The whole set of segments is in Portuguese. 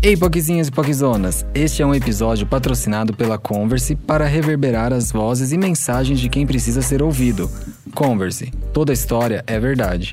Ei, Poquezinhas e Poquezonas! Este é um episódio patrocinado pela Converse para reverberar as vozes e mensagens de quem precisa ser ouvido. Converse, toda história é verdade.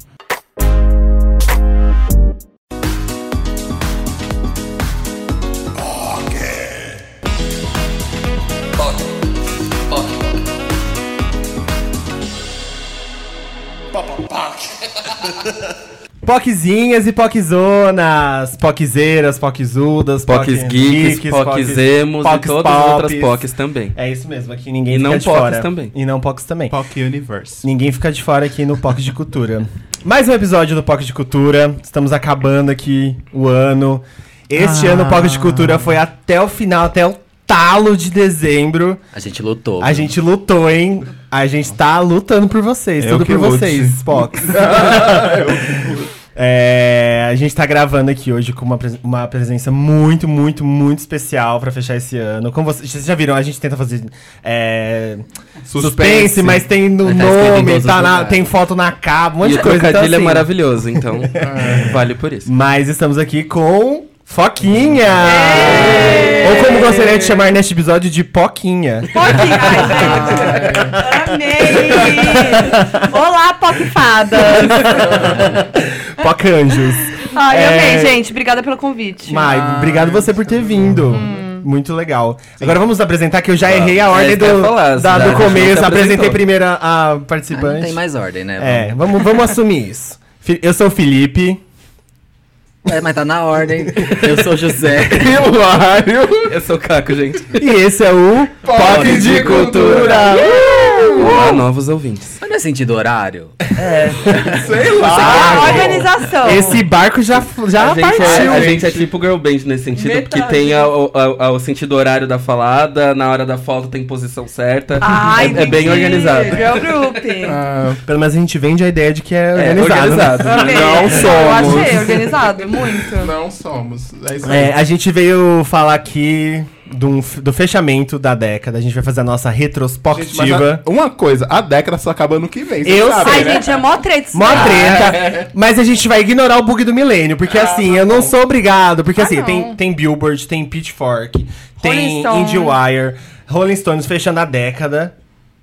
Poquezinhas e poquezonas, poquezeiras, poquzudas, Pocs geeks, poczemos e todas as outras pocs também. É isso mesmo, aqui ninguém E fica não de pocs fora. também. E não pocs também. POC Universe. Ninguém fica de fora aqui no POC de Cultura. Mais um episódio do POC de Cultura. Estamos acabando aqui o ano. Este Ah. ano o POC de Cultura foi até o final, até o talo de dezembro. A gente lutou. A gente lutou, hein? A gente tá lutando por vocês, Eu tudo por lute. vocês, POCs. É, a gente tá gravando aqui hoje com uma, uma presença muito, muito, muito especial pra fechar esse ano. Como vocês, vocês já viram, a gente tenta fazer é, suspense, mas tem no Tá nome, tá na- tem foto na capa, um monte E de o coisa. então, trocadilho é assim, maravilhoso, então vale por isso. Mas estamos aqui com Foquinha! Ou como gostaria de chamar neste episódio de Poquinha. Ai, gente. Amei! Olá, Pocfadas! Pocanjos. Ai, É. amei, gente. Obrigada pelo convite. Mai, obrigado você por ter vindo. Hum. Muito legal. Agora vamos apresentar que eu já errei a ordem é que eu do, falar, da- do começo. se Apresentei primeiro a, a Ah, participante. não tem mais ordem, né? É, vamos, vamos assumir isso. Eu sou o Felipe. É, mas tá na ordem. Eu sou o José. Hilário. Eu sou o Caco, gente. E esse é o POC de Cultura. Olá, novos ouvintes. Mas não é sentido horário? Sei Ah, lá. organização. Esse barco já, já a, gente partiu. é, a gente é tipo girl band nesse sentido, porque Metade. tem a- o, a- a- o sentido horário da falada, na hora da falta tem posição certa. Ai, é, é bem organizado. Girl group. Ah, pelo menos a gente vende a ideia de que é É, organizado. organizado. Amei. Não Eu somos. achei organizado, muito. Não somos. É. É, a gente veio falar aqui do, do fechamento da década. A gente vai fazer a nossa Gente, retrospectiva. a- uma coisa, a década só acaba ano que vem. Eu sabem, Ai, né? gente, é mó treta isso Mó treta. Mas a gente vai ignorar o bug do milênio. Porque assim, eu não sou obrigado. Porque Ah, assim, não. tem, tem Billboard, tem Pitchfork, tem Rolling Stone. IndieWire, Rolling Stones fechando a década.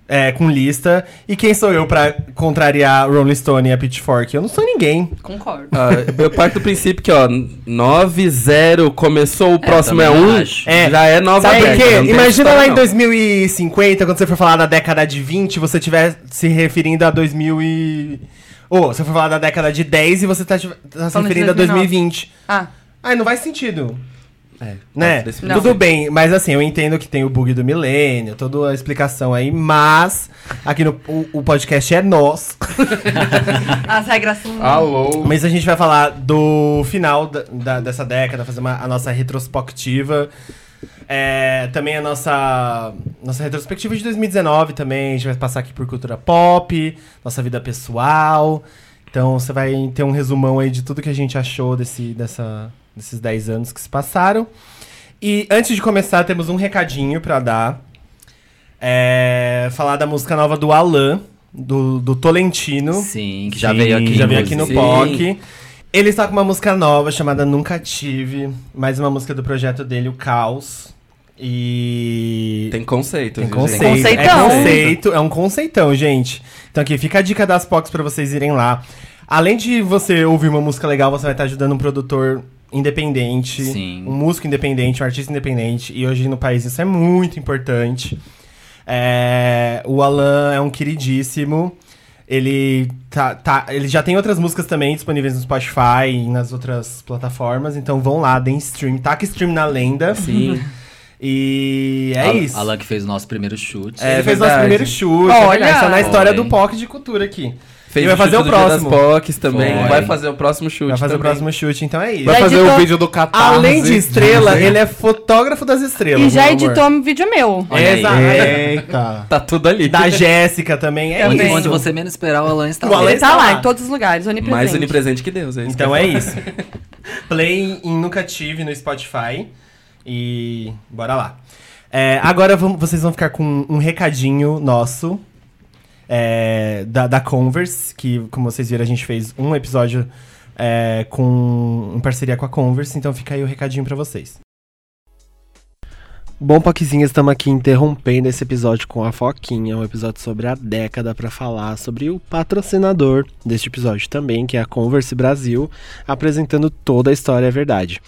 É, com lista. E quem sou eu pra contrariar Rolling Stone e a Pitchfork? Eu não sou ninguém. Concordo. Ah, eu parto do princípio que, ó, 9-0 começou, o próximo é também 1, acho. É. já é nova Sabe por década, tem Imagina história, lá em não. 2050, quando você for falar da década de 20, você estiver se referindo a 2000 e... Ou, você for falar da década de 10 e você tá, tá se Falando referindo a 2009. 2020. Ah, Ai, não faz sentido. É, Né? Não. Tudo bem, mas assim, eu entendo que tem o bug do milênio, toda a explicação aí, mas aqui no o, o podcast é nosso. as regras são... Alô. Mas a gente vai falar do final da, da- dessa década, fazer uma, a nossa retrospectiva. É, também a nossa, nossa retrospectiva de 2019 também. A gente vai passar aqui por cultura pop, nossa vida pessoal. Então você vai ter um resumão aí de tudo que a gente achou desse, dessa, desses 10 anos que se passaram. E antes de começar, temos um recadinho pra dar. É, falar da música nova do Alan, do, do Tolentino. Sim, que já Sim, veio aqui. Já veio aqui no. Sim. POC. Ele está com uma música nova chamada Nunca Tive. Mais uma música do projeto dele, o Caos. E. Tem conceito, Tem conceito. gente? É Conceitão. conceito, é um conceitão, gente. Então aqui fica a dica das POCs pra vocês irem lá. Além de você ouvir uma música legal, você vai estar ajudando um produtor independente, Sim. um músico independente, um artista independente. E hoje no país isso é muito importante. É, o Alan é um queridíssimo. Ele, tá, tá, ele já tem outras músicas também disponíveis no Spotify e nas outras plataformas. Então vão lá, deem stream. Taca stream na lenda. Sim. E é Al- isso. Alan que fez o nosso primeiro chute. É, ele É fez nosso verdade. primeiro chute. Olha! é verdade, tá na história do POC de cultura aqui. Fez E vai o fazer o próximo. POCs também. Foi. Vai fazer o próximo chute Vai fazer o também. próximo chute, então é isso. Vai Já fazer editou- o vídeo do Catarse. Além de estrela, ele é fotógrafo das estrelas. E já editou um vídeo meu. Exato. Eita. Tá tudo ali. Da Jéssica também. É Onde, isso. onde você menos esperar, o Alan está O lá. Alan Ele tá está lá, em todos os lugares, onipresente. Mais onipresente que Deus. É isso Então que é isso. Play em Nunca Tive no Spotify. E bora lá. É, agora vamos- vocês vão ficar com um recadinho nosso. É, da, da Converse, que como vocês viram, a gente fez um episódio é, com, em parceria com a Converse, então fica aí o recadinho pra vocês. Bom, Poquezinhas, estamos aqui interrompendo esse episódio com a Foquinha, um episódio sobre a década para falar sobre o patrocinador deste episódio também, que é a Converse Brasil, apresentando toda a história é verdade.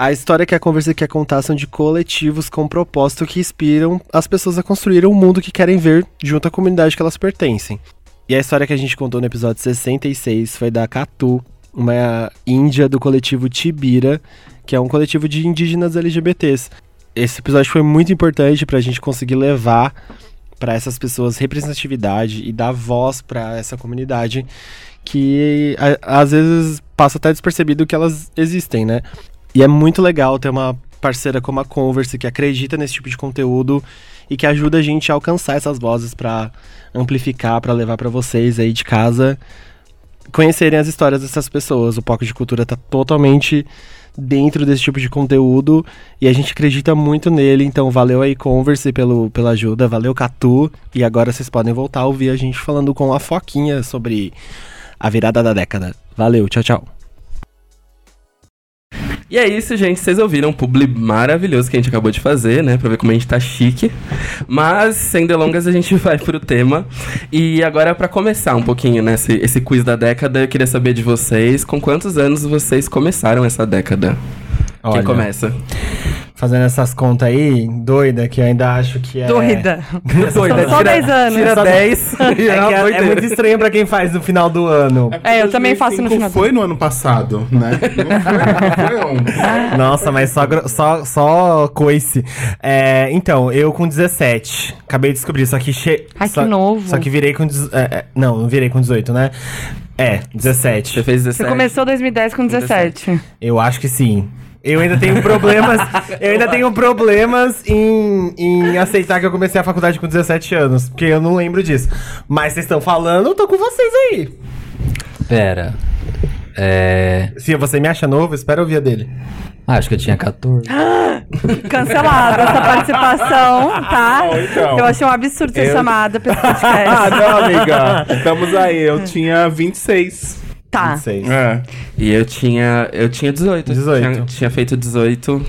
A história que a Converse quer contar são de coletivos com propósito que inspiram as pessoas a construir o mundo que querem ver junto à comunidade que elas pertencem. E a história que a gente contou no episódio 66 foi da Catu, uma índia do coletivo Tibira, que é um coletivo de indígenas LGBTs. Esse episódio foi muito importante para a gente conseguir levar para essas pessoas representatividade e dar voz para essa comunidade que a, às vezes passa até despercebido que elas existem, né? E é muito legal ter uma parceira como a Converse que acredita nesse tipo de conteúdo e que ajuda a gente a alcançar essas vozes para amplificar, para levar para vocês aí de casa conhecerem as histórias dessas pessoas. O Poco de Cultura tá totalmente dentro desse tipo de conteúdo e a gente acredita muito nele. Então, valeu aí, Converse, pelo, pela ajuda, valeu, Catu. E agora vocês podem voltar a ouvir a gente falando com a Foquinha sobre a virada da década. Valeu, tchau, tchau. E é isso, gente. Vocês ouviram um publi maravilhoso que a gente acabou de fazer, né? Pra ver como a gente tá chique. Mas, sem delongas, a gente vai pro tema. E agora, pra começar um pouquinho, né? Esse, esse quiz da década, eu queria saber de vocês, com quantos anos vocês começaram essa década? Quem Olha. começa? Fazendo essas contas aí, doida, que eu ainda acho que é. Doida. Doida, Só 10 anos. Tira Só 10. É, que é, é muito estranho pra quem faz no final do ano. É, eu também faço no 2005 final do Foi no ano passado, né? Não foi, não foi ontem. Nossa, mas só, só, só coice. É, então, eu com 17. Acabei de descobrir, só que. Che... Ai, que só, novo. Só que virei com. é, é, não, não virei com 18, né? É, 17. Você fez Você 17. começou 2010 com 17. Eu acho que sim. Eu ainda tenho problemas. eu ainda tenho problemas em, em aceitar que eu comecei a faculdade com 17 anos. Porque eu não lembro disso. Mas vocês estão falando, eu tô com vocês aí. Pera. É. Se você me acha novo, espera ouvir a dele. Ah, acho que eu tinha 14. Cancelada essa participação, tá? Bom, então. Eu achei um absurdo ser Eu- chamada pra esse Ah, podcast. não, amiga. Estamos aí. Eu tinha 26. Tá. 26. É. E eu tinha. Eu tinha 18. 18. Tinha, tinha feito 18,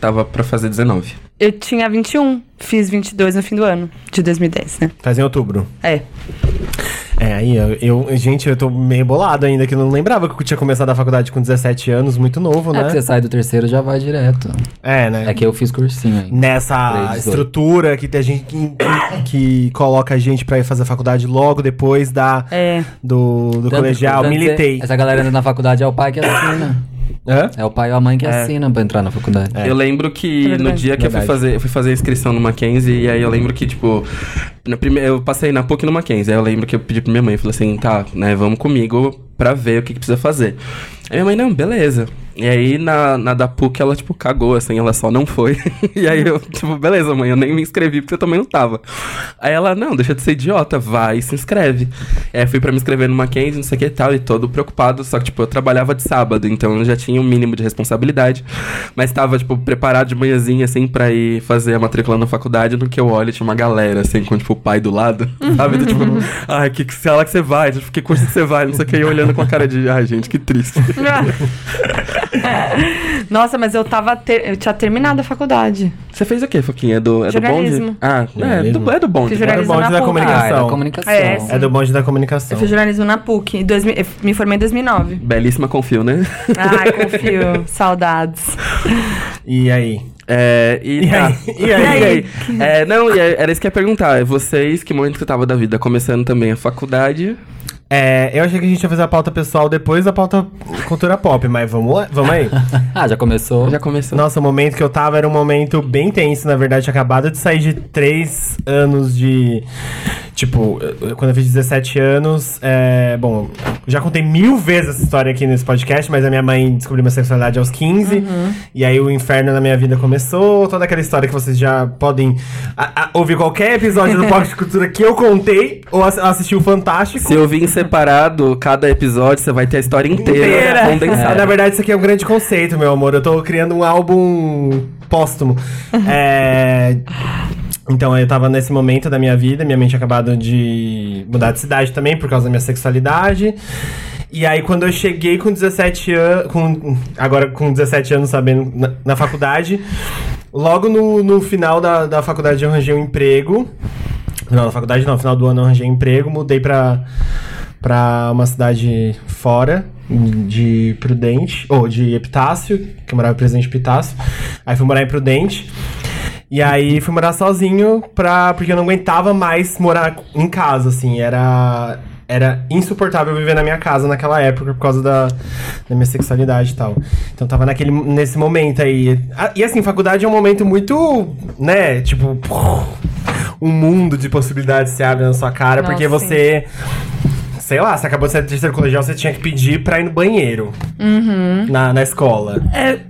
tava pra fazer 19. Eu tinha 21, fiz 22 no fim do ano, de 2010, né? Faz em outubro. É. É, aí eu, eu- Gente, eu tô meio bolado ainda, que eu não lembrava que eu tinha começado a faculdade com 17 anos, muito novo, É que né? você sai do terceiro já vai direto. É, né? É que eu fiz cursinho ainda. Nessa Três, dezoito. estrutura que tem gente que, que, que coloca a gente pra ir fazer a faculdade logo depois da, É. do, do Tanto- colegial, tanto militei. que Essa galera entra na faculdade é o pai que assina. Hã? É o pai ou a mãe que É. assina pra entrar na faculdade. É. Eu lembro que É verdade. no dia que eu fui fazer, eu fui fazer a inscrição no Mackenzie, e aí eu lembro que, tipo, na prime... eu passei na PUC no Mackenzie, aí eu lembro que eu pedi pra minha mãe, falei assim, tá, né, vamos comigo pra ver o que, que precisa fazer. Aí minha mãe, não, beleza. E aí na, na da PUC ela, tipo, cagou, assim, ela só não foi. e aí eu, tipo, beleza, mãe, eu nem me inscrevi porque eu também não tava. Aí ela, não, deixa de ser idiota, vai e se inscreve. E aí fui pra me inscrever no Mackenzie, não sei o que e tal, e todo preocupado, só que, tipo, eu trabalhava de sábado, então eu já tinha um mínimo de responsabilidade. Mas tava, tipo, preparado de manhãzinha, assim, pra ir fazer a matrícula na faculdade, no que eu olho, tinha uma galera, assim, com, tipo, o pai do lado, sabe? Tipo, ai, que, que sala que você vai? Tipo, que curso que você vai? Não sei o que, eu olhando com a cara de, ai, gente, que triste. Nossa, mas eu tava. ter- Eu tinha terminado a faculdade. Você fez o quê, Foquinha? É do, é do bonde? Ah, é do, é do bonde. É do jornalismo bonde da comunicação. Ah, era comunicação. É. É do bonde da Eu comunicação. fiz jornalismo na PUC. Em 2000 eu me formei em 2009. Belíssima confio, né? Ai, confio. Saudades. E aí? É, e, E tá. aí? E aí? E aí? É, não, e aí, era isso que eu ia perguntar. Vocês, que momento que tava da vida? Começando também a faculdade. É, eu achei que a gente ia fazer a pauta pessoal depois da pauta cultura pop, mas vamos lá, vamos aí. Ah, já começou? Já começou. Nossa, o momento que eu tava era um momento bem tenso, na verdade. Tinha acabado de sair de três anos de. Tipo, quando eu fiz 17 anos. É, bom, já contei mil vezes essa história aqui nesse podcast, mas a minha mãe descobriu minha sexualidade aos 15. E aí o inferno na minha vida começou. Toda aquela história que vocês já podem a- a- ouvir qualquer episódio do Pop de Cultura que eu contei, ou ass- assistir o Fantástico. Se eu vim separado cada episódio, você vai ter a história inteira, Inteira. condensada. Na verdade, isso aqui é um grande conceito, meu amor. Eu tô criando um álbum póstumo. é... Então, eu tava nesse momento da minha vida. Minha tinha acabado de mudar de cidade também, por causa da minha sexualidade. E aí, quando eu cheguei com 17 anos. Com, agora com 17 anos, sabendo, na, na faculdade, logo no, no final da, da faculdade eu arranjei um emprego. Não, na faculdade não, no final do ano eu arranjei um emprego, mudei pra, pra uma cidade fora de Prudente, ou de Epitácio, que eu morava em Presidente Epitácio. Aí fui morar em Prudente. E aí fui morar sozinho pra, porque eu não aguentava mais morar em casa, assim. Era, era insuportável viver na minha casa naquela época por causa da, da minha sexualidade e tal. Então tava naquele, nesse momento aí. Ah, E assim, faculdade é um momento muito, né, tipo, um mundo de possibilidades se abre na sua cara, Nossa, porque você. Sei lá, você acabou de ser terceiro colegial, você tinha que pedir pra ir no banheiro na, na escola.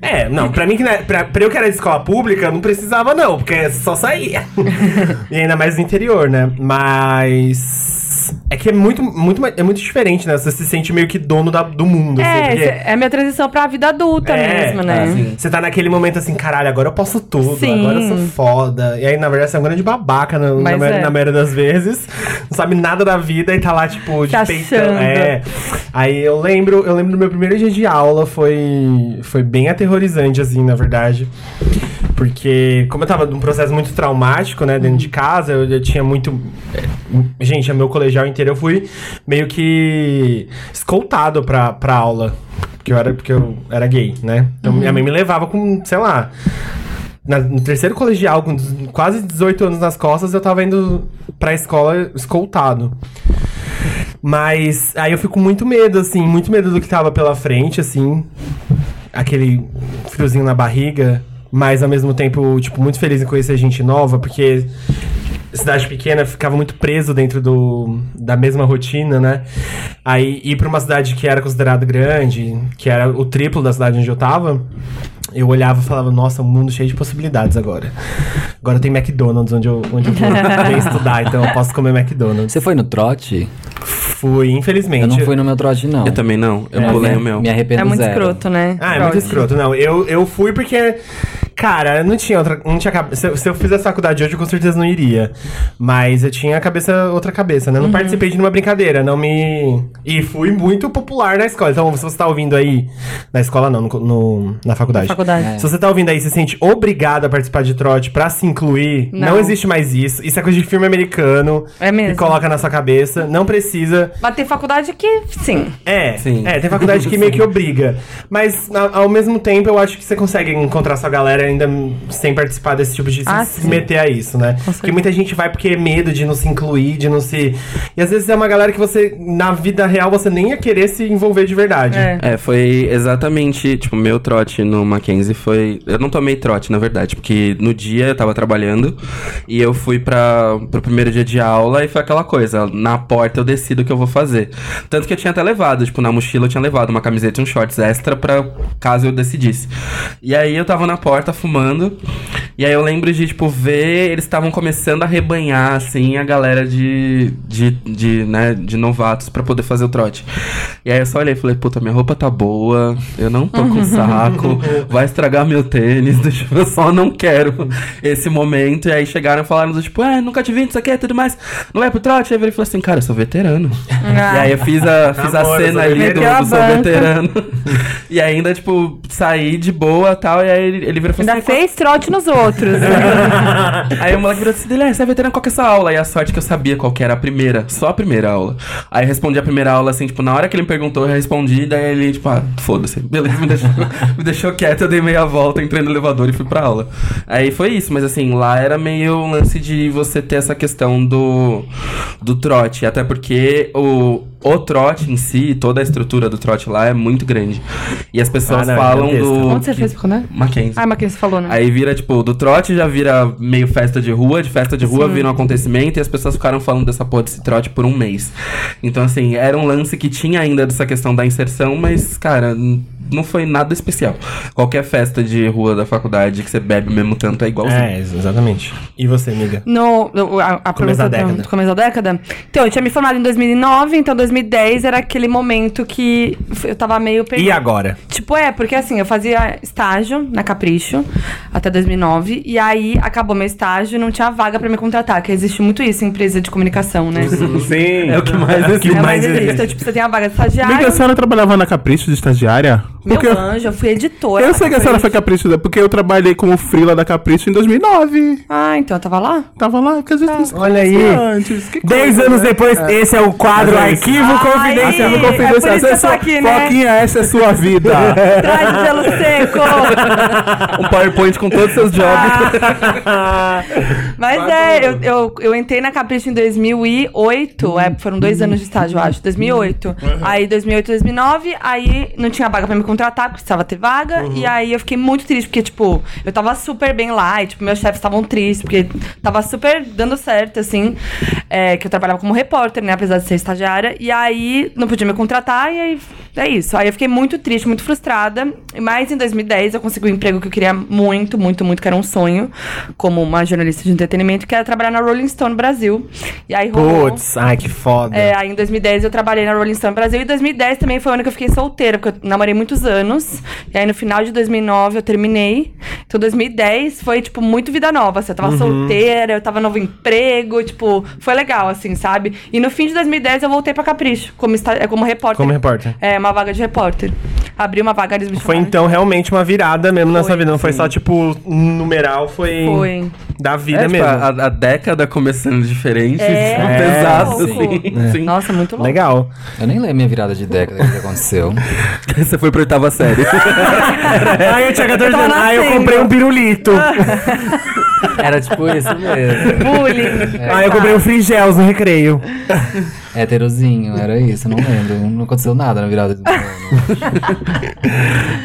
É, não, pra mim, que, né, pra, pra eu que era de escola pública, não precisava não, porque só saía. e ainda mais no interior, né? Mas. É que é muito, muito, é muito diferente, né? Você se sente meio que dono da- do mundo, assim, É, porque- cê- é a minha transição pra vida adulta É, mesmo, né? assim. Você tá naquele momento assim, caralho, agora eu posso tudo, Sim. agora eu sou foda. E aí, na verdade, você é um grande babaca na, na, é. na maioria das vezes. Não sabe nada da vida e tá lá, tipo, Se despeitando. É. Aí eu lembro, eu lembro do meu primeiro dia de aula, foi, foi bem aterrorizante, assim, na verdade. Porque, como eu tava num processo muito traumático, né, dentro de casa, eu, eu tinha muito. é, Gente, o meu colegial inteiro eu fui meio que escoltado pra, pra aula. Porque eu, era, porque eu era gay, né? Então minha mãe me levava com, sei lá. na- no terceiro colegial, com quase 18 anos nas costas, eu tava indo pra escola escoltado. Mas aí eu fico com muito medo, assim, muito medo do que tava pela frente, assim. Aquele friozinho na barriga, mas ao mesmo tempo, tipo, muito feliz em conhecer gente nova, porque cidade pequena ficava muito preso dentro do, da mesma rotina, né? Aí ir pra uma cidade que era considerada grande, que era o triplo da cidade onde eu tava, eu olhava e falava, nossa, um mundo cheio de possibilidades agora. Agora tem McDonald's onde eu, onde eu vou estudar, então eu posso comer McDonald's. Você foi no trote? Fui, infelizmente. Eu não fui no meu trote, não. Eu também não. Eu É, pulei me- o meu. Me arrependo É muito zero. escroto, né? Ah, é muito Trote. escroto. Não, eu, eu fui porque. Cara, não tinha outra. Não tinha, se, eu- se eu fizesse faculdade hoje, eu com certeza não iria. Mas eu tinha a cabeça, outra cabeça, né? Eu não Uhum. participei de nenhuma brincadeira, não me. E fui muito popular na escola. Então, se você tá ouvindo aí. Na escola não, no, no- na faculdade. Faculdade. É. Se você tá ouvindo aí e se sente obrigado a participar de trote pra se incluir, não. Não. existe mais isso. Isso é coisa de filme americano. É mesmo. Que coloca na sua cabeça. Não precisa. Mas tem faculdade que, sim. É, Sim. é, tem faculdade que meio que obriga. Mas a- ao mesmo tempo eu acho que você consegue encontrar sua galera ainda sem participar desse tipo de Ah, se sim. meter a isso, né? Porque muita gente vai porque é medo de não se incluir, de não se. E às vezes é uma galera que você, na vida real, você nem ia querer se envolver de verdade. É. É, foi exatamente, tipo, meu trote no Mackenzie foi... Eu não tomei trote, na verdade, porque no dia eu tava trabalhando e eu fui pra, pro primeiro dia de aula e foi aquela coisa, na porta eu decido o que eu vou fazer. Tanto que eu tinha até levado, tipo, na mochila eu tinha levado uma camiseta e um shorts extra pra caso eu decidisse. E aí eu tava na porta fumando e aí eu lembro de, tipo, ver, eles estavam começando a rebanhar, assim, a galera de, de, de, né, de novatos pra poder fazer o trote. E aí eu só olhei e falei, puta, minha roupa tá boa, eu não tô com saco, vai estragar meu tênis, tipo, eu só não quero esse momento. E aí chegaram e falaram, tipo, é, nunca te vi, isso aqui e tudo mais, não vai pro trote? Aí eu virei e falei assim, cara, eu sou veterano. Ah. E aí eu fiz a, fiz a Amor, eu cena ali do, veterano. do sou a veterano. e ainda, tipo, saí de boa e tal, e aí ele, ele virou e falou Ainda fez trote nos outros. Aí o moleque virou assim, Guilherme, você é veterano, qual que é essa aula? E a sorte que eu sabia qual que era a primeira, só a primeira aula. Aí eu respondi a primeira aula, assim, tipo, na hora que ele me perguntou, eu respondi, daí ele, tipo, ah, foda-se. Beleza, me deixou, me deixou quieto, eu dei meia volta, entrei no elevador e fui pra aula. Aí foi isso, mas assim, lá era meio um lance de você ter essa questão do, do trote, até porque o, o trote em si, toda a estrutura do trote lá é muito grande. E as pessoas Ah, não, é falam gigantesca. do... Onde você fez faculdade? Mackenzie. Ah, você falou, né? Aí vira, tipo, do trote já vira meio festa de rua, de festa de rua vira um acontecimento e as pessoas ficaram falando dessa porra desse trote por um mês. Então, assim, era um lance que tinha ainda dessa questão da inserção, mas, cara, não foi nada especial. Qualquer festa de rua da faculdade que você bebe o mesmo tanto é igualzinho. É, exatamente. E você, amiga? No, a, a Começo da do- década. do começo da década. Então, eu tinha me formado em 2009, então 2010 era aquele momento que eu tava meio E perdida. agora? Tipo, é, porque assim, eu fazia estágio na Capricho até 2009, e aí acabou meu estágio e não tinha vaga pra me contratar, que existe muito isso em empresa de comunicação, né? Sim. É o que mais que É, mais mas existe. existe. Então, tipo, você tem a vaga de estagiário. Amiga, a senhora trabalhava na Capricho de estagiária? Meu Porque eu, anjo, eu fui editora. eu sei que a senhora foi Capricho, né? porque eu trabalhei como frila da Capricho em 2009. Ah, então eu tava lá? Tava lá, porque às vezes não se Olha aí. conhecia antes. Que Dez coisa, anos né? depois, esse é o quadro Ai, Arquivo Confidencial. Arquivo é por isso confidencial. que é aqui, né? Foquinha, essa é sua vida. Traz o gelo seco! Um PowerPoint com todos os seus jobs. Mas é, eu, eu, eu entrei na Capricho em 2008, é, foram dois anos de estágio, eu acho, 2008. Aí 2008, 2009, aí não tinha vaga pra me contratar, porque precisava ter vaga. E aí eu fiquei muito triste, porque, tipo, eu tava super bem lá, e, tipo, meus chefes estavam tristes, porque tava super dando certo, assim, é, que eu trabalhava como repórter, né, apesar de ser estagiária. E aí não podia me contratar, e aí é isso. Aí eu fiquei muito triste, muito frustrada. Mas em 2010 eu consegui um emprego que eu queria muito, muito, muito, que era um sonho, como uma jornalista de entretenimento, que era trabalhar na Rolling Stone Brasil. E aí rolou. Putz, ai que foda. É, aí em 2010 eu trabalhei na Rolling Stone Brasil e 2010 também foi o ano que eu fiquei solteira, porque eu namorei muitos anos. E aí no final de 2009 eu terminei. Então 2010 foi, tipo, muito vida nova. Assim, eu tava solteira, eu tava novo emprego, tipo, foi legal, assim, sabe? E no fim de 2010 eu voltei pra Capricho, como, como repórter. Como repórter. É, uma vaga de repórter. Abri uma vaga, eles me Foi então realmente uma virada mesmo Foi, sua vida. Não foi só, tipo, numeral, foi. Foi. Da vida É, tipo, mesmo. a, a década começando diferente, É, pesado, um pouco. assim. Sim. Nossa, muito louco. Legal. Eu nem lembro minha virada de década, o que aconteceu. Você foi pra oitava série. Aí eu tinha 14 Tava anos. Aí eu comprei um pirulito. Era tipo isso mesmo. Bullying. Aí eu comprei um frigels no recreio. Heterozinho, era isso, não lembro. Não aconteceu nada na virada do ano.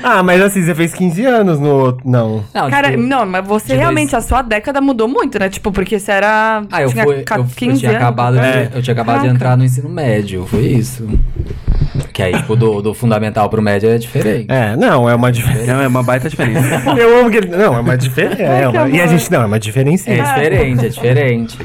Ah, mas assim, você fez 15 anos no outro. Não. Não, Cara, tipo, não, mas você de realmente, dois- a sua década mudou muito, né? Tipo, porque você era. Ah, eu, tinha fui, ca- eu, eu 15 tinha anos. acabado, de, É. eu tinha acabado de Caraca. entrar no ensino médio, foi isso. Que aí, tipo, do, do fundamental pro médio é diferente. É, não, é uma diferença. Não, é uma baita diferença. Eu amo que ele. Não, é uma diferença. É que uma... E a amor. gente. Não, é uma diferença. É diferente, é diferente.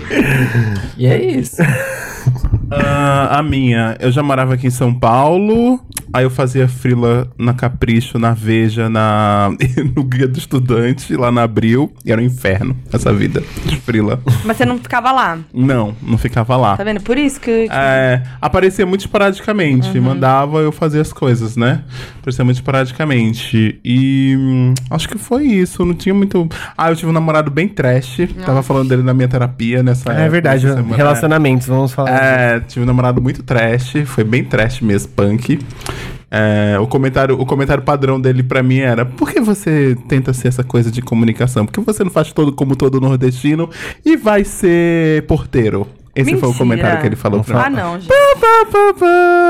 E é isso. Ah, a minha, eu já morava aqui em São Paulo, aí eu fazia frila na Capricho, na Veja, na no Guia do Estudante, lá na Abril, e era um inferno essa vida de frila. Mas você não ficava lá. Não, não ficava lá. Tá vendo? Por isso que. É, aparecia muito esporadicamente. Mandava eu fazer as coisas, né? Aparecia muito esporadicamente. E hum, acho que foi isso. Não tinha muito. Ah, eu tive um namorado bem trash. Tava falando dele na minha terapia nessa É época, verdade. essa semana. Relacionamentos, vamos falar. É, tive um namorado muito trash. Foi bem trash mesmo, punk. É, o, comentário, o comentário padrão dele pra mim era: por que você tenta ser essa coisa de comunicação? Por que você não faz todo como todo nordestino e vai ser porteiro? Esse foi o Mentira. comentário que ele falou pra Ah, mim. não, gente.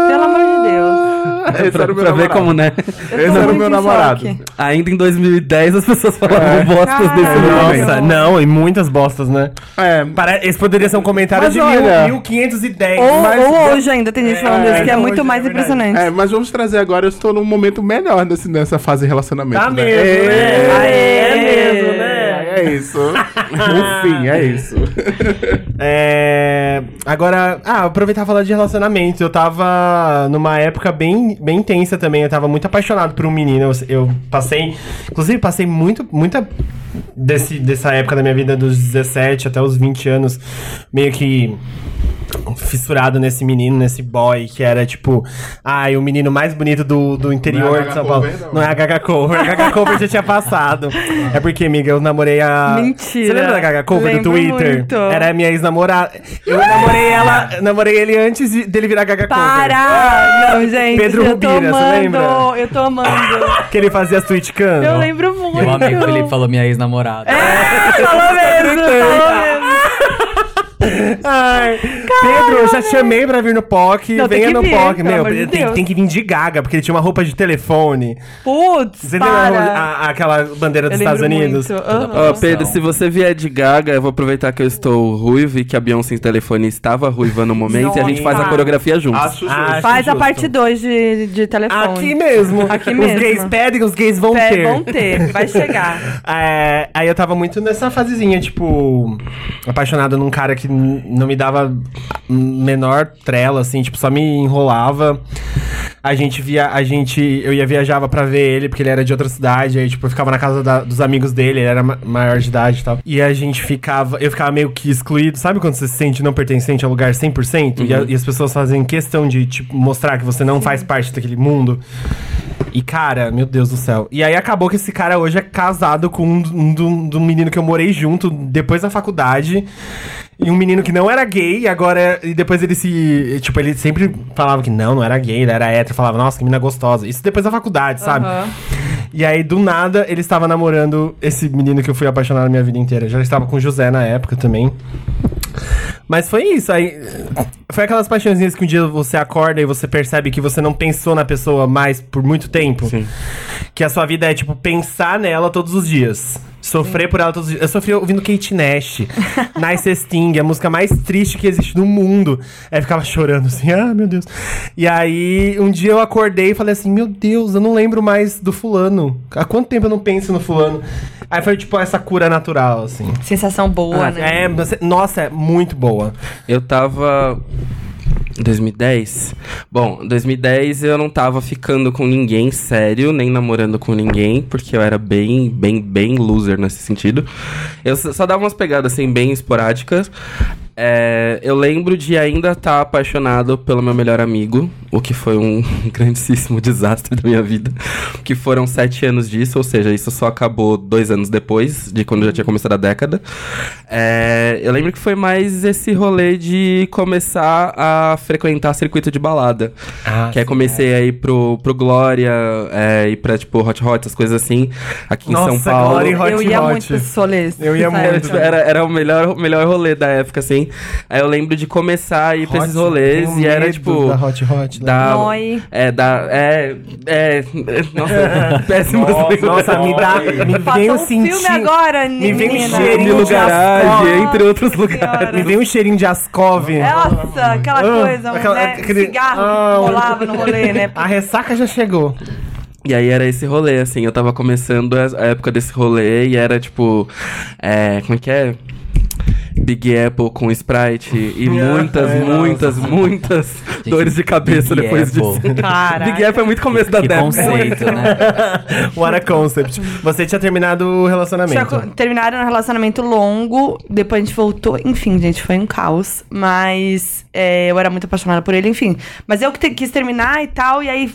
Pelo amor de Deus. Esse pra era o meu pra ver como, né? Esse era o meu namorado. choque. Ainda em 2010 as pessoas falavam É. bostas desse nome. Nossa, não, e muitas bostas, né? É, Para... Esse poderia ser um comentário Mas de olha- mil, 1510. Ou, mas- ou hoje ainda tem gente falando É, isso, que é hoje, muito é mais verdade. impressionante. é, mas vamos trazer agora. Eu estou num momento melhor nesse, nessa fase de relacionamento. Tá né? mesmo? É, É né? É isso. no fim, é isso. É... Agora, ah, aproveitar e falar de relacionamentos. Eu tava numa época bem, bem intensa também. Eu tava muito apaixonado por um menino. Eu, eu passei, inclusive, passei muito, muita desse, dessa época da minha vida, dos 17 até os 20 anos, meio que fissurado nesse menino, nesse boy, que era tipo, ai, o menino mais bonito do, do interior é de São Paulo. Não. Não é a Gaga Cover. A Gaga Cover já tinha passado. É porque, amiga, eu namorei a. Mentira. Você lembra da Gaga Cover do Lembro Twitter? muito. Era a minha ex-namorada. Eu namorei ela, namorei ele antes de- dele virar Gaga Cover. Para! Não, gente. Pedro eu tô Rubira, você amando, lembra? Eu tô amando. Que ele fazia as tweet cam. Eu lembro muito. O amigo Felipe falou minha ex-namorada. É, falou mesmo, falou mesmo. Ai, Pedro, eu já te chamei pra vir no POC. Não, venha no vir, POC. Meu, tem, Deus. tem que vir de Gaga, porque ele tinha uma roupa de telefone. Putz, Você para. a- aquela bandeira dos Estados Unidos? Aham. Ó, Pedro, se você vier de Gaga, eu vou aproveitar que eu estou ruivo e que a Beyoncé em telefone estava ruiva no momento e a gente faz a coreografia juntos. Acho Ah, justo. Faz a parte 2 de, de telefone. Aqui mesmo. Aqui Os mesmo. gays pedem, os gays vão É, ter. vão ter, vai chegar. É, aí eu tava muito nessa fasezinha, tipo, apaixonado num cara que não me dava menor trela, assim, tipo, só me enrolava. A gente via, a gente, eu ia viajava pra ver ele, porque ele era de outra cidade, aí, tipo, eu ficava na casa da- dos amigos dele, ele era ma- maior de idade e tal. E a gente ficava, eu ficava meio que excluído, sabe quando você se sente não pertencente ao lugar 100%? E, a- e as pessoas fazem questão de, tipo, mostrar que você não faz parte daquele mundo. E, cara, meu Deus do céu. E aí acabou que esse cara hoje é casado com um, um, do- do menino que eu morei junto depois da faculdade. E um menino que não era gay, e agora. é- E depois ele se. Tipo, ele sempre falava que não, não era gay, ele era hétero. Falava, nossa, que menina gostosa. Isso depois da faculdade, sabe? Aham. E aí, do nada, ele estava namorando esse menino que eu fui apaixonado a minha vida inteira. Já estava com o José na época também. Mas foi isso. Aí, foi aquelas paixãozinhas que um dia você acorda e você percebe que você não pensou na pessoa mais por muito tempo. Sim. Que a sua vida é, tipo, pensar nela todos os dias. Sofrer por ela todos os dias. Eu sofri ouvindo Kate Nash, Nice Sting, a música mais triste que existe no mundo. Aí eu ficava chorando assim, ah, meu Deus. E aí, um dia eu acordei e falei assim, meu Deus, eu não lembro mais do fulano. Há quanto tempo eu não penso no fulano? Aí foi, tipo, essa cura natural, assim. Sensação boa, né? É, nossa, é muito boa. Eu tava. Em 2010? Bom, em 2010 eu não tava ficando com ninguém sério, nem namorando com ninguém, porque eu era bem, bem, bem loser nesse sentido. Eu só dava umas pegadas assim, bem esporádicas. É, eu lembro de ainda estar apaixonado pelo meu melhor amigo, o que foi um grandíssimo desastre da minha vida. Que foram sete anos disso, ou seja, isso só acabou dois anos depois de quando já tinha começado a década. É, eu lembro que foi mais esse rolê de começar a frequentar circuito de balada. Ah, que aí comecei a ir pro, pro Glória, é, ir pra tipo Hot Hot, as coisas assim, aqui em Nossa, São Paulo. Glória e Hot eu ia Hot. muito rolês. Eu ia muito. era, era o melhor, o melhor rolê da época, assim. Aí eu lembro de começar a ir pra esses rolês e era tipo. Da Hot Hot. né? Da, Noi. é, da. É. É. Nossa, péssimas Nossa, lembranças. nossa, me dá. Me vem um um filme agora, me vem um cheirinho de Garage, Ascov. entre outros lugares. Me vem um cheirinho de Ascov. Nossa, aquela Ah, coisa, um, aquela- né, aquele- cigarro Ah, que rolava no rolê, né? A ressaca já chegou. E aí era esse rolê, assim, eu tava começando a a época desse rolê e era tipo. É. Como é que é? Big Apple com Sprite e muitas, É, muitas, muitas dores de cabeça Big depois Apple. disso. Caraca. Big Apple é muito começo da Que década. conceito, né? What a concept. Você tinha terminado o relacionamento. terminaram um relacionamento longo, depois a gente voltou. Enfim, gente, foi um caos. Mas é, eu era muito apaixonada por ele, enfim. Mas eu que te- quis terminar e tal, e aí,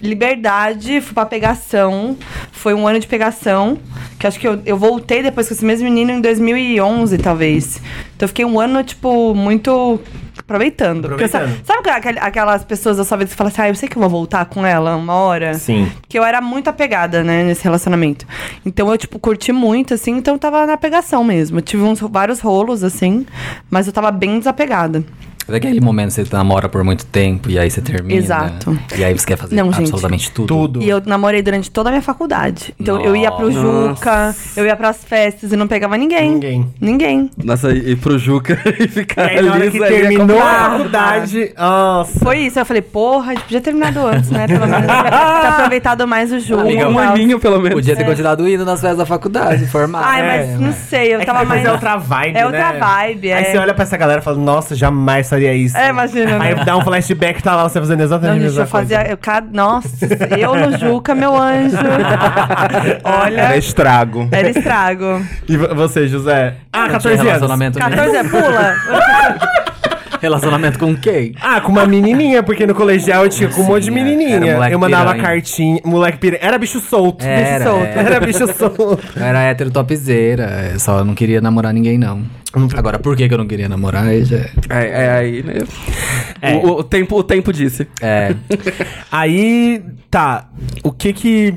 liberdade, fui pra pegação. Foi um ano de pegação. Que acho que eu, eu voltei depois com esse mesmo menino em 2011, talvez. Então eu fiquei um ano, tipo, muito. Aproveitando. Eu Aproveitando. sabe aquela- aquelas pessoas da sua vida que você fala assim, ah, eu sei que eu vou voltar com ela uma hora? Sim. que eu era muito apegada, né, nesse relacionamento. Então eu, tipo, curti muito, assim, então eu tava na pegação mesmo. Eu tive uns, vários rolos, assim, mas eu tava bem desapegada. Mas aquele momento que você namora por muito tempo e aí você termina. Exato. E aí você quer fazer Não, gente. absolutamente tudo. Tudo. E eu namorei durante toda a minha faculdade. Então eu ia pro Nossa. Juca, eu ia pras festas e não pegava ninguém. Ninguém. Ninguém. Nossa, e pro Juca e E ficar aí, na hora ali. que aí é terminou a faculdade. Nossa. Foi isso. Eu falei, porra, a gente podia ter terminado antes, né? Pelo menos ter aproveitado mais o. Amiga, e Um aninho, pelo menos. Podia ter continuado indo nas festas da faculdade, formado. Ai, É, mas não sei, eu É que tava depois mais. é outra vibe, É outra né? vibe, Aí é. você olha pra essa galera e fala, nossa, jamais faria isso. É, imagina, Aí né? dá um flashback, tá lá você fazendo Não, exatamente a gente, mesma eu coisa. fazia. Eu, nossa, eu no Juca, meu anjo. Olha, Era estrago. era estrago. E vo- você, José? Ah, Não 14 tinha anos. relacionamento mesmo. 14 é pula? Relacionamento com quem? Ah, com uma menininha, porque no colegial eu tinha com um monte de menininha. eu mandava piranha. cartinha. Moleque piranha. Era bicho solto. Era, solto. era. Era bicho solto. Eu era hétero topzera, eu só não queria namorar ninguém, não. Agora, por que, que eu não queria namorar? Aí já... É, é aí, né? É. O, o tempo, o tempo disse. É, Aí, tá. O que que.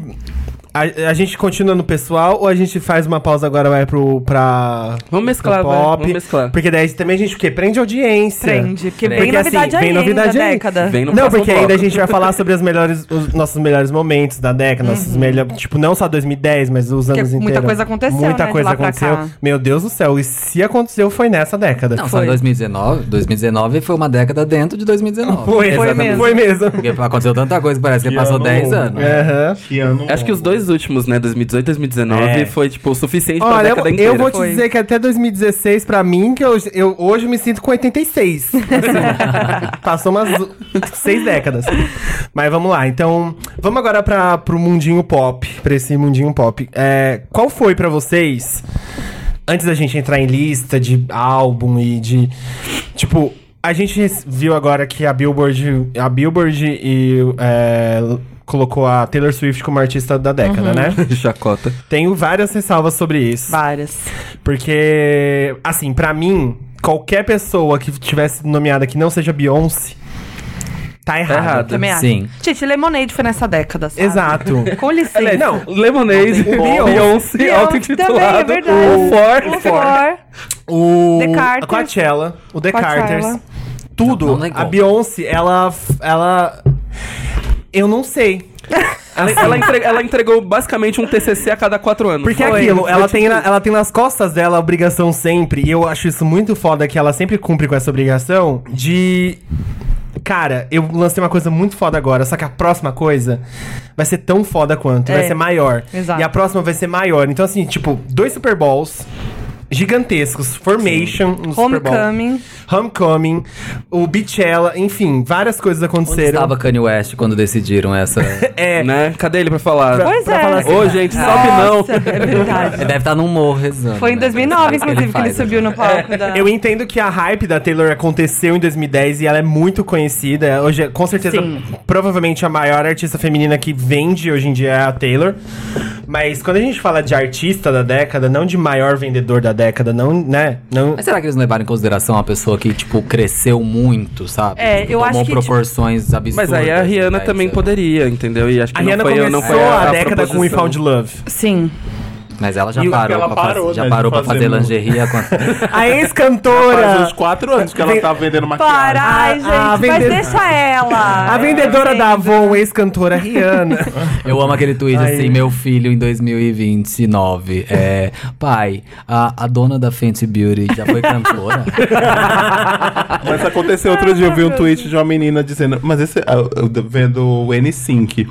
A, a gente continua no pessoal ou a gente faz uma pausa agora vai pro pra Vamos mesclar, pro pop? vamos mesclar. Porque daí também a gente o quê? Prende audiência. Prende. Porque vem Porque, assim, novidade vem ainda novidade da década. Vem no Não, porque ainda a gente vai falar sobre as melhores, os nossos melhores momentos da década, nossos melhores, tipo, não só 2010, mas os Porque anos muita inteiros. coisa aconteceu, Muita né, de coisa aconteceu. cá. Meu Deus do céu, e se aconteceu foi nessa década. não, Foi. em 2019. 2019 foi uma década dentro de 2019. Foi, Foi mesmo. Foi mesmo. Porque aconteceu tanta coisa que parece que Que passou ano- 10 anos. Aham. Que ano Acho que os dois dois últimos, né? 2018 2019 É. foi, tipo, o suficiente pra Olha, década eu, inteira. eu vou te Foi. dizer que até 2016, pra mim, que eu, eu hoje me sinto com 86. Assim, passou umas seis décadas. Mas vamos lá, então, vamos agora pra, pro mundinho pop, pra esse mundinho pop. É, qual foi pra vocês, antes da gente entrar em lista de álbum e de, tipo... A gente viu agora que a Billboard, a Billboard e, é, colocou a Taylor Swift como artista da década, né? Chacota. Tenho várias ressalvas sobre isso. Várias. Porque, assim, pra mim, qualquer pessoa que tivesse nomeada que não seja Beyoncé, tá errado. errado. Também acho. Sim. Gente, Lemonade foi nessa década, sabe? Exato. Com licença. Não, Lemonade, Beyoncé. Beyoncé, Beyoncé auto-intitulado. é. O For. O For. o The Carters. a Coachella, o The Coachella. Carters, tudo. Não, não negou. a Beyoncé, ela, ela, eu não sei. Ela, ela entre- ela entregou basicamente um TCC a cada quatro anos. Porque é Foi. aquilo, ela tipo tem, na- isso. ela tem nas costas dela a obrigação sempre, e eu acho isso muito foda que ela sempre cumpre com essa obrigação de. Cara, eu lancei uma coisa muito foda agora, só que a próxima coisa vai ser tão foda quanto, vai É. ser maior. Exato. E a próxima vai ser maior. Então, assim, tipo, dois Super Bowls gigantescos, Formation no Super Bowl. Homecoming. Homecoming, o Beachella, enfim, várias coisas Onde aconteceram. estava Kanye West quando decidiram essa... É, Né? Cadê ele pra falar? Pois pra é. falar assim, Ô, gente, sobe não. É verdade. Ele deve estar num morro rezando. Foi em né? 2009, Isso inclusive, que ele faz, subiu né? no palco da... Eu entendo que a hype da Taylor aconteceu em 2010 e ela é muito conhecida. Hoje, com certeza, Sim. provavelmente a maior artista feminina que vende hoje em dia é a Taylor. Mas quando a gente fala de artista da década, não de maior vendedor da década, não, né? Não, Mas será que eles não levaram em consideração uma pessoa que, tipo, cresceu muito, sabe? É, Tipo, eu tomou acho que, proporções absurdas. Mas aí a Rihanna né? também Isso- poderia, entendeu? E acho que a Rihanna não foi, começou não foi a, década com We. Found Love. Sim. Mas ela já E parou, ela pra, faz- parou, já né, parou de pra fazer fazer lingerie há quanto A Faz ex-cantora. uns quatro anos que ela tá vendendo maquiagem. Para, ai, gente, a mas vende- deixa ela. A vendedora da Avon, ex-cantora Rihanna. Eu amo aquele tweet Aí. assim, meu filho em 2029. É, pai, a, a dona da Fenty Beauty já foi cantora? Mas aconteceu outro dia, eu vi um tweet de uma menina dizendo, mas esse é. Eu, eu vendo o N5.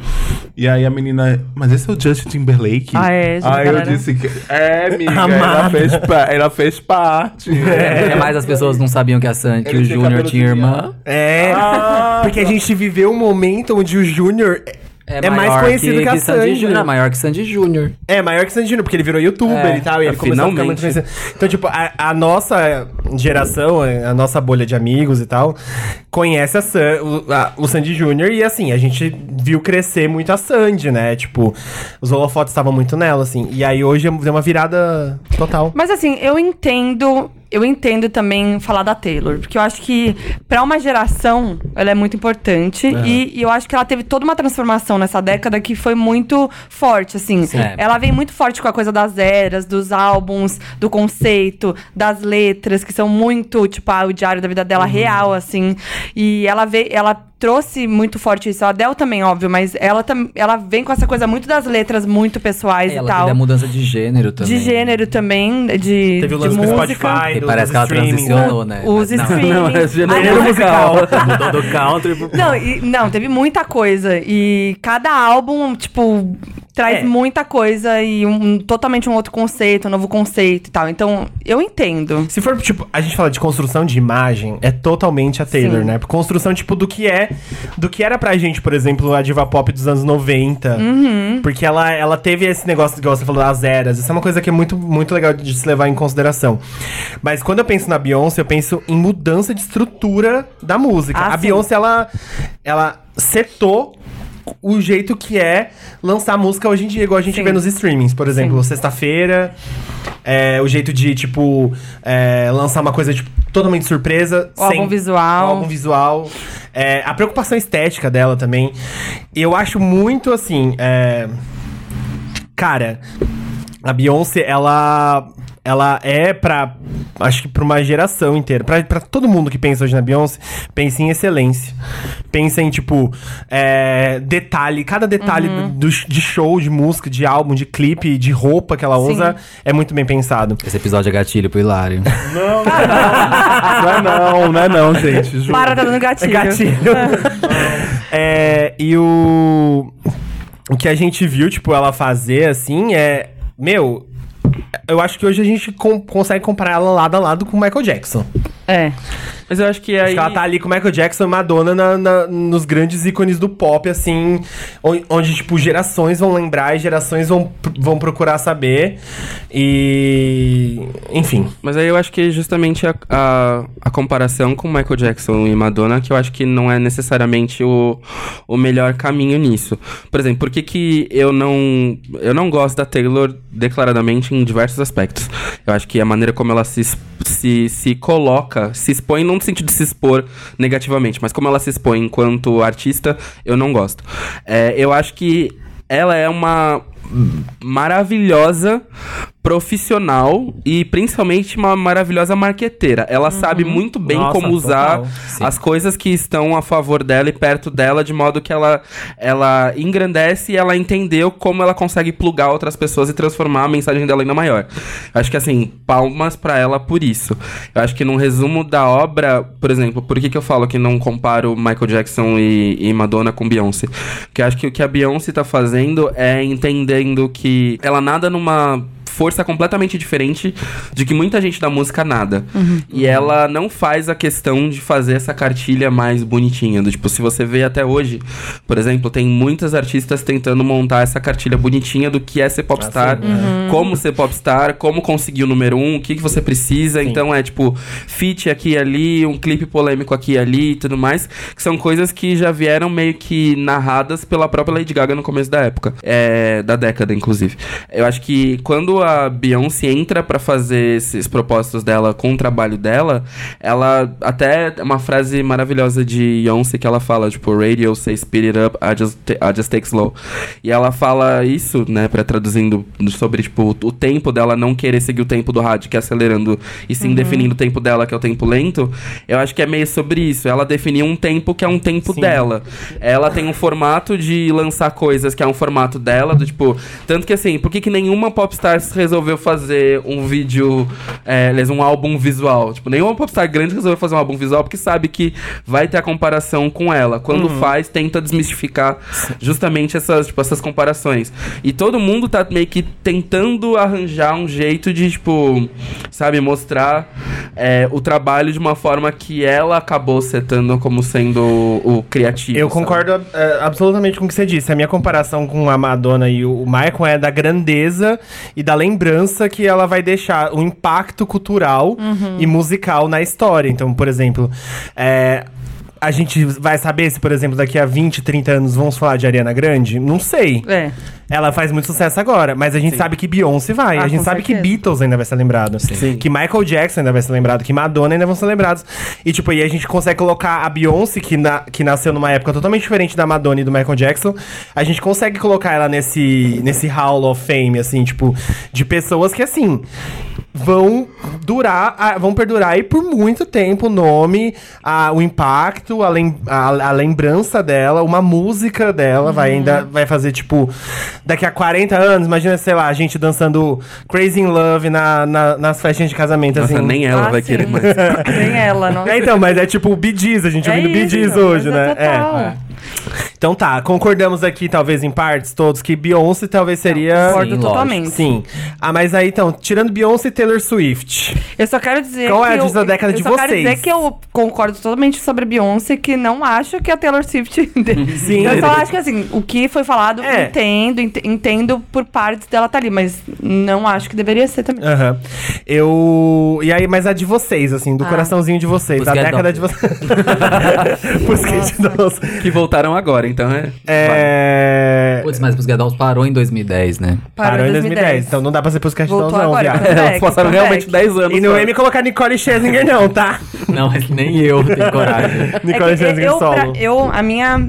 E aí a menina, mas esse é o Justin Timberlake? Ah, é, gente, Aí eu galera. Disse que. É, amiga, ela fez, pa- ela fez parte. É, mas as pessoas não sabiam que, a San, que Ele o Júnior tinha irmã. É, Ah, porque a gente viveu um momento onde o Júnior é, mais maior conhecido que, a Sandy Sandy. Júnior. É maior que Sandy Júnior. É, maior que Sandy Júnior, porque ele virou youtuber É, e tal, e ele começou a ficar muito conhecido. Então, tipo, a, a nossa geração, a nossa bolha de amigos e tal, conhece a San- o, a- o Sandy Júnior e, assim, a gente viu crescer muito a Sandy, né? Tipo, os holofotes estavam muito nela, assim. E aí hoje deu uma virada total. Mas assim, eu entendo. Eu entendo também falar da Taylor, porque eu acho que pra uma geração ela é muito importante e, e eu acho que ela teve toda uma transformação nessa década que foi muito forte, assim. É. Ela vem muito forte com a coisa das eras, dos álbuns, do conceito, das letras, que são muito, tipo, ah, o diário da vida dela real, assim. E ela veio, ela trouxe muito forte isso. A Adele também, óbvio, mas ela, tam, ela vem com essa coisa muito das letras muito pessoais e Ela tal. teve a mudança de gênero também. De gênero também, de, Teve o de lance o música. Spotify, E do, parece que ela transicionou, né? Os Mas não. streaming. Não, é gênero musical. Mudou do country pro... Não, e- não, teve muita coisa. E cada álbum, tipo, traz É. muita coisa e um, totalmente um outro conceito, um novo conceito e tal. Então, eu entendo. Se for, tipo, a gente fala de construção de imagem, é totalmente a Taylor, Sim. né? Construção, tipo, do que é. Do que era pra gente, por exemplo, a diva pop dos anos 90. Uhum. Porque ela, ela teve esse negócio que você falou das eras. Isso é uma coisa que é muito, muito legal de se levar em consideração. Mas quando eu penso na Beyoncé, eu penso em mudança de estrutura da música. Ah, a sim. Beyoncé, ela, ela setou o jeito que é lançar música hoje em dia, igual a gente Sim. vê nos streamings, por exemplo, sexta-feira, é, o jeito de, tipo, é, lançar uma coisa, tipo, totalmente surpresa. O álbum visual. o álbum visual. É, a preocupação estética dela também. Eu acho muito, assim, é, cara, a Beyoncé, ela... Ela é pra. Acho que pra uma geração inteira. Pra, pra todo mundo que pensa hoje na Beyoncé, pensa em excelência. Pensa em, tipo, é, detalhe. Cada detalhe Uhum. do, de show, de música, de álbum, de clipe, de roupa que ela Sim. usa é muito bem pensado. Esse episódio é gatilho pro Hilário. Não, não é não, não é não, gente. Juro. Para, tá dando gatilho. Gatilho. é, e o. o que a gente viu, tipo, ela fazer, assim, é... Meu, eu acho que hoje a gente com- consegue comparar ela lado a lado com o Michael Jackson. É. Mas eu acho que Acho aí. que ela tá ali com o Michael Jackson e Madonna na- na- nos grandes ícones do pop, assim, onde, tipo, gerações vão lembrar e gerações vão, vão procurar saber. E. Enfim. Mas aí eu acho que justamente a, a, a comparação com Michael Jackson e Madonna, que eu acho que não é necessariamente o, o melhor caminho nisso. Por exemplo, por que, que eu não. Eu não gosto da Taylor declaradamente em diversos aspectos. Eu acho que a maneira como ela se, se, se coloca, se expõe, não no sentido de se expor negativamente, mas como ela se expõe enquanto artista, eu não gosto. É, eu acho que ela é uma maravilhosa profissional e principalmente uma maravilhosa marqueteira. Ela sabe muito bem Nossa, como usar as coisas que estão a favor dela e perto dela, de modo que ela, ela engrandece e ela entendeu como ela consegue plugar outras pessoas e transformar a mensagem dela ainda maior. Acho que assim, palmas pra ela por isso. Eu acho que num resumo da obra, por exemplo, por que, que eu falo que não comparo Michael Jackson e, e Madonna com Beyoncé? Porque eu acho que o que a Beyoncé tá fazendo é entendendo que ela nada numa força completamente diferente de que muita gente da música nada. E ela não faz a questão de fazer essa cartilha mais bonitinha. Do tipo, se você vê até hoje, por exemplo, tem muitas artistas tentando montar essa cartilha bonitinha do que é ser popstar, como ser popstar, como conseguir o número um, o que, que você precisa. Então é tipo, feat aqui e ali, um clipe polêmico aqui e ali e tudo mais. Que são coisas que já vieram meio que narradas pela própria Lady Gaga no começo da época. É, da década, inclusive. Eu acho que quando a Beyoncé entra pra fazer esses propósitos dela com o trabalho dela, ela até é uma frase maravilhosa de Beyoncé que ela fala, tipo, radio say speed it up, I just, I just take slow. E ela fala isso, né, pra traduzindo sobre, tipo, o tempo dela não querer seguir o tempo do rádio, que é acelerando, e sim definindo o tempo dela, que é o tempo lento. Eu acho que é meio sobre isso. Ela definiu um tempo que é um tempo dela. Ela tem um formato de lançar coisas que é um formato dela, do tipo. Tanto que assim, por que, que nenhuma popstar resolveu fazer um vídeo, é, um álbum visual? Tipo, nenhuma popstar grande resolveu fazer um álbum visual porque sabe que vai ter a comparação com ela. Quando faz, tenta desmistificar justamente essas, tipo, essas comparações. E todo mundo tá meio que tentando arranjar um jeito de, tipo, sabe, mostrar é, o trabalho de uma forma que ela acabou setando como sendo o, o criativo. Eu sabe? concordo é, absolutamente com o que você disse. A minha comparação com a Madonna e o Michael é da grandeza e da lembrança que ela vai deixar, o impacto cultural e musical na história. Então, por exemplo, é, a gente vai saber se, por exemplo, daqui a 20, 30 anos vamos falar de Ariana Grande? Não sei. É. Ela faz muito sucesso agora, mas a gente sabe que Beyoncé vai. Ah, a gente sabe que certeza. Beatles ainda vai ser lembrado. Sim. Que Michael Jackson ainda vai ser lembrado, que Madonna ainda vão ser lembrados. E, tipo, aí a gente consegue colocar a Beyoncé, que, na- que nasceu numa época totalmente diferente da Madonna e do Michael Jackson. A gente consegue colocar ela nesse, nesse Hall of Fame, assim, tipo, de pessoas que, assim, vão durar, vão perdurar aí por muito tempo o nome, a, o impacto, a, lem- a, a lembrança dela, uma música dela, vai ainda vai fazer tipo daqui a 40 anos, imagina, sei lá, a gente dançando Crazy in Love na, na- nas festinhas de casamento Nossa, assim. nem ela Ah, vai sim. querer mais. Nem ela, não. É, então, mas é tipo o Bee Gees, a gente É ouvindo Bee isso, Gees mas hoje, é né? total. É. Então tá, concordamos aqui, talvez em partes, todos, que Beyoncé talvez seria. Concordo Sim, totalmente. Sim. Ah, mas aí então, tirando Beyoncé e Taylor Swift. Eu só quero dizer Qual é que a eu, da década eu de só quero vocês? dizer que eu concordo totalmente sobre a Beyoncé, que não acho que a Taylor Swift... Sim. Eu só acho que, assim, o que foi falado, É. entendo, ent- entendo por partes dela tá ali, mas não acho que deveria ser também. Aham. Eu. E aí, mas a de vocês, assim, do Ah. coraçãozinho de vocês, da Pussycat década de vocês. Dolls. que voltaram agora, então é. É. Putz, mas os Dolls parou em 2010, né? Parou em 2010. Então não dá pra ser Pussycat Dolls, Voltou não, agora, viado. Elas Comeback, passaram comeback. realmente 10 anos. E não só. é me colocar Nicole Scherzinger, não, tá? Não, mas nem eu tenho coragem. Nicole é que Scherzinger eu, pra- solo. eu, a minha.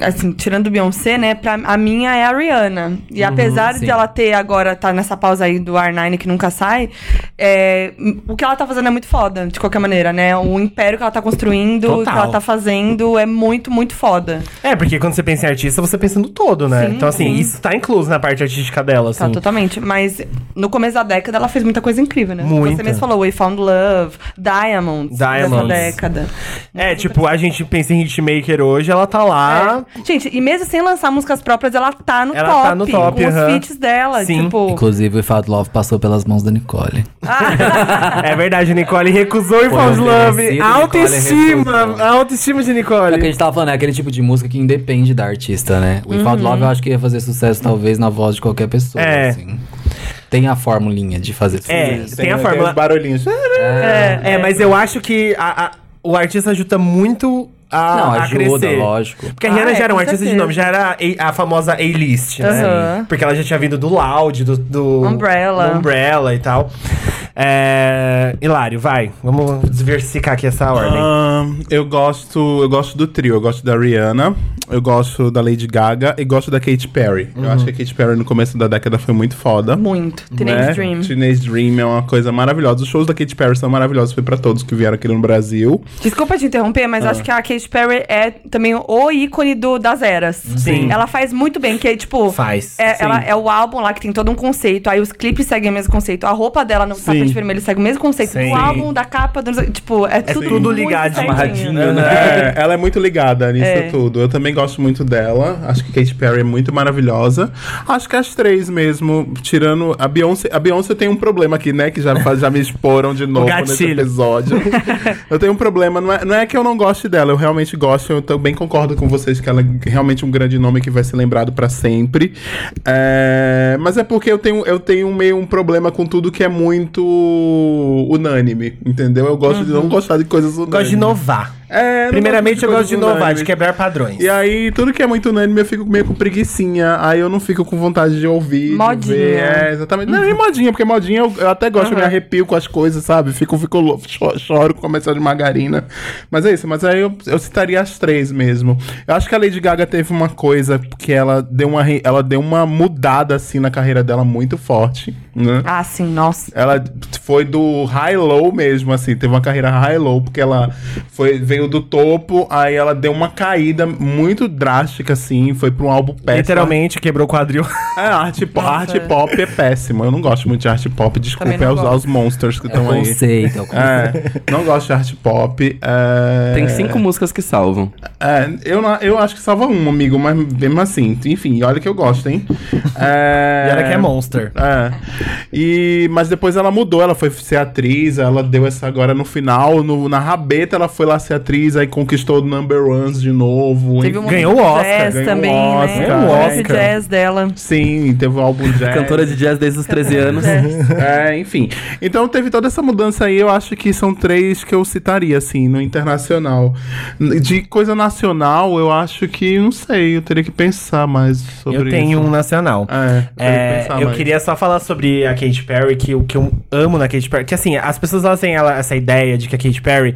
Assim, tirando Beyoncé, né? Pra, a minha é a Rihanna. E apesar sim. de ela ter agora, tá nessa pausa aí do R9 que nunca sai, é, o que ela tá fazendo é muito foda, de qualquer maneira, né? O império que ela tá construindo, o que ela tá fazendo é muito, muito foda. É, porque quando você pensa em artista, você pensa no todo, né? Sim, então, assim, sim. isso tá incluso na parte artística dela, Tá, assim. totalmente. Mas no começo da década ela fez muita coisa incrível, né? Muita. Você mesmo falou, We Found Love, Diamonds, Diamonds. dessa década. É, tipo, a gente pensa em hitmaker hoje, ela tá lá ela. Gente, e mesmo sem lançar músicas próprias, ela tá no Ela top. tá no top, Com aham. os feats dela. Sim. Tipo. Inclusive, o Without Love passou pelas mãos da Nicole. É verdade, Nicole recusou e Falls Love. merecido, Autoestima, Nicole autoestima de É o que a Nicole. gente tava falando, é aquele tipo de música que independe da artista, né? O Without Love eu acho que ia fazer sucesso, talvez, na voz de qualquer pessoa. É. assim. Tem a formulinha de fazer É, sucesso. tem a fórmula. os barulhinhos. É, É, mas eu acho que a- a- o artista ajuda muito a, Não, a ajuda, crescer. lógico. Porque a Ah, Rihanna é, já era um artista de certeza. nome, já era a, a famosa A-list, né? Aham. Porque ela já tinha vindo do Loud, do, do Umbrella. do Umbrella e tal. É, Hilário, vai. Vamos diversificar aqui essa ordem. Eu gosto, eu gosto do trio. Eu gosto da Rihanna, eu gosto da Lady Gaga e gosto da Katy Perry. Eu acho que a Katy Perry no começo da década foi muito foda. Muito. Teenage né? Dream. Teenage Dream é uma coisa maravilhosa. Os shows da Katy Perry são maravilhosos. Foi pra todos que vieram aqui no Brasil. Desculpa te interromper, mas eu acho que a Katy Perry é também o ícone do, das eras. Sim. Ela faz muito bem, que é tipo. Faz. É, Sim. ela, é o álbum lá que tem todo um conceito. Aí os clipes seguem o mesmo conceito. A roupa dela no tapete vermelho segue o mesmo conceito Sim. do álbum, da capa. Do, tipo, é, tudo, tudo muito ligadinho. certinho. Amarradinho, né? É, ela é muito ligada nisso É. tudo. Eu também gosto muito dela. Acho que Katy Perry é muito maravilhosa. Acho que as três mesmo, tirando a Beyoncé. A Beyoncé tem um problema aqui, né? Que já, já me exporam de novo nesse episódio. eu tenho um problema. Não é, não é que eu não goste dela, eu realmente gosto. Eu também concordo com vocês que ela é realmente um grande nome que vai ser lembrado pra sempre. É, mas é porque eu tenho, eu tenho meio um problema com tudo que é muito unânime, entendeu? Eu gosto de não gostar de coisas unânimes. Gosto de inovar. É, Primeiramente, eu gosto de inovar, de unânimes. quebrar padrões. E aí, tudo que é muito unânime, eu fico meio com preguicinha. Aí eu não fico com vontade de ouvir. de Modinha. ver. É, exatamente. Não, e modinha, porque modinha eu, eu até gosto, eu me arrepio com as coisas, sabe? Fico, fico choro com comercial de margarina. Mas é isso, mas aí eu, eu citaria as três mesmo. Eu acho que a Lady Gaga teve uma coisa que ela deu uma, ela deu uma mudada, assim, na carreira dela muito forte, né? Ah, sim, nossa. Ela foi do high-low mesmo, assim, teve uma carreira high-low, porque ela foi, veio do topo, aí ela deu uma caída muito drástica, assim, foi pra um álbum péssimo. Literalmente quebrou o quadril. É, arte, po- Nossa. arte pop é péssimo. Eu não gosto muito de arte pop, desculpa aos, gosto. aos monsters que É estão aí. conceito, é o conceito. É, não gosto de arte pop. é- Tem cinco músicas que salvam. É, eu, não- eu acho que salva um, amigo, mas mesmo assim, enfim, olha que eu gosto, hein? É... E ela que é monster. É. E, mas depois ela mudou, ela foi ser atriz, ela deu essa agora no final, no, na rabeta ela foi lá ser atriz, aí conquistou o number ones de novo. Teve um Ganhou o Oscar, jazz ganhou também, o né? Oscar, Ganhou o O Oscar. jazz dela. Sim, teve um álbum jazz. Cantora de jazz desde os 13 anos. É, enfim. Então teve toda essa mudança aí, eu acho que são três que eu citaria, assim, no internacional. De coisa nacional, eu acho que, não sei, eu teria que pensar mais sobre Eu tenho isso. um nacional. É, eu que É, pensar eu queria só falar sobre a Katy Perry, que o que eu amo na Katy Perry, que assim, as pessoas elas têm ela- essa ideia de que a Katy Perry,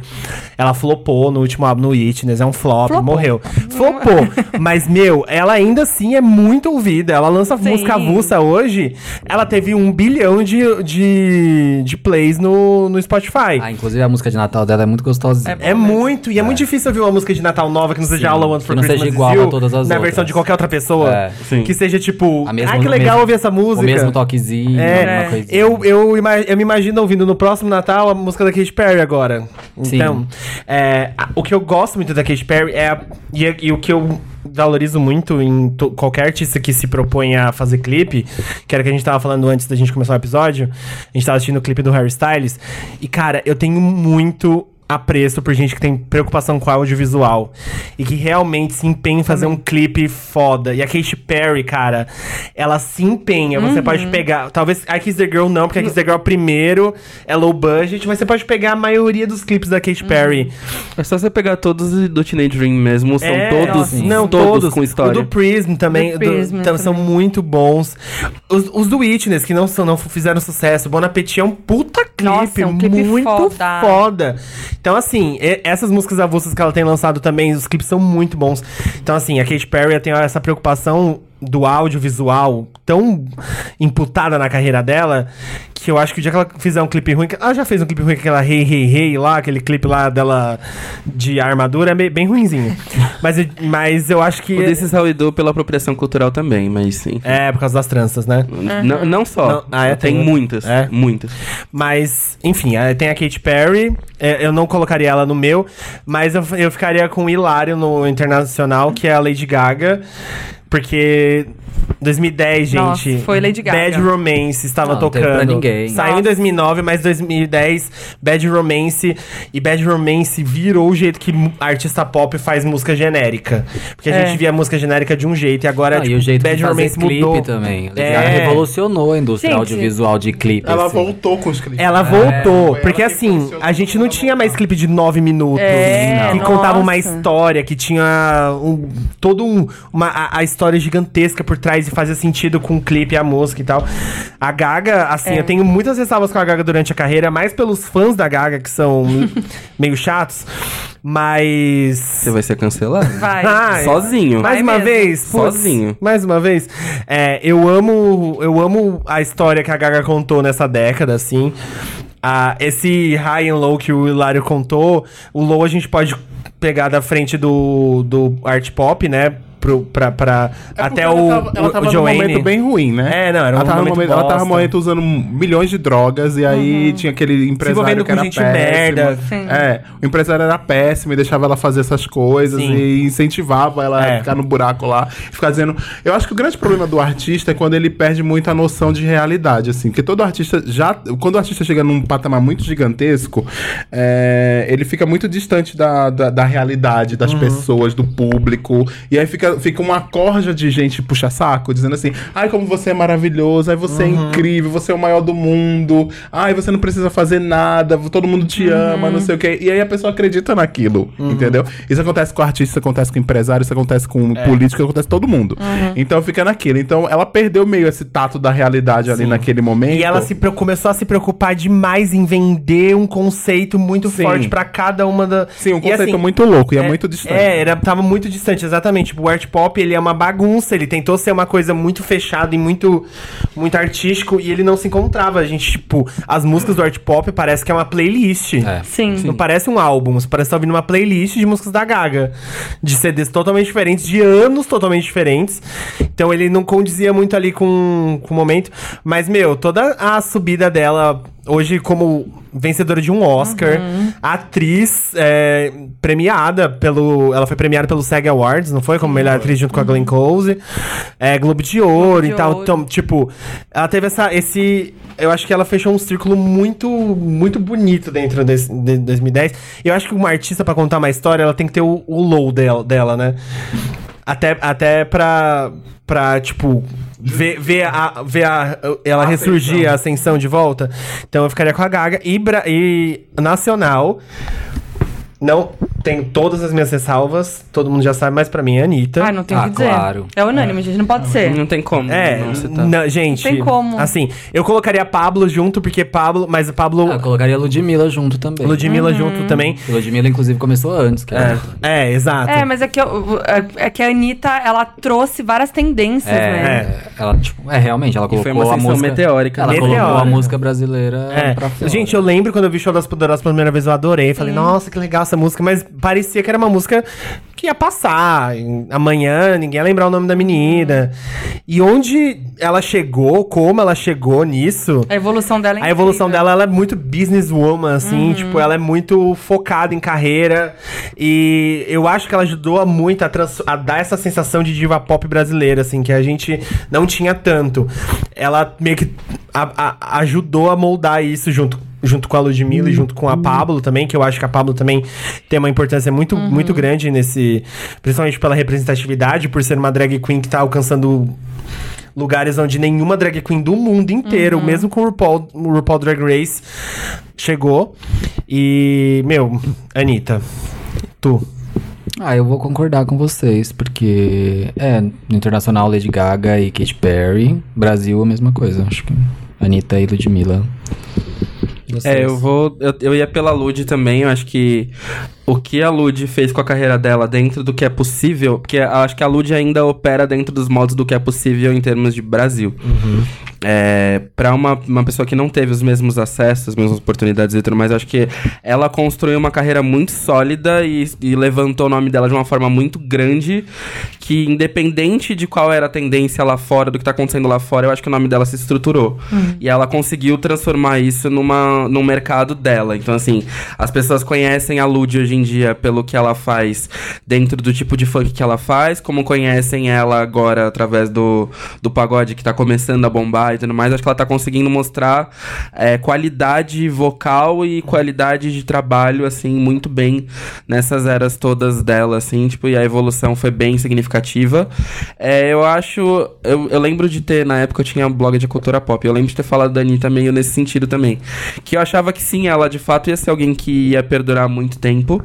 ela flopou no último álbum, no Witness, é um flop, Flopou. morreu. Flopou. Mas, meu, ela ainda assim é muito ouvida. Ela lança Sim. música avulsa hoje, ela teve um bilhão de, de, de plays no, no Spotify. Ah, inclusive a música de Natal dela é muito gostosinha. É muito, e é, muito difícil ouvir uma música de Natal nova que não seja Sim, All I Want for que não Christmas seja igual a You, todas as na outras. versão de qualquer outra pessoa. É. Que seja tipo, A mesma- ah, que legal mesmo- ouvir essa música. O mesmo toquezinho, a É, mesma coisinha. eu, eu, eu me imagino ouvindo no próximo Natal a música da Katy Perry agora. Sim. Então, é, a- o que eu gosto muito da Katy Perry é. e, a- e o que eu valorizo muito em to- qualquer artista que se propõe a fazer clipe, que era o que a gente tava falando antes da gente começar o episódio. A gente tava assistindo o clipe do Harry Styles. E, cara, eu tenho muito apreço por gente que tem preocupação com audiovisual e que realmente se empenha em fazer um clipe foda. E a Katy Perry, cara, ela se empenha. Você pode pegar, talvez a Kiss the Girl não, porque a Kiss the Girl primeiro é low budget, mas você pode pegar a maioria dos clipes da Katy Perry. É só você pegar todos do Teenage Dream mesmo. São É, todos, nossa, não, todos, com história. O do Prism também, Do do- Prism são também. muito bons. Os, os do Witness, que não, são, não fizeram sucesso. Bon Appetit é um puta clipe, Nossa, é um clipe muito foda. foda. Então, assim, essas músicas avulsas que ela tem lançado também, os clipes são muito bons. Então, assim, a Katy Perry tem essa preocupação do audiovisual tão imputada na carreira dela que eu acho que o dia que ela fizer um clipe ruim. Ela já fez um clipe ruim com aquela Rei Rei Rei lá, aquele clipe lá dela de armadura, é bem, ruinzinho. mas, eu- mas eu acho que. O We Do pela apropriação cultural também, mas sim. É, por causa das tranças, né? Não, não só. Não, ah, é, tem, tem- muitas. é. Muitas. Mas, enfim, aí tem a Katy Perry. é, eu não colocaria ela no meu, mas eu, eu ficaria com o Hilário no internacional, que é a Lady Gaga. Porque 2010, Nossa, gente. foi Lady Gaga. Bad Romance estava Não, não tocando. pra ninguém. Saiu em Nossa. 2009, mas 2010, Bad Romance. E Bad Romance virou o jeito que artista pop faz música genérica. Porque a É. gente via a música genérica de um jeito e agora Ah, tipo, e o jeito Bad Romance clipe mudou. também. É. Ela revolucionou a indústria Gente, audiovisual de clipe. Ela assim. voltou com os clipes. Ela voltou, foi porque ela assim, a gente não tinha mais clipe de nove minutos É, que contava uma nossa. história, que tinha um, todo um, uma a, a história gigantesca por trás e fazia sentido com o clipe, a música e tal. A Gaga, assim, É. eu tenho muitas ressalvas com a Gaga durante a carreira, mais pelos fãs da Gaga que são meio chatos, mas Você vai ser cancelado. Vai. Ai, Sozinho. Mais Vai uma mesmo. vez, putz, Sozinho. Mais uma vez. É, eu amo, eu amo a história que a Gaga contou nessa década, assim. Ah, esse high and low que o Hilário contou, o low a gente pode pegar da frente do, do art pop, né? Pro, pra, pra, É até o, ela tava, ela o, tava o Joanne. momento bem ruim, né? É, não, era um ela tava, momento momento, ela tava no momento usando milhões de drogas e aí tinha aquele empresário envolvendo que com era gente péssimo. merda. Sim. É, o empresário era péssimo e deixava ela fazer essas coisas Sim. e incentivava ela É. a ficar no buraco lá, e ficar dizendo. Eu acho que o grande problema do artista é quando ele perde muito a noção de realidade, assim, porque todo artista já, quando o artista chega num patamar muito gigantesco, é, ele fica muito distante da, da, da realidade das pessoas, do público, e aí fica, fica uma corja de gente puxa saco, dizendo assim, ai como você é maravilhoso, ai você é incrível, você é o maior do mundo, ai você não precisa fazer nada, todo mundo te ama, não sei o quê. E aí a pessoa acredita naquilo, entendeu? Isso acontece com artista, isso acontece com empresário, isso acontece com político, isso acontece com todo mundo. Então fica naquilo. Então ela perdeu meio esse tato da realidade ali Sim. naquele momento. E ela se começou a se preocupar demais em vender um conceito muito Sim. forte pra cada uma da. Sim, um E, conceito assim, muito louco e é, muito distante. É, era, tava muito distante, exatamente. Tipo, o art pop, ele é uma bagunça, ele tentou ser uma coisa muito fechada e muito, muito artístico, e ele não se encontrava. A gente, tipo, as músicas do art pop parece que é uma playlist. É. Sim. Não parece um álbum, você parece estar ouvindo uma playlist de músicas da Gaga. De CDs totalmente diferentes, de anos totalmente diferentes. Então ele não condizia muito ali com, com o momento. Mas, meu, toda a subida dela, hoje como vencedora de um Oscar, atriz é, premiada pelo. Ela foi premiada pelo SAG Awards, não foi? Como melhor atriz junto com a Glenn Close. É, Globo de Ouro e tal. Ouro. Então, tipo, ela teve essa, esse. Eu acho que ela fechou um círculo muito, muito bonito dentro desse, de 2010. E eu acho que uma artista, pra contar uma história, ela tem que ter o, o low dela, dela, né? Até, até pra, pra tipo, ver, ver, a, ver a, ela ressurgir, a ascensão de volta. Então eu ficaria com a Gaga. E, e Nacional. Não tem todas as minhas ressalvas, todo mundo já sabe, mas pra mim é a Anitta. Ah, não tem o Ah, que dizer. claro. É unânime, gente, não pode ser. Não tem como. É, não citar. na- gente. Tem como. Assim, eu colocaria Pablo junto, porque Pablo. Mas o Pablo. Ah, eu colocaria Ludmilla junto também. Ludmilla Uhum. junto também. Ludmilla, inclusive, começou antes. Que É, ela- é, exato. É, mas é que, eu- é que a Anitta, ela trouxe várias tendências, né? É, ela, tipo, é, realmente, ela E foi uma a ascensão música... meteórica. Ela Meteórica. colocou a música brasileira É. pra fora. Gente, eu lembro quando eu vi o Show das Poderosas pela primeira vez, eu adorei. Falei, nossa, que legal essa música. Mas parecia que era uma música que ia passar. Amanhã, ninguém ia lembrar o nome da menina. E onde ela chegou, como ela chegou nisso. A evolução dela é A evolução dela, ela é muito businesswoman, assim, tipo, ela é muito focada em carreira. E eu acho que ela ajudou a muito a, trans- a dar essa sensação de diva pop brasileira, assim, que a gente não tinha tanto. Ela meio que a- a- ajudou a moldar isso junto. Junto com a Ludmilla e junto com a Pablo também, que eu acho que a Pablo também tem uma importância muito, muito grande nesse. Principalmente pela representatividade, por ser uma drag queen que tá alcançando lugares onde nenhuma drag queen do mundo inteiro, mesmo com o RuPaul, o RuPaul Drag Race, chegou. E, meu, Anitta, tu. Ah, eu vou concordar com vocês, porque é, no internacional Lady Gaga e Katy Perry, Brasil a mesma coisa, acho que Anitta e Ludmilla. É, eu vou. Eu, eu ia pela Lud também, eu acho que o que a Lud fez com a carreira dela dentro do que é possível, porque eu acho que a Lud ainda opera dentro dos modos do que é possível em termos de Brasil. É, para uma, uma pessoa que não teve os mesmos acessos, as mesmas oportunidades e tudo mais, acho que ela construiu uma carreira muito sólida e, e levantou o nome dela de uma forma muito grande, que independente de qual era a tendência lá fora, do que tá acontecendo lá fora, eu acho que o nome dela se estruturou. E ela conseguiu transformar isso numa, num mercado dela. Então, assim, as pessoas conhecem a Lud hoje em dia pelo que ela faz dentro do tipo de funk que ela faz, como conhecem ela agora através do, do pagode que tá começando a bombar e tudo mais. Acho que ela tá conseguindo mostrar é, qualidade vocal e qualidade de trabalho, assim, muito bem nessas eras todas dela, assim, tipo, e a evolução foi bem significativa. É, eu acho. Eu, eu lembro de ter, na época eu tinha um blog de cultura pop, eu lembro de ter falado da Anitta meio nesse sentido também. Que eu achava que sim, ela de fato ia ser alguém que ia perdurar muito tempo.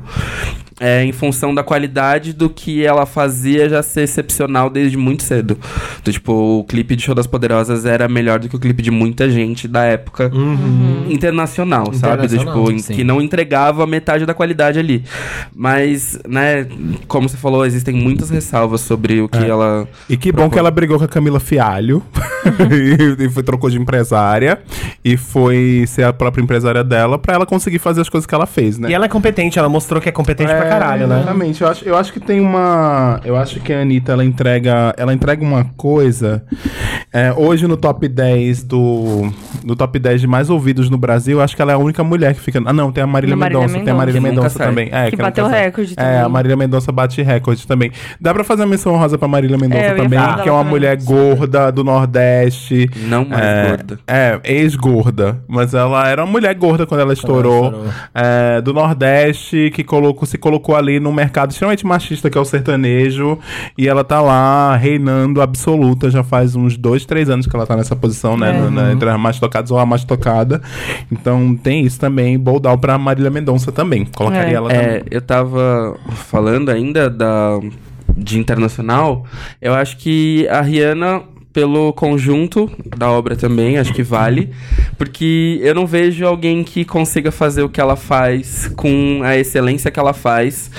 É, em função da qualidade do que ela fazia já ser excepcional desde muito cedo. Do, tipo, o clipe de Show das Poderosas era melhor do que o clipe de muita gente da época internacional, sabe? Internacional, tipo, sim. que não entregava metade da qualidade ali. Mas, né, como você falou, existem muitas ressalvas sobre o que É. ela. E que bom que ela brigou com a Camila Fialho e, e foi, trocou de empresária e foi ser a própria empresária dela pra ela conseguir fazer as coisas que ela fez, né? E ela é competente, ela mostrou que é competente pra É, caralho, né? Exatamente. Eu acho, eu acho que tem uma. Eu acho que a Anitta ela entrega, ela entrega uma coisa. é, hoje no top 10 do. No top 10 de mais ouvidos no Brasil, eu acho que ela é a única mulher que fica. Ah, não, tem a Marília A Marília Mendonça. Tem a Marília Mendonça. Que também. É, Que ela bateu recorde É, também. a Marília Mendonça bate recorde também. Dá pra fazer uma menção honrosa pra Marília Mendonça É, também, que é uma mulher gorda do Nordeste. Não mais é, gorda. É, ex-gorda. Mas ela era uma mulher gorda quando ela estourou. estourou. é, do Nordeste, que colocou, se colocou ali num mercado extremamente machista, que é o sertanejo. E ela tá lá reinando absoluta. Já faz uns dois, três anos que ela tá nessa posição, né? É. no- na- entre as mais tocadas ou a mais tocada. Então tem isso também. Boldal pra Marília Mendonça também. Colocaria É. ela também. É, eu tava falando ainda da, de internacional. Eu acho que a Rihanna, pelo conjunto da obra também, acho que vale. Porque eu não vejo alguém que consiga fazer o que ela faz com a excelência que ela faz.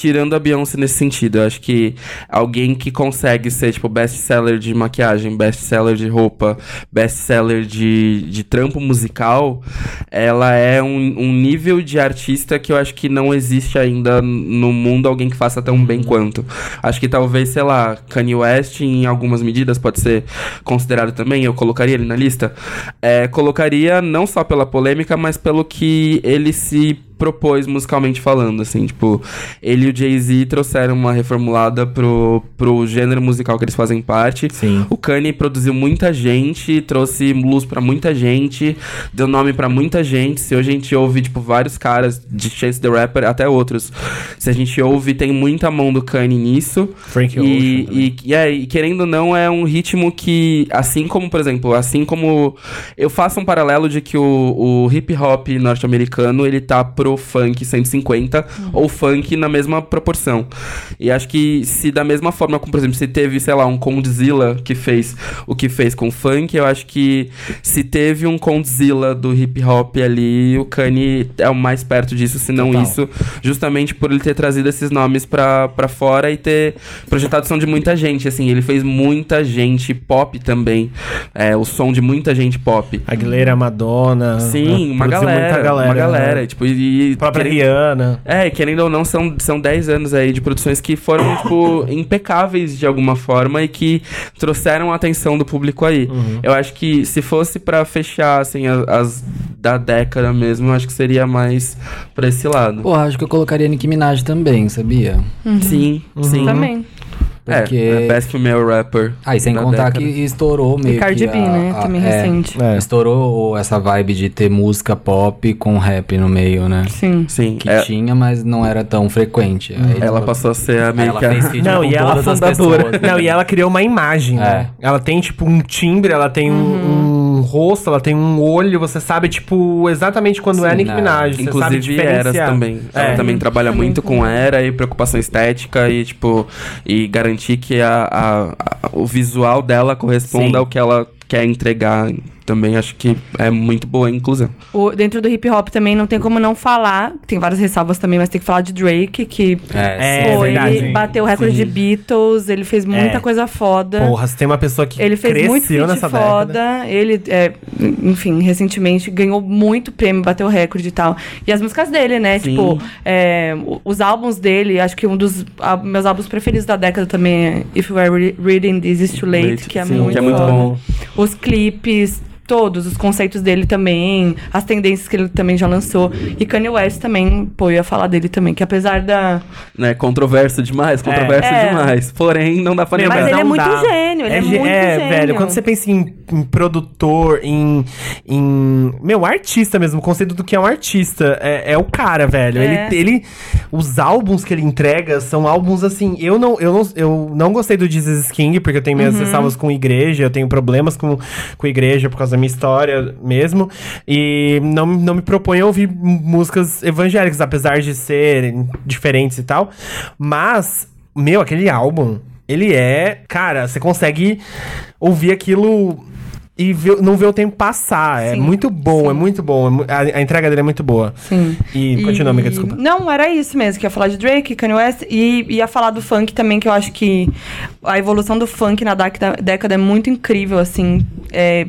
Tirando a Beyoncé nesse sentido, eu acho que alguém que consegue ser, tipo, best-seller de maquiagem, best-seller de roupa, best-seller de, de trampo musical, ela é um, um nível de artista que eu acho que não existe ainda no mundo alguém que faça tão bem quanto. Acho que talvez, sei lá, Kanye West, em algumas medidas, pode ser considerado também, eu colocaria ele na lista. É, colocaria não só pela polêmica, mas pelo que ele se propôs musicalmente falando, assim, tipo, ele e o Jay-Z trouxeram uma reformulada pro, pro gênero musical que eles fazem parte. Sim. O Kanye produziu muita gente, trouxe luz pra muita gente, deu nome pra muita gente. Se hoje a gente ouve, tipo, vários caras de Chase the Rapper, até outros. Se a gente ouve, tem muita mão do Kanye nisso. Frank Ocean. E, também. e, e, é, e querendo ou não, é um ritmo que, assim como, por exemplo, assim como eu faço um paralelo de que o, o hip hop norte-americano ele tá pro funk 150 ou funk na mesma proporção. E acho que se da mesma forma, como por exemplo, se teve, sei lá, um Condzilla que fez o que fez com o funk, eu acho que se teve um Condzilla do hip hop ali, o Kanye é o mais perto disso, se não Total. isso, justamente por ele ter trazido esses nomes pra, pra fora e ter projetado o som de muita gente, assim, ele fez muita gente pop também, é, o som de muita gente pop. Aguilera, Madonna. Sim, uma galera, muita galera. uma galera, né? tipo, e... A própria querendo- Rihanna. é, querendo ou não, são, são 10 anos aí de produções que foram, tipo, impecáveis de alguma forma e que trouxeram a atenção do público aí. Uhum. Eu acho que se fosse pra fechar, assim, a- as, da década mesmo, eu acho que seria mais pra esse lado. Pô, acho que eu colocaria Nicki Minaj também, sabia? Sim, sim. Também. Porque. É, é Best Female Rapper. Ah, e sem contar década. que estourou meio E Cardi que B, a- né? a- Também é, recente. É. Estourou essa vibe de ter música pop com rap no meio, né? Sim. Sim, Que é- tinha, mas não era tão frequente. Aí, ela passou a ser a meio ela que a- Não, e ela fundadora. pessoas, né? Não, e ela criou uma imagem, né? Ela tem, tipo, um timbre, ela tem um, um rosto, ela tem um olho, você sabe, tipo, exatamente quando é Sim, Nicki né? Minaj. Você sabe Inclusive eras também. Ela É. também trabalha muito com era e preocupação estética e, tipo, e garantir que a, a- a- o visual dela corresponda Sim. ao que ela quer entregar em também acho que é muito boa a inclusão. O- dentro do hip hop também não tem como não falar. Tem várias ressalvas também, mas tem que falar de Drake, que É, pô, verdade. ele bateu o recorde Sim. de Beatles, ele fez muita É. coisa foda. Porra, se tem uma pessoa que Ele fez muito cresceu feat nessa foda. década. Ele, é, enfim, recentemente ganhou muito prêmio, bateu recorde e tal. E as músicas dele, né? Sim. Tipo, é, os álbuns dele, acho que um dos ah, meus álbuns preferidos da década também é If You Are Re- Reading This Is Too Late, Late, que é sim, muito que é muito foda. bom. Os clipes. Todos, os conceitos dele também, as tendências que ele também já lançou. E Kanye West também, pô, eu ia falar dele também, que apesar da. Né, controverso demais, controverso É. demais. Porém, não dá pra Meu, Mas negar. ele é não muito dá. gênio, ele é ge- muito é, gênio. velho, quando você pensa em, em produtor, em, em. Meu, artista mesmo, o conceito do que é um artista. É, é o cara, velho. É. Ele, ele. Os álbuns que ele entrega são álbuns assim. Eu não, eu não, eu não gostei do Jesus King, porque eu tenho minhas Uhum. ressalvas com igreja, eu tenho problemas com, com igreja por causa da minha história mesmo. E não, não me proponho a ouvir músicas evangélicas, apesar de serem diferentes e tal. Mas, meu, aquele álbum, ele é. Cara, você consegue ouvir aquilo. E ver- não ver o tempo passar. É Sim, muito bom, sim. é muito bom. é A, a entrega dele é muito boa. Sim. E, continua, amiga, desculpa. Não, era isso mesmo, que ia falar de Drake, Kanye West, e ia falar do funk também, que eu acho que a evolução do funk na década, é muito incrível, assim, é,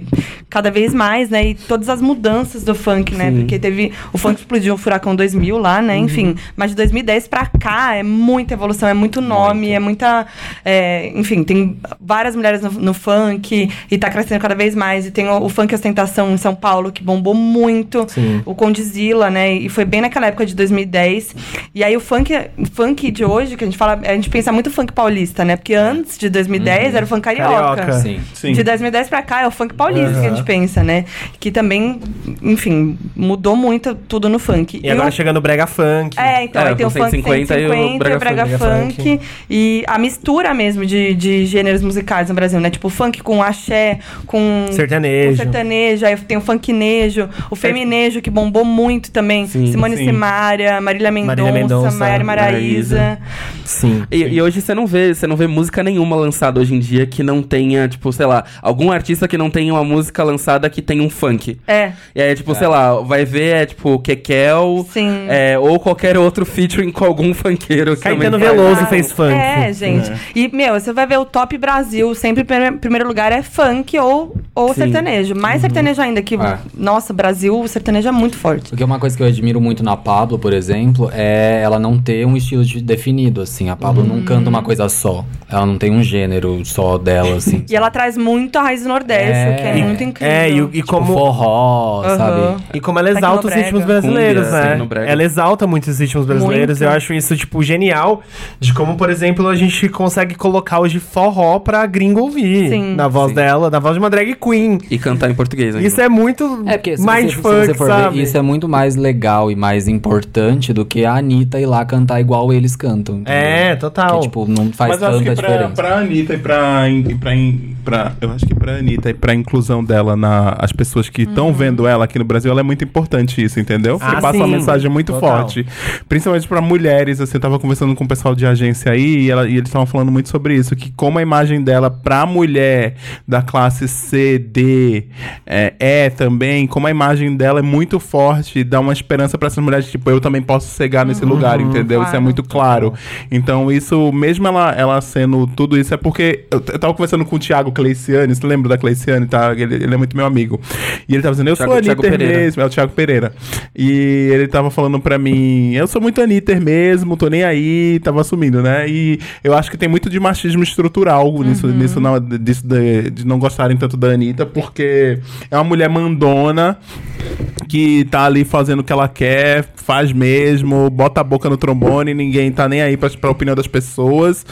cada vez mais, né, e todas as mudanças do funk, né, Sim. porque teve, o funk explodiu o Furacão 2000 lá, Uhum. né, enfim, mas de 2010 pra cá é muita evolução, é muito nome, é muita, é, enfim, tem várias mulheres no, no funk, e tá crescendo cada vez mais, e tem o, o funk ostentação em São Paulo, que bombou muito, Sim. o Condzilla, né? E foi bem naquela época de 2010. E aí o funk, funk de hoje, que a gente fala, a gente pensa muito funk paulista, né? Porque antes de 2010 era o funk carioca. Carioca. Sim. Sim. De 2010 pra cá é o funk paulista que a gente Aham. pensa, né? Que também, enfim, mudou muito tudo no funk. E agora o- chegando o Brega Funk. é, então, É, aí tem o funk 150 150 e o e brega brega, funk. funk. e a mistura mesmo de, de gêneros musicais no Brasil, né? Tipo, funk com axé, com Sertanejo. com sertanejo, aí tem o funknejo, o feminejo que bombou muito também, Sim, Simone sim. Simaria, Marília Mendonça, Mendonça, Maiara Maraíza. Sim. E, e hoje você não vê, você não vê música nenhuma lançada hoje em dia que não tenha, tipo, sei lá, algum artista que não tenha uma música lançada que tenha um funk. É, E aí, tipo, sei lá, vai ver, é tipo, Kekel, Sim. é, ou qualquer outro featuring com algum funkeiro. que Caetano. Veloso Ah, fez funk. É, gente. E, meu, você vai ver o top Brasil, sempre em prime- primeiro lugar é funk ou, ou Sim. sertanejo. Mais sertanejo ainda, que, É. nossa, Brasil, o sertanejo é muito forte. Porque uma coisa que eu admiro muito na Pablo, por exemplo, é ela não ter um estilo de- definido, assim. A Pablo não canta uma coisa só. Ela não tem um gênero só dela, assim. E ela traz muito a raiz do Nordeste, É. o que é E- muito incrível. É, e, o- e Tipo, como. forró, Aham. sabe? E como ela exalta os ritmos brasileiros, Cumbia, né? Ela exalta muito os ritmos brasileiros. Muito. Eu acho isso, tipo, genial. De como, por exemplo, a gente consegue colocar hoje forró pra gringo ouvir. Sim. Na voz Sim. dela, na voz de uma drag queen. E cantar em português ainda. Isso é muito É porque se, mais funk, sabe? ver, isso é muito mais legal e mais importante do que a Anitta ir lá cantar igual eles cantam. entendeu? É, total. Que, tipo, não faz Mas eu acho tanta que pra, diferença. pra Anitta e pra, e pra, in- pra- Eu acho que pra Anitta e pra inclusão dela na as pessoas que estão vendo ela aqui no Brasil, ela é muito importante isso, entendeu? Porque Ah, passa uma sim. mensagem muito Total. forte. Principalmente pra mulheres, assim, eu tava conversando com o pessoal de agência aí e, ela- e eles estavam falando muito sobre isso, que como a imagem dela pra mulher da classe C, D, é, E também, como a imagem dela é muito forte, dá uma esperança pra essas mulheres, tipo, eu também posso chegar nesse lugar, entendeu? Isso é claro. muito claro. Então, isso, mesmo ela, ela sendo tudo isso, é porque. Eu, eu tava conversando com o Thiago Cleiciane, você lembra da Cleiciane, tá? Ele, ele é muito meu amigo. E ele tava dizendo, eu Thiago- sou Anitta mesmo, é o Thiago Pereira. E ele tava falando pra mim, eu sou muito Anitta mesmo, tô nem aí, tava assumindo, né? E eu acho que tem muito de machismo estrutural nisso, nisso não, disso de, de não gostarem tanto da Anitta, porque é uma mulher mandona que tá ali fazendo o que ela quer, faz mesmo, bota a boca no trombone, ninguém tá nem aí pra, pra opinião das pessoas.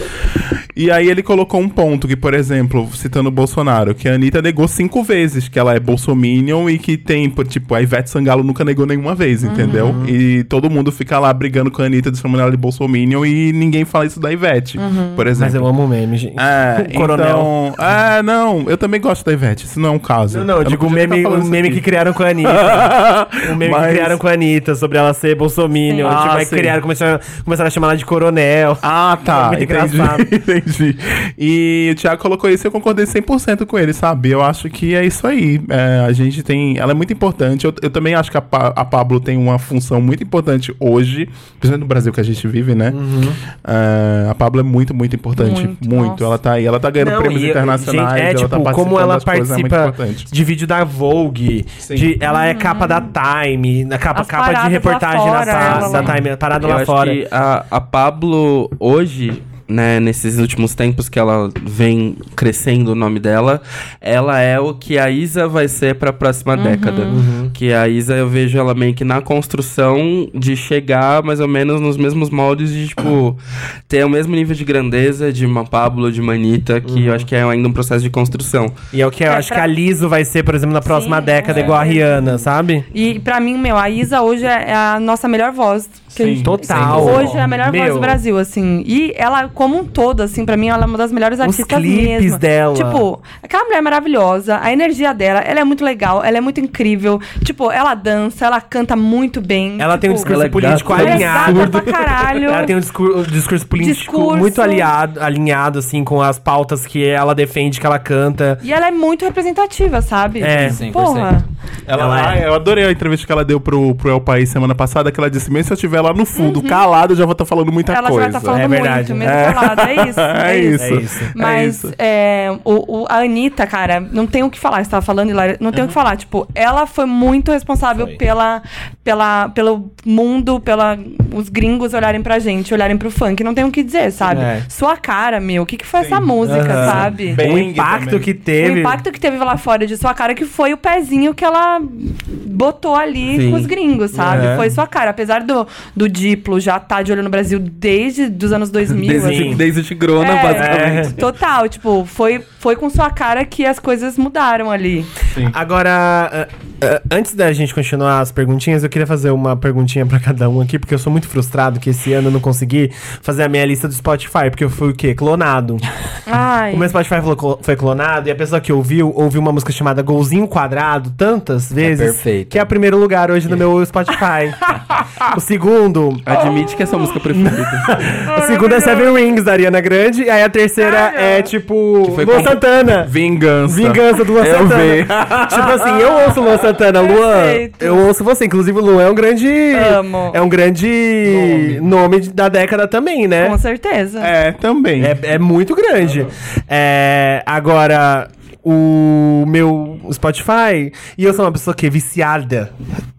E aí ele colocou um ponto que, por exemplo, citando o Bolsonaro, que a Anitta negou cinco vezes que ela é bolsominion e que tem, tipo, a Ivete Sangalo nunca negou nenhuma vez, entendeu? E todo mundo fica lá brigando com a Anitta, chamando ela de bolsominion e ninguém fala isso da Ivete, por exemplo. Mas eu amo o meme, gente. É, O coronel. então... Ah, não, eu também gosto da Ivete, isso não é um caso. Não, não, eu Eu digo o meme, tá o isso meme que criaram com a Anitta. o meme Mas- que criaram com a Anitta sobre ela ser bolsominion. Sim. tipo, Ah, aí sim. criaram, começaram, começaram a chamar ela de coronel. Ah, tá. Muito entendi, engraçado. entendi. Entendi. E o Thiago colocou isso e eu concordei 100% com ele, sabe? Eu acho que é isso aí. É, a gente tem. Ela é muito importante. Eu, eu também acho que a, Pa- a Pablo tem uma função muito importante hoje, principalmente no Brasil que a gente vive, né? É, a Pablo é muito, muito importante. Muito. Muito. Ela tá aí. Ela tá ganhando Não, prêmios e, internacionais. gente, é ela tipo, tá como ela das coisas, é participa de vídeo da Vogue, de- ela é capa da Time, na capa, As capa de reportagem fora, ela- da Time, parada Eu lá acho fora. que a, a Pablo, hoje, né, nesses últimos tempos que ela vem crescendo o nome dela, ela é o que a Isa vai ser pra próxima década. Que a Isa, eu vejo ela meio que na construção de chegar mais ou menos nos mesmos moldes de, tipo, ter o mesmo nível de grandeza de uma Pablo, de uma Anitta, que eu acho que é ainda um processo de construção. E é o que eu É, acho pra- que a Liso vai ser, por exemplo, na próxima Sim, década, é. igual a Rihanna, sabe? E pra mim, meu, a Isa hoje é é a nossa melhor voz. Que a Sim, gente- Total. Hoje é a melhor voz Meu. do Brasil, assim. E ela, como um todo, assim, pra mim, ela é uma das melhores Os artistas clipes mesmo. dela. Tipo, aquela mulher maravilhosa, a energia dela, ela é muito legal, ela é muito incrível. Tipo, ela dança, ela canta muito bem. Ela tem um tipo, discurso ela é político gata. ela é alinhado. pra caralho. Ela tem um discurso, discurso político Discurso. muito aliado, alinhado, assim, com as pautas que ela defende, que ela canta. E ela é muito representativa, sabe? É. 100%. Porra. Ela, Ela ah, é. Eu adorei a entrevista que ela deu pro, pro El País semana passada, que ela disse, mesmo se eu estiver lá no fundo, calado, eu já vou estar falando muita Uhum. ela coisa. já vai estar falando É verdade. muito, mesmo É. falado. É isso. É isso. É isso. Mas isso. é, o, o- a Anitta, cara, não tem o que falar. Você tava falando, Hilária, não tem o que falar. Tipo, ela foi muito responsável Foi. pela, pela, pelo mundo, pela os gringos olharem pra gente, olharem pro funk. Não tem o que dizer, sabe? É. Sua cara, meu. O que, que foi essa música, Aham. sabe? Bem- o Bang impacto também. que O teve. impacto que teve lá fora de sua cara, que foi o pezinho que ela botou ali Sim. com os gringos, sabe? É. Foi sua cara. Apesar do, do Diplo já estar de olho no Brasil desde os anos 2000. Desde, assim, desde Tigrona, É, basicamente. Total, tipo, foi, foi com sua cara que as coisas mudaram ali. Agora, ah, ah, antes da gente continuar as perguntinhas, eu queria fazer uma perguntinha pra cada um aqui, porque eu sou muito frustrado que esse ano eu não consegui fazer a minha lista do Spotify, porque eu fui o quê? Clonado. Ai. O meu Spotify foi clo- foi clonado e a pessoa que ouviu, ouviu uma música chamada Golzinho Quadrado tantas vezes. perfeito. Que é o primeiro lugar hoje no meu Spotify. o segundo. Admite que é sua música preferida. O segundo é Seven Rings da Ariana Grande. E aí a terceira é tipo. foi Luan com- Santana. Vingança. Vingança do Luan Eu Santana. vi. tipo assim, eu ouço o Luan Santana, Luan. Perfeito. Eu ouço você. Inclusive, o É um grande. Amo. É um grande nome, de- da década também, né? Com certeza. É, também. É, é muito grande. É, agora, o meu Spotify. E eu sou uma pessoa que é viciada.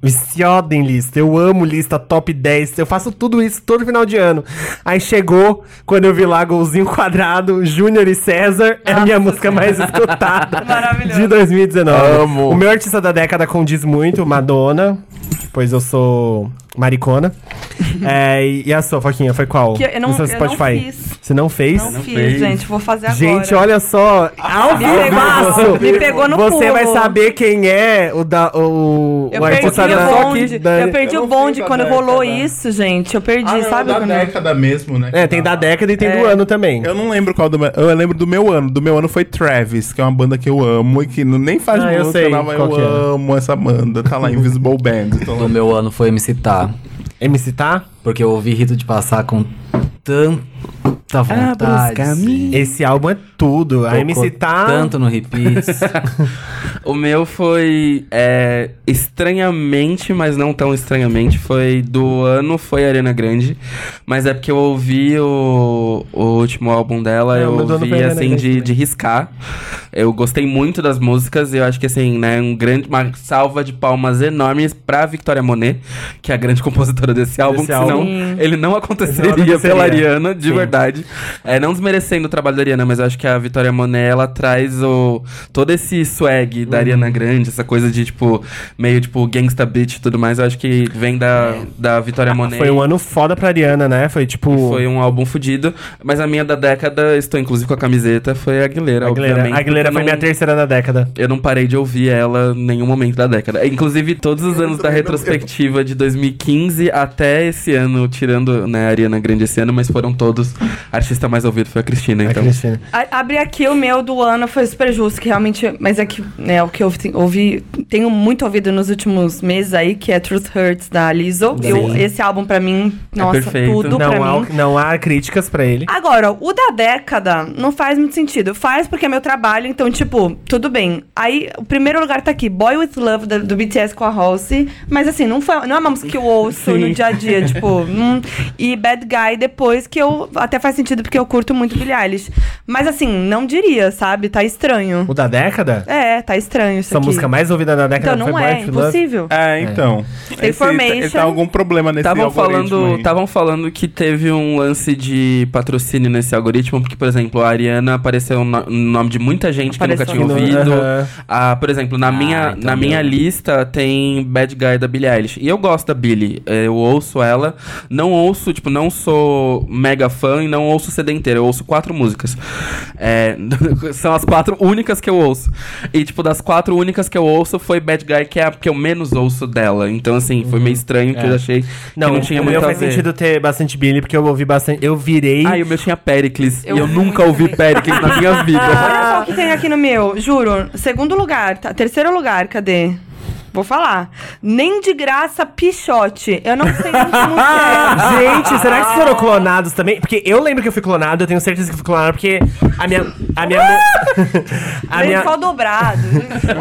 Viciada em lista. Eu amo lista top 10. Eu faço tudo isso todo final de ano. Aí chegou, quando eu vi lá Golzinho Quadrado, Júnior e César, é a minha música mais escutada Maravilhoso. de 2019. Amo. O meu artista da década condiz muito, Madonna. Pois eu sou maricona. É, e e a sua, Foquinha, foi qual? Que eu não- No seu eu não fiz. Você não fez? Não fiz, fez. gente. Vou fazer agora. Gente, olha só. Ao Me pegou- me pegou no Você pulo. vai saber quem é o da o, Eu o perdi artista o da bonde. da- Eu perdi Eu o não bonde quando rolou década. isso, gente. Eu perdi, Ah, não, sabe? da década mesmo, né? É, tem da década e tem do É. ano também. Eu não lembro qual do meu. Eu lembro do meu ano. Do meu ano foi Travis, que é uma banda que eu amo e que não- nem faz Ah, eu música, sei não, mas eu amo essa banda. Tá lá, Invisible Band. Então, No meu ano foi MC Tá. MC tá? Porque eu ouvi Rito de Passar com tanta vontade. Esse álbum é tudo. A MC tá. Tanto no repeat. O meu foi é, estranhamente, mas não tão estranhamente. Foi do ano, foi Arena Grande. Mas é porque eu ouvi o, o último álbum dela, É, eu ouvi assim de, também. de riscar. Eu gostei muito das músicas e eu acho que assim, né, um grande, uma salva de palmas enormes pra Victoria Monet, que é a grande compositora desse álbum, que senão álbum. Sim. ele não aconteceria, aconteceria. pela Ariana, de Sim. verdade. É, não desmerecendo o trabalho da Ariana, mas eu acho que a Vitória Monet, ela traz o, todo esse swag da Ariana Grande, essa coisa de, tipo, meio, tipo, gangsta beat e tudo mais, eu acho que vem da, da Vitória Monet. Foi um ano foda pra Ariana, né? Foi tipo. Foi um álbum fudido, mas a minha da década, estou inclusive com a camiseta, foi a Aguilera, Aguilera, obviamente. Aguilera foi eu minha não- terceira da década. eu não parei de ouvir ela em nenhum momento da década. Inclusive, todos os anos da não- retrospectiva de 2015 até esse ano, tirando né, a Ariana Grande esse ano, mas foram todos. A artista mais ouvida foi a Cristina, A então. Cristina. A, a abrir aqui o meu do ano foi super justo, que realmente. Mas é que, né, o que eu ouvi, tenho muito ouvido nos últimos meses aí, que é Truth Hurts da Lizzo. Eu, esse álbum, pra mim, nossa, perfeito. tudo pra Não há, mim. não há críticas pra ele. Agora, o da década não faz muito sentido. Faz porque é meu trabalho, então, tipo, tudo bem. Aí, o primeiro lugar tá aqui, Boy With Love, do, do BTS com a Halsey. Mas, assim, não, foi, não é uma música que eu ouço no Sim. dia a dia, tipo... hum. E Bad Guy depois, que eu... Até faz sentido porque eu curto muito Billie Eilish. Mas, assim, não diria, sabe? Tá estranho. O da década? É, tá estranho isso Essa aqui. música mais ouvida da década Então, não foi é, Boy impossível. É, então. Esse- Information. Ele tá algum problema nesse Estavam algoritmo estavam falando que teve um lance de patrocínio nesse algoritmo, porque, por exemplo, a Ariana apareceu no no nome de muita gente que nunca Apareceu tinha ouvido. Aham. Ah, por exemplo, na minha, então na minha lista tem Bad Guy da Billie Eilish. E eu gosto da Billie. eh, Eu ouço ela. Não ouço, tipo, não sou mega fã e não ouço o CD inteiro. Eu ouço quatro músicas. É, são as quatro únicas que eu ouço. E, tipo, das quatro únicas que eu ouço, foi Bad Guy, que é a que eu menos ouço dela. Então, assim, foi meio estranho que É. eu achei Não, que não tinha o muito meu a faz ver. sentido ter bastante Billy, porque eu ouvi bastante. Eu virei. Ah, e o meu tinha Pericles. Eu e eu vi nunca ouvi Pericles na minha vida. Olha só o que tem aqui no meu, juro. Segundo lugar, tá? Terceiro lugar, cadê? Vou falar. Nem de graça, Pichote. Eu não sei música é. Gente, será que vocês foram clonados também? Porque eu lembro que eu fui clonado, eu tenho certeza que fui clonado, porque a minha. A minha. a minha, só dobrado.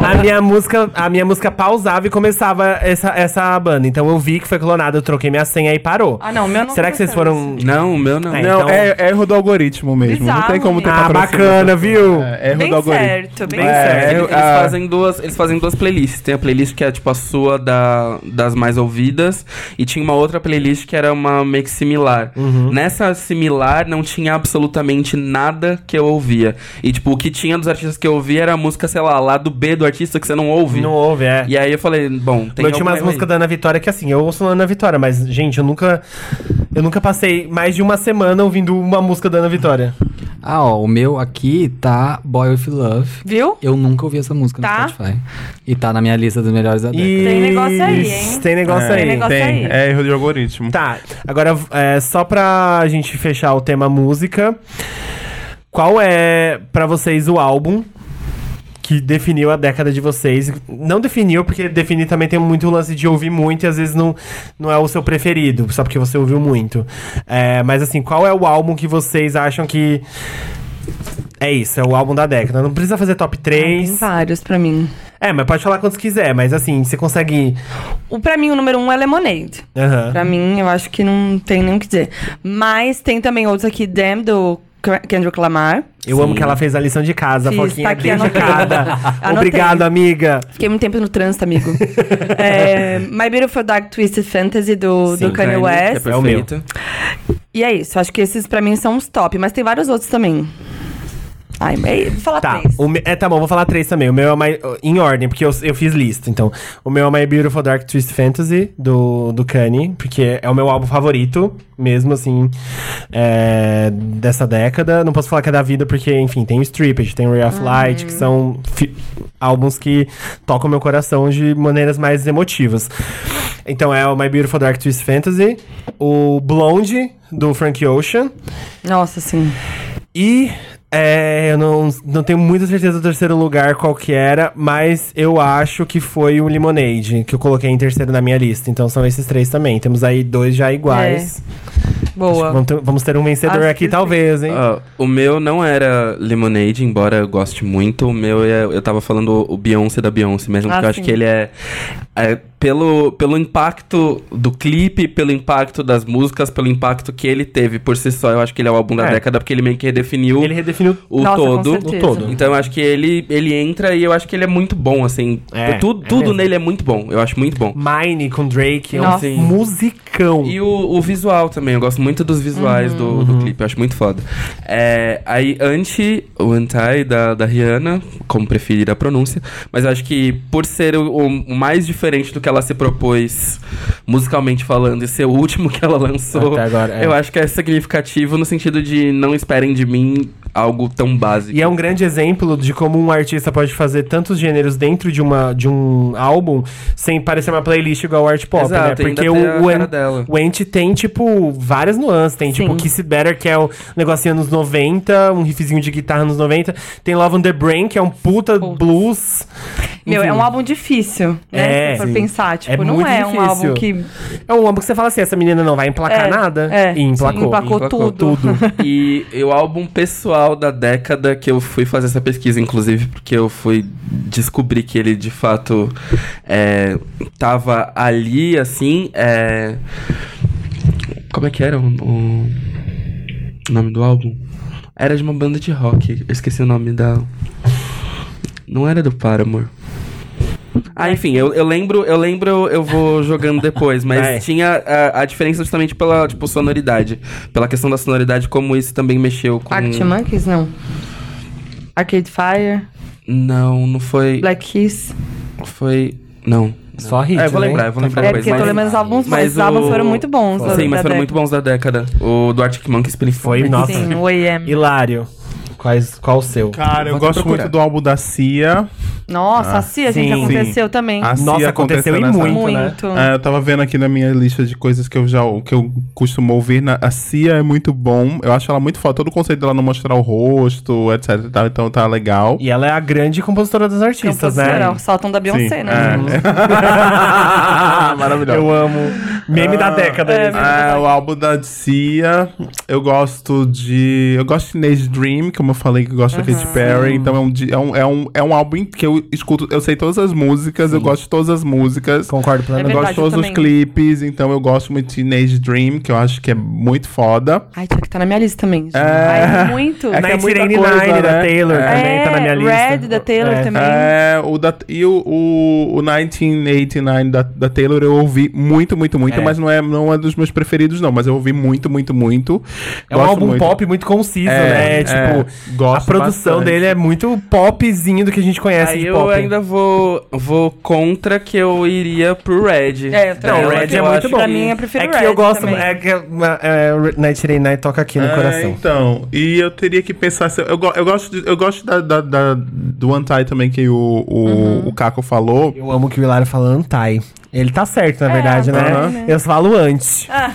a minha música. A minha música pausava e começava essa, essa banda. Então eu vi que foi clonado, eu troquei minha senha e parou. Ah, não, o meu não Será que vocês foram. Não, o meu não. É, Não, então- é, é erro do algoritmo mesmo. não tem como ter. Ah, bacana, viu? É, erro Bem do algoritmo. certo, bem Bem certo. Eles, ah. fazem duas, eles fazem duas playlists. Tem a playlist que é tipo a sua da, das mais ouvidas e tinha uma outra playlist que era uma meio que similar. Uhum. Nessa similar não tinha absolutamente nada que eu ouvia. E tipo, o que tinha dos artistas que eu ouvia era a música, sei lá, lá do B do artista que você não ouve. Não houve, é. E aí eu falei, bom, tem eu tinha umas músicas da Ana Vitória que assim, eu ouço Ana Vitória, mas, gente, eu nunca. Eu nunca passei mais de uma semana ouvindo uma música da Ana Vitória. Ah, ó, o meu aqui tá Boy With Love. Viu? Eu nunca ouvi essa música Tá. no Spotify. E tá na minha lista dos melhores da década. E... Tem negócio aí, hein? Tem negócio É, aí. Tem negócio tem. aí. É erro de algoritmo. Tá, agora é, só pra gente fechar o tema música, qual é pra vocês o álbum que definiu a década de vocês? Não definiu, porque definir também tem muito lance de ouvir muito e às vezes não, não é o seu preferido, só porque você ouviu muito. É, mas assim, qual é o álbum que vocês acham que. É isso, é o álbum da década. Não precisa fazer top Tem 3. vários pra mim. É, mas pode falar quantos quiser, mas assim, você consegue. O, pra mim, o número um é Lemonade. Aham. Pra mim, eu acho que não tem nem o que dizer. Mas tem também outros aqui, Damn, do Kendrick Lamar. Eu amo que ela fez a lição de casa, Fiz, Foquinha tá aqui dedicada. Obrigado, amiga. Fiquei muito tempo no trânsito, amigo. é, My Beautiful Dark Twisted Fantasy, do, do Kanye Kanye, West. É É o meu. E é isso, acho que esses pra mim são os top, mas tem vários outros também. Ai, vou falar Tá, três. o me- é, tá bom, vou falar três também. O meu é My, em ordem, porque eu, eu fiz lista. Então, o meu é My Beautiful Dark Twist Fantasy, do, do Kanye, porque é o meu álbum favorito, mesmo assim, é, dessa década. Não posso falar que é da vida, porque, enfim, tem o Stripped, tem o Ray of Light, que são fi- álbuns que tocam meu coração de maneiras mais emotivas. Então, é o My Beautiful Dark Twist Fantasy, o Blonde, do Frank Ocean, Nossa, sim. e é, eu não, não tenho muita certeza do terceiro lugar qual que era, mas eu acho que foi o Lemonade, que eu coloquei em terceiro na minha lista. Então são esses três também. Temos aí dois já iguais. Boa. Vamos ter, vamos ter um vencedor Acho aqui, talvez, hein? Ó, o meu não era Lemonade, embora eu goste muito. O meu, é, eu tava falando o Beyoncé da Beyoncé mesmo, Ah, porque eu acho sim. que ele é, é pelo, pelo impacto do clipe, pelo impacto das músicas, pelo impacto que ele teve por si só. Eu acho que ele é o álbum da É. década, porque ele meio que redefiniu Ele redefiniu o Nossa, todo. o todo. Então eu acho que ele, ele entra e eu acho que ele é muito bom, assim. É, tudo é tudo nele é muito bom. Eu acho muito bom. Mine com Drake, é um Nossa. musicão. E o, o visual também, eu gosto muito dos visuais do, do clipe, eu acho muito foda. É, aí, Anti, o Anti da, da Rihanna, como preferir a pronúncia, mas eu acho que por ser o, o mais diferente do que ela se propôs musicalmente falando e ser o último que ela lançou, Até agora, é. eu acho que é significativo no sentido de não esperem de mim algo tão básico. E é um grande exemplo de como um artista pode fazer tantos gêneros dentro de, uma, de um álbum sem parecer uma playlist igual o art pop, Exato, né? Porque o, o, En- o Ent tem, tipo, várias nuances. Tem, tipo, Sim. Kiss It Better, que é o negocinho anos 90, um riffzinho de guitarra nos 90. Tem Love on the Brain, que é um puta Putz. blues. Meu, é um álbum difícil, né? É, Se for sim. pensar. Tipo, É não muito é um difícil. álbum que. É um álbum que você fala assim, essa menina não vai emplacar É, nada. é, e emplacou. emplacou Emplacou tudo. E o álbum pessoal da década que eu fui fazer essa pesquisa, inclusive, porque eu fui descobrir que ele de fato é, tava ali, assim. É... Como é que era o, o nome do álbum? Era de uma banda de rock. Eu esqueci o nome da. Não era do Paramore. Ah, enfim, eu, eu lembro, eu lembro, eu vou jogando depois, mas Vai. tinha a, a diferença justamente pela, tipo, sonoridade. Pela questão da sonoridade, como isso também mexeu com... Arctic Monkeys, não. Arcade Fire, Não, não foi... Black Keys. Foi... Não. Só hits, É, eu vou né? lembrar, eu vou lembrar É depois. porque eu tô lembrando os álbuns, mas os álbuns foram muito bons. Sim, mas foram muito década. bons da década. O do Arctic Monkeys Foi, principalmente. nossa. Sim, o AM. Hilário. Quais, qual o seu? Cara, eu Vou gosto procurar. muito do álbum da Cia. Nossa, a gente sim. aconteceu também. A Cia Nossa, aconteceu e muito, né? Muito. É, eu tava vendo aqui na minha lista de coisas que eu já que eu costumo ouvir. Na, a Cia é muito bom. Eu acho ela muito foda. Todo o conceito dela não mostrar o rosto, etc. tal, então tá legal. E ela é a grande compositora dos artistas, né? O saltão da Beyoncé, Sim, né? é. Maravilhoso. Eu amo. Meme da década. É, esse. É, o álbum da Cia. Eu gosto de. Eu gosto de Teenage Dream, como eu falei que eu gosto da Katy Perry. Então é um, é, um, é, um, é um álbum que eu escuto. Eu sei todas as músicas, eu gosto de todas as músicas. Concordo É Eu plenamente. gosto verdade, de todos eu os clipes, então eu gosto muito de Teenage Dream, que eu acho que é muito foda. Ai, tinha que tá na minha lista também. gente. É. Ai, muito. É que é muita 1989 coisa, da né? Taylor É. também tá na minha lista. Red da Taylor É. também. É, o da, e o, o, o 1989 da, da Taylor eu ouvi muito, muito, muito, É. mas não é, não é dos meus preferidos, não. Mas eu ouvi muito, muito, muito. É um álbum muito. pop muito conciso, É, né? é. Tipo, Gosto a produção bastante. dele é muito popzinho do que a gente conhece Aí de eu pop. ainda vou, vou contra que eu iria pro Red. É, eu. Não, o Red é eu muito bom. Pra mim, eu prefiro É que Red eu gosto, também. é que é, é, Night Rain Night toca aqui no É, coração. então, e eu teria que pensar. se- Eu, eu gosto, de- eu gosto da, da, da- do Antai também, que o, o, Uhum. o Caco falou. Eu amo que o Hilário fala antai. Ele tá certo, na É, verdade, né? também, né? Eu falo antes. Ah.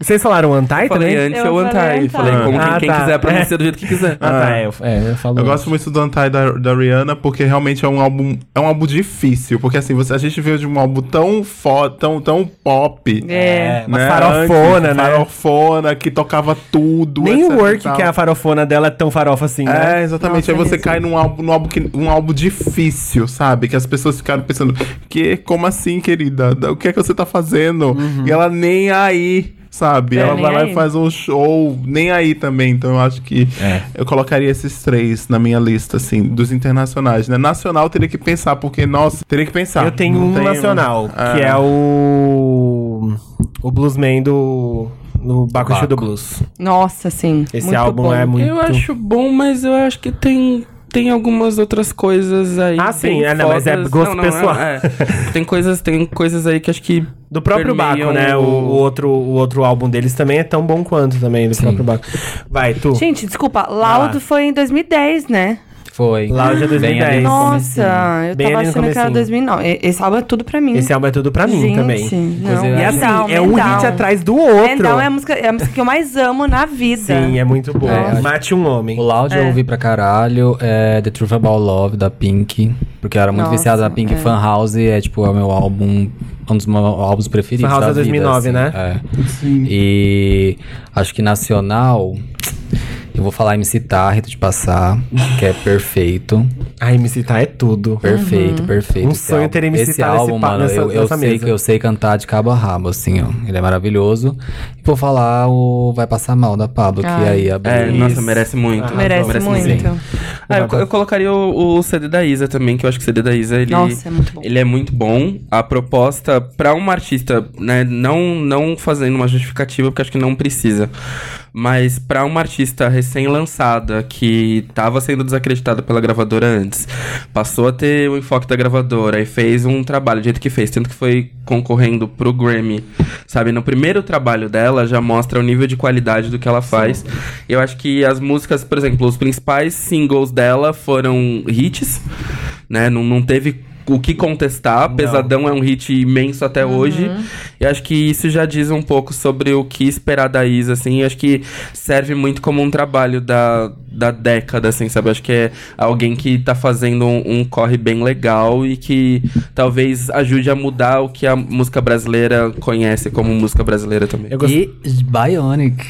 Vocês falaram antai falei também? antes Eu ou falei anti. anti. Falei como Ah, quem, quem tá. quiser pronunciar do jeito que quiser. Ah, tá, é, eu, é, eu falo Eu antes. gosto muito do Antai da, da Rihanna, porque realmente é um álbum. É um álbum difícil. Porque assim, você, a gente veio de um álbum tão foda, tão, tão pop. É. uma né? farofona, Antes, né? Farofona, que tocava tudo. Nem etc o e Work, tal. que é a farofona dela, é tão farofa assim, né? É, exatamente. Nossa, Aí você mesmo. cai num álbum, num álbum, que, um álbum difícil, sabe? Que as pessoas ficaram pensando, que, como assim, querida? O que é que você tá fazendo? E ela nem aí, sabe? É, ela vai lá aí. e faz um show, nem aí também. Então eu acho que É. eu colocaria esses três na minha lista, assim, dos internacionais, né? Nacional teria que pensar, porque, nossa, teria que pensar. Eu tenho Não um tem- nacional, que é o. O Bluesman do. No Baco Baco. do Blues. Nossa, sim. Esse muito álbum bom. é muito. Eu acho bom, mas eu acho que tem, tem algumas outras coisas aí. Ah, sim, é, não, mas é gosto pessoal. é. tem, coisas, tem coisas aí que acho que. Do próprio Baco, né? O, o outro, o outro álbum deles também é tão bom quanto também, do próprio Baco. Vai, tu. Gente, desculpa, Laudo lá. foi em 2010, né? Foi. Laude é Bem 2010. ali no Nossa, eu Bem tava achando que era comecinho. 2009. E- Esse álbum é tudo pra mim. Esse álbum é tudo pra mim Gente, também. Não, Inclusive, E assim, Man é um hit atrás do outro. Down é a música, é a música que eu mais amo na vida. Sim, é muito bom. É, Mate um homem. O Loud eu É. ouvi pra caralho, é The Truth About Love, da Pink. Porque eu era muito Nossa, viciado na Pink é. Fan House, é tipo, é o meu álbum, um dos meus álbuns preferidos Fan House da é vida, 2009, assim, né? É. E acho que nacional, eu vou falar MC Tá, Rito de Passar, que é perfeito. A MC Tá é tudo. Perfeito, perfeito. Um esse sonho álbum. ter MC Esse Tá álbum, mano, nessa- eu, eu nessa sei mesa. que eu sei cantar de cabo a rabo, assim, ó. Ele é maravilhoso. E vou falar o Vai Passar Mal da Pablo, que aí abriu. É, nossa, merece muito. Ah, Merece, muito. Ah, eu, eu colocaria o, o CD da Isa também, que eu acho que o CD da Isa, ele... Nossa, é muito bom. Ele é muito bom. A proposta pra uma artista, né, não, não fazendo uma justificativa, porque acho que não precisa. Mas pra uma artista recém-lançada que tava sendo desacreditada pela gravadora antes, passou a ter o enfoque da gravadora e fez um trabalho do jeito que fez, tanto que foi concorrendo pro Grammy, sabe? No primeiro trabalho dela já mostra o nível de qualidade do que ela faz. Eu acho que as músicas, por exemplo, os principais singles dela foram hits, né? Não, não teve o que contestar. Pesadão é um hit imenso até hoje. E acho que isso já diz um pouco sobre o que esperar da Isa, assim. E acho que serve muito como um trabalho da, da década, assim, sabe? Acho que é alguém que tá fazendo um, um corre bem legal e que talvez ajude a mudar o que a música brasileira conhece como música brasileira também. Eu gosto- E Bionic.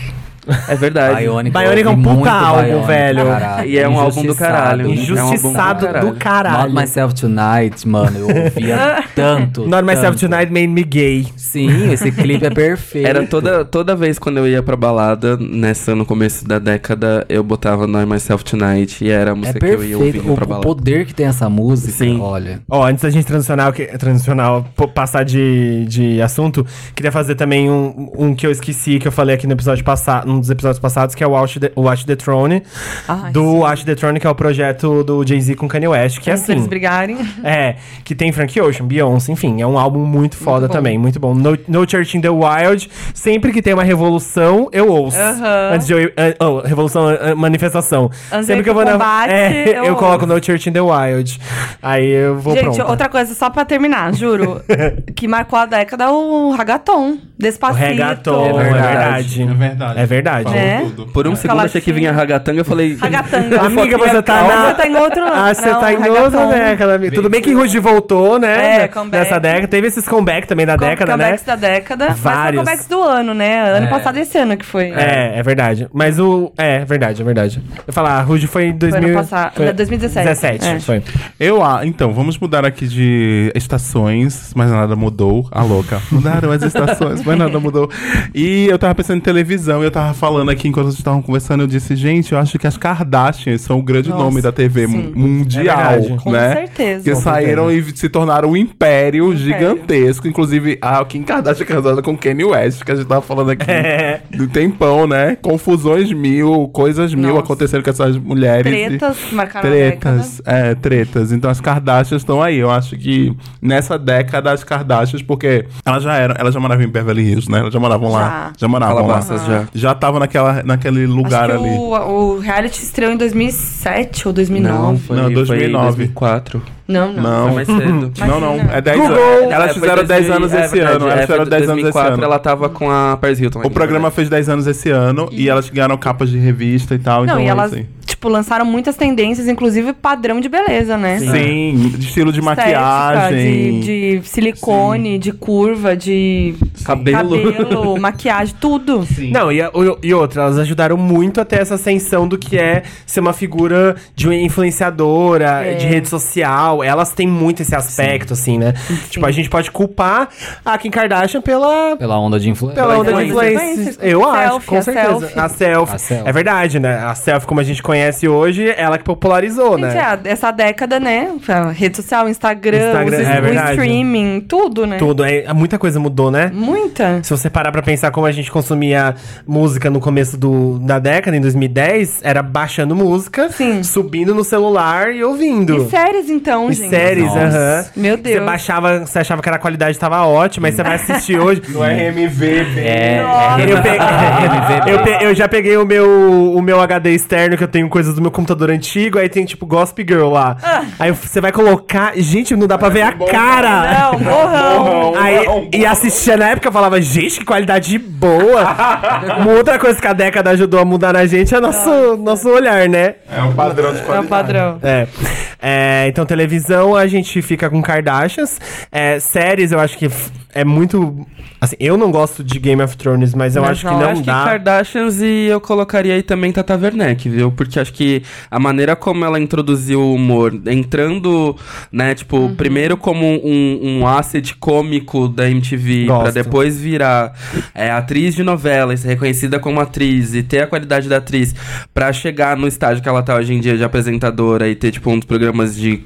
É verdade. Bionic, Bionic é um puta álbum, Bionic, velho. caralho. E é um álbum do caralho. Injustiçado. É um do caralho. Not Myself Tonight, mano, eu ouvia tanto. Not Myself tanto. Tonight made me gay. Sim, esse clipe é perfeito. Era toda, toda vez quando eu ia pra balada, nessa, no começo da década, eu botava Not Myself Tonight e era a É música que eu ia perfeito. ouvindo O, pra o balada. poder que tem essa música, Sim. olha. Ó, antes da gente transicionar, o que- transicional, pô, passar de, de assunto, queria fazer também um, um que eu esqueci, que eu falei aqui no episódio passado, num dos episódios passados, que é o Watch the, o Watch the Throne. Ai, do sim. Watch the Throne, que é o projeto do Jay-Z com Kanye West, que é Antes deles assim. brigarem. É, que tem Frank Ocean, Beyoncé, enfim, é um álbum muito foda bom. também, muito bom. No, no Church in the Wild, sempre que tem uma revolução, eu ouço. Aham. Antes de eu. ir- ah, oh, revolução, ah, manifestação. Antes sempre de que eu vou pro na. combate, é, eu eu, coloco. No Church in the Wild. Aí eu vou Gente, pronto. outra coisa, só pra terminar, juro. que marcou a década o ragaton. O Despacito. reggaeton, é É verdade. verdade. É verdade. É verdade. Falou Né? Por um segundo achei que vinha ragatanga, eu falei. Ragatanga. Amiga, você tá Calma. na. Você tá em outro- Ah, você não, tá em outra década, amiga. Tudo bem que Rudy voltou, né? É, comeback. Nessa década. Teve esses comeback também da Com- década, né? comebacks da década. Mas Vários. foi comebacks do ano, né? Ano É. passado e esse ano que foi. É, é verdade. Mas o. É, é verdade, é verdade. Eu falar, a Rude foi em 2000. ano passado, foi- 2017. 17, É. foi. Eu, ah, então, vamos mudar aqui de estações, mas nada mudou. A louca. Mudaram as estações, mas nada mudou. E eu tava pensando em televisão, e eu tava falando aqui enquanto vocês estavam conversando, eu disse, gente, eu acho que as Kardashians são o grande Nossa, nome da TV sim. mu- mundial, É verdade. Com né? certeza. Que saíram e se tornaram um império, Império. gigantesco. Inclusive, a Kim Kardashian casada com Kanye West, que a gente tava falando aqui É. do tempão, né? Confusões mil, coisas mil Nossa. acontecendo com essas mulheres. Tretas que marcaram Tretas, é, tretas. Então as Kardashians estão aí. Eu acho que nessa década as Kardashians, porque elas já eram, elas já moravam em Beverly Hills, né? Elas já moravam lá. Já moravam Calabasas lá. já. Já estavam naquela, naquele lugar Acho que ali. o, o reality estreou em 2007 ou 2009. Não, foi, Não, foi 2009. 2004. Não, não. Não. Foi mais cedo. Não, não. É 10 Google! anos. Elas É, fizeram 10 2000 anos é esse verdade, ano. é, Elas fizeram 10 anos esse 2004 ano. ela tava com a Paris Hilton. O ainda, programa né? fez 10 anos esse ano e elas ganharam capas de revista e tal. Não, então e é elas, aí. Tipo, lançaram muitas tendências, inclusive padrão de beleza, né? Sim, de estilo de Estética, maquiagem. De, de silicone, de curva, de Cabelo. cabelo maquiagem, tudo. Não, e, e outra, elas ajudaram muito a ter essa ascensão do que é ser uma figura de uma influenciadora, É. de rede social. Elas têm muito esse aspecto, assim, né? Tipo, a gente pode culpar a Kim Kardashian pela. Pela onda de influência. Pela onda de influência. Eu acho, Selfie, com certeza. selfie. A selfie. A selfie. É verdade, né? A selfie, como a gente conhece hoje, ela que popularizou, Gente, né? é, essa década, né? a Rede social, Instagram, Instagram, os- é o streaming, tudo, né? Tudo. É, muita coisa mudou, né? Muita. Se você parar pra pensar como a gente consumia música no começo do, da década, em 2010, era baixando música, Sim. subindo no celular e ouvindo. E séries, então, E gente. séries, aham. Meu Você Deus. baixava, você achava que a qualidade tava ótima, mas você vai assistir hoje. No RMV, É, Eu, pe- eu, pe- eu já peguei o meu, o meu HD externo, que eu tenho coisas do meu computador antigo, aí tem tipo Gossip Girl lá. Aí você vai colocar. Gente, não dá pra ver a cara! Não, morrão. Aí, e assistia na época, eu falava, gente, que qualidade boa! Uma outra coisa que a década ajudou a mudar na gente é nosso, nosso olhar, né? É um padrão de É qualidade. padrão. É. É, então, televisão, a gente fica com Kardashians. É, séries, eu acho que é muito. Assim, eu não gosto de Game of Thrones, mas eu Mas acho que não, não acho que dá. Kardashians e eu colocaria aí também Tata Werneck, viu? Porque acho que a maneira como ela introduziu o humor, entrando, né, tipo, Uhum. primeiro como um, um asset cômico da MTV, Gosto. pra depois virar é, atriz de novela e ser reconhecida como atriz e ter a qualidade da atriz pra chegar no estágio que ela tá hoje em dia de apresentadora e ter, tipo, um dos programas de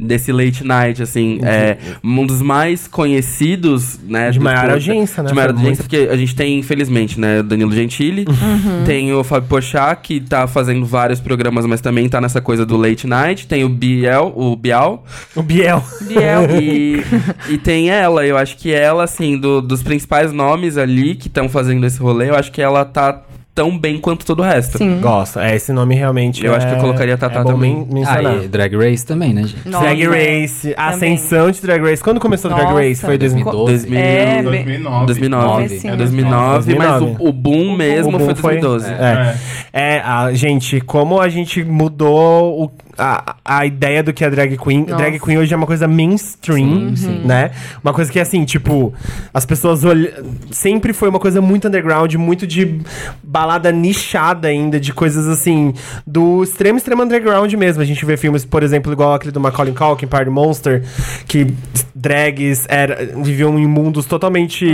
desse late night, assim, é um dos mais conhecidos, né? De do- maior do- audiência, né? De maior Foi audiência, porque a gente tem, infelizmente, né, o Danilo Gentili, Uhum. tem o Fábio Pochá, que tá fazendo vários programas, mas também tá nessa coisa do late night, tem o Biel, o Bial, O Biel. Biel. e, e tem ela, eu acho que ela, assim, do- dos principais nomes ali que estão fazendo esse rolê, eu acho que ela tá tão bem quanto todo o resto. Sim. Gosto. É, esse nome realmente Eu é- acho que eu colocaria a Tatá é bom também. men- mencionar. Ah, e Drag Race também, né, gente? Nossa, Drag é. Race, a ascensão de Drag Race. Quando começou o Drag Nossa. Race? Foi 2012. 2000, É, bem- 2009. 2009. Comecinho. É 2009, mas 2009. o, o boom mesmo O boom foi 2012. É. É, a, gente, como a gente mudou o- a, a ideia do que é drag queen. Nossa. Drag queen hoje é uma coisa mainstream, né? Uma coisa que, assim, tipo, as pessoas olham. Sempre foi uma coisa muito underground, muito de balada nichada ainda, de coisas assim, do extremo, extremo underground mesmo. A gente vê filmes, por exemplo, igual aquele do Macaulay Culkin, Party Monster, que drags era, viviam em mundos totalmente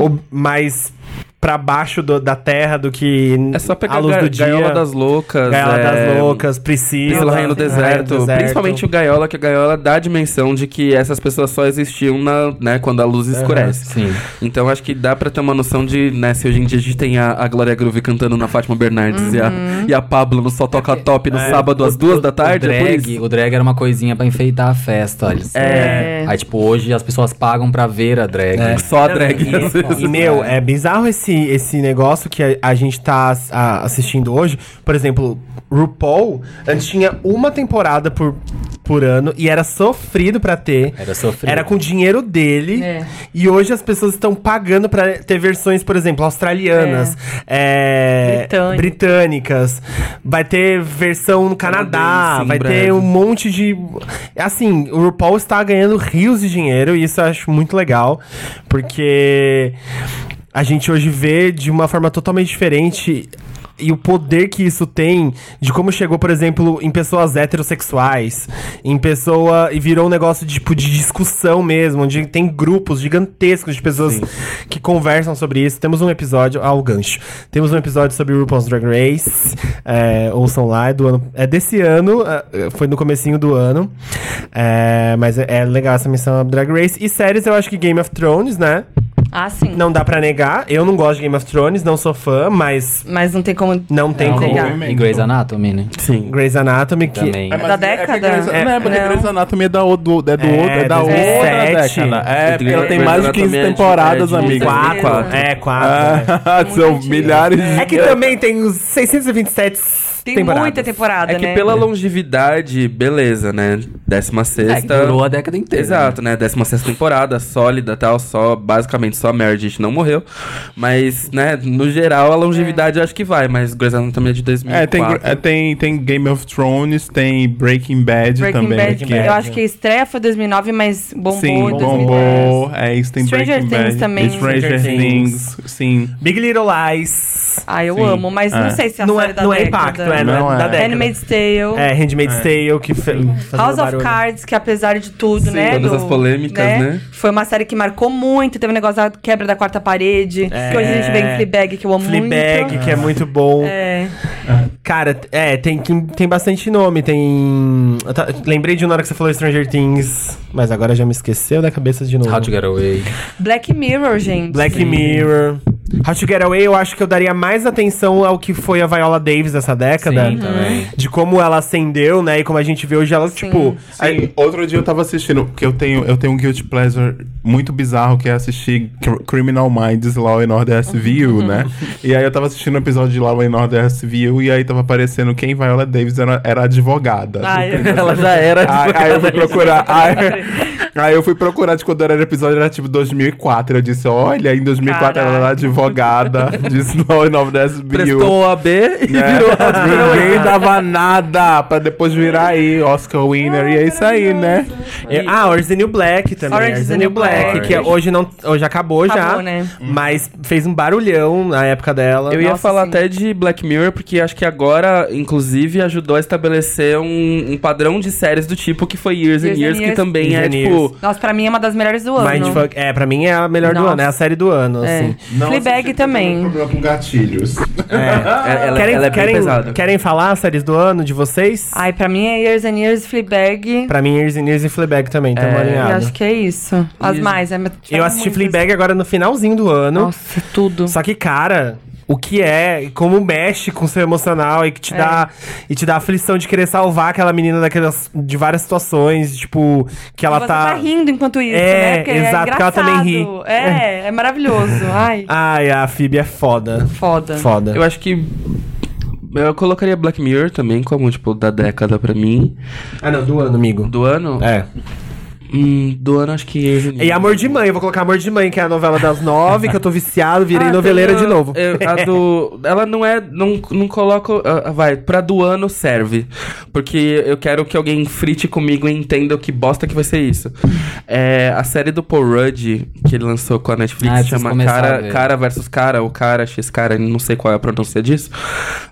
o- mais pra baixo do- da terra do que É só pegar a luz do dia. Gaiola das Loucas. Gaiola é, das Loucas, Priscila. Priscila Rainha do Deserto. Deserto. Principalmente o Gaiola, que a Gaiola dá a dimensão de que essas pessoas só existiam na, né, quando a luz escurece. Sim. Então acho que dá pra ter uma noção de, né, se hoje em dia a gente tem a, a Glória Groove cantando na Fátima Bernardes e, a, e a Pablo no Só Toca Top no sábado às duas da tarde, o é por drag, isso. o drag era uma coisinha pra enfeitar a festa. Eles, É. Aí, tipo, hoje as pessoas pagam pra ver a drag. Só a drag. vezes. E, meu, é bizarro esse, esse negócio que a, a gente tá a- assistindo hoje. Por exemplo, RuPaul, antes tinha uma temporada por, por ano e era sofrido pra ter. Era sofrido. Era com dinheiro dele. É. E hoje as pessoas estão pagando pra ter versões, por exemplo, australianas, é, Britânicas. britânicas. Vai ter versão no Canadá, em vai breve. ter um monte de. Assim, o RuPaul está ganhando rios de dinheiro e isso eu acho muito legal, porque a gente hoje vê de uma forma totalmente diferente. E o poder que isso tem de como chegou, por exemplo, em pessoas heterossexuais, em pessoa. E virou um negócio de, tipo, de discussão mesmo, onde tem grupos gigantescos de pessoas que conversam sobre isso. Temos um episódio. Ah, o gancho. Temos um episódio sobre o RuPaul's Drag Race. É, ouçam lá, é do ano. É desse ano, é, foi no comecinho do ano. É, mas é, é legal essa missão Drag Race. E séries, eu acho que Game of Thrones, né? Ah, sim. Não dá pra negar. Eu não gosto de Game of Thrones, não sou fã, mas Mas não tem como. não tem Não, como. negar. E Grey's Anatomy, né? Sim. Grey's Anatomy, que. Também. É, mas Da é- década? É, Grey's- É, não, é porque não. Grey's Anatomy é da, o- do, é do É, outro, é da outra 2007. década. É, porque ela tem Grey's mais de 15 Anatomy é temporadas, é de amiga. quatro. Quatro. É, quatro. é. São milhares de... É que também tem os 627 Tem temporadas. muita temporada, É que né? pela longevidade, beleza, né? Décima É, que sexta. durou a década inteira. Exato, né? 16 temporada, sólida tal, só, basicamente só a Meredith não morreu. Mas, né, no geral, a longevidade eu acho que vai, mas Grey's Anatomy é de 2004. É, tem, é, tem, tem Game of Thrones, tem Breaking Bad Breaking também. Bad, que é- eu acho que a estreia foi 2009, mas bombou Sim, em 2010. bombou. É isso, tem Stranger Breaking Things Bad. também. Stranger Stranger Things, sim. Big Little Lies. Ah, eu Sim. amo, mas não É. sei se é a Não série é, da não é década. Impacto, é, não, Não é da é. década. Handmaid's Tale. É, Handmaid's Tale, que fe... fazendo House of. Cards, que apesar de tudo, né? todas do- as polêmicas, né? Foi uma série que marcou muito. Teve um negócio da quebra da quarta parede. É. Que hoje a gente vê em Fleabag, que eu amo Fleabag, muito. que é muito bom. É. Cara, é, tem, tem, bastante nome. Tem. ta- lembrei de uma hora que você falou Stranger Things, mas agora já me esqueceu da cabeça de novo. How to Get Away. Black Mirror, gente. Black Mirror. How to Get Away, eu acho que eu daria mais atenção ao que foi a Viola Davis dessa década. Sim, também. De como ela ascendeu, né? E como a gente vê hoje ela, tipo. Sim, outro dia eu tava assistindo, porque eu tenho, eu tenho um guilty pleasure muito bizarro, que é assistir Cr- Criminal Minds Law and Order SVU, né? E aí eu tava assistindo um episódio de Law and Order SVU, e aí tava aparecendo quem Viola Davis era, era advogada. Ai, Ela já era. Aí, aí eu fui procurar. Aí, aí eu fui procurar de quando era o episódio, era tipo 2004. Eu disse: olha, em 2004 ela era Caraca. Advogada de Law and Order SVU. Prestou OAB e né? virou. Ninguém dava nada pra depois virar aí Oscar winner. E é isso aí, né? É, ah, Orange is the New Black também. Orange is the New Black. que é- hoje não hoje acabou, já. Acabou, né? Mas fez um barulhão na época dela. Eu ia Nossa, falar sim. até de Black Mirror, porque acho que agora, inclusive, ajudou a estabelecer um, um padrão de séries do tipo que foi Years, Years and Years, que Years. também Years é tipo. Years. Nossa, pra mim é uma das melhores do ano. Mindfuck, é, pra mim é a melhor do Nossa. ano, é a série do ano, É. assim. Não Fleabag Fleabag também. Problema com gatilhos. Ela, ela- querem, ela é bem querem, pesada. querem falar as séries do ano de vocês? Ai, pra mim é Years and Years, Fleabag. Pra mim, Years and Years e Fleabag também, tamo É, Eu alinhado. acho que é isso. As Isso. mais, é. mas Eu tiveram assisti. Fleabag agora no finalzinho do ano. Nossa, tudo. Só que, cara, o que é, como mexe com o seu emocional e que te É. dá e te dá a aflição de querer salvar aquela menina daquelas de várias situações, tipo, que ela Você tá tá rindo enquanto isso, É, né? Porque exato, porque ela também ri. engraçado. É, é maravilhoso. Ai, Ai, a Phoebe é foda. foda. Foda. Eu acho que. Eu colocaria Black Mirror também como, tipo, da década pra mim. Ah, não, do ano, amigo. Do ano? É. Hum, do ano acho que. Years and E Amor de Mãe, eu vou colocar Amor de Mãe, que é a novela das nove, que eu tô viciado, virei Ah, noveleira tem de novo. eu- a do. Ela não é. Não, não coloco. ah, vai, pra do ano serve. Porque eu quero que alguém frite comigo e entenda o que bosta que vai ser isso. É, a série do Paul Rudd, que ele lançou com a Netflix, Ah, eu chama cara, cara versus Cara, ou Cara X Cara, não sei qual é a pronúncia disso.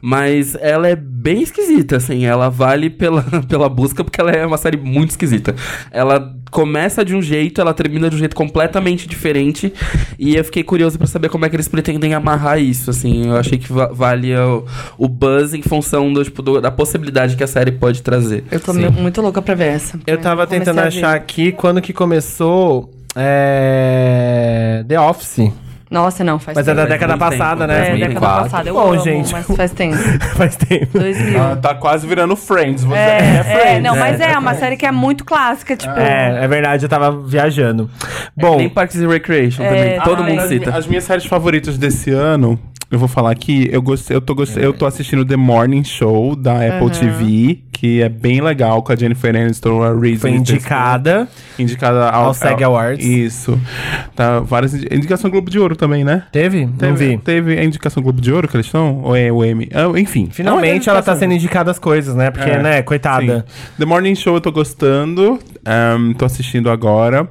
Mas ela é bem esquisita, assim. Ela vale pela, pela busca, porque ela é uma série muito esquisita. Ela começa de um jeito, ela termina de um jeito completamente diferente. E eu fiquei curioso pra saber como é que eles pretendem amarrar isso, assim. Eu achei que va valia o, o buzz em função do, tipo, do- da possibilidade que a série pode trazer. Eu tô Sim. mu- muito louca pra ver essa. Eu tava tentando achar aqui quando que começou é... The Office. Nossa, não, faz Mas é tempo. da década passada, tempo. né? É, década 2004. passada. Eu Bom, amo, gente. mas faz tempo. Faz tempo. 2000. Ah, tá quase virando Friends. Você É, é, é, Friends. não, mas é uma série que é muito clássica, tipo... É, é verdade, eu tava viajando. Bom, Bom, Nem Parks and Recreation É, também. Todo também. mundo As, cita. as minhas séries favoritas desse ano, eu vou falar aqui, eu gostei, eu tô, gost- eu tô assistindo The Morning Show da Apple TV, que é bem legal com a Jennifer Aniston, a Reese foi Witherspoon. indicada. indicada ao, ao SEG Awards. Isso. Tá, várias indi- indicação Globo de Ouro também, né? Teve? Não vi. Teve a indicação Globo de Ouro que eles estão? Ou é o M? Ah, enfim. Finalmente É ela tá indicação. sendo indicada as coisas, né? Porque, É, né, coitada. Sim. The Morning Show eu tô gostando. ahn, tô assistindo agora.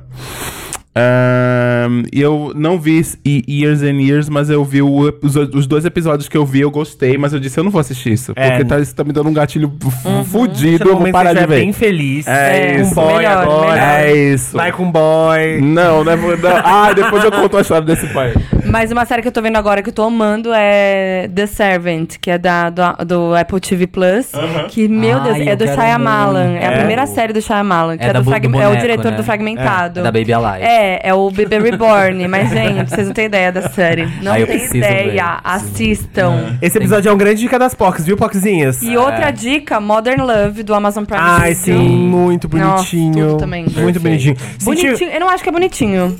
E eu não vi Years and Years, mas eu vi o- os, os dois episódios que eu vi, eu gostei, mas eu disse, eu não vou assistir isso. É. Porque tá, isso tá me dando um gatilho Uhum. fudido, eu vou parar de você é ver. bem feliz. É com isso. boy Melhor, agora. melhor. É isso. Vai com boy. Não, não é. Não. Ah, depois eu conto a história desse pai. Mas uma série que eu tô vendo agora que eu tô amando é The Servant, que é da, do, do Apple TV Plus. Que, meu Ai, Deus, é do Shyamalan. muito. É a É? primeira série do Shyamalan, que É é, do, do é o boneco, diretor né? do Fragmentado. É da Baby Alive. É, é o Bebê Reborn. Mas, gente, vocês não têm ideia da série. Não Ah, tem ideia. ver. Assistam. Esse episódio é um grande dica das Pocs, viu, Poczinhas? E outra dica, Modern Love, do Amazon Prime Ai, sim, muito Nossa, bonitinho. tudo também. Muito Perfeito. bonitinho. Bonitinho. Eu não acho que é bonitinho.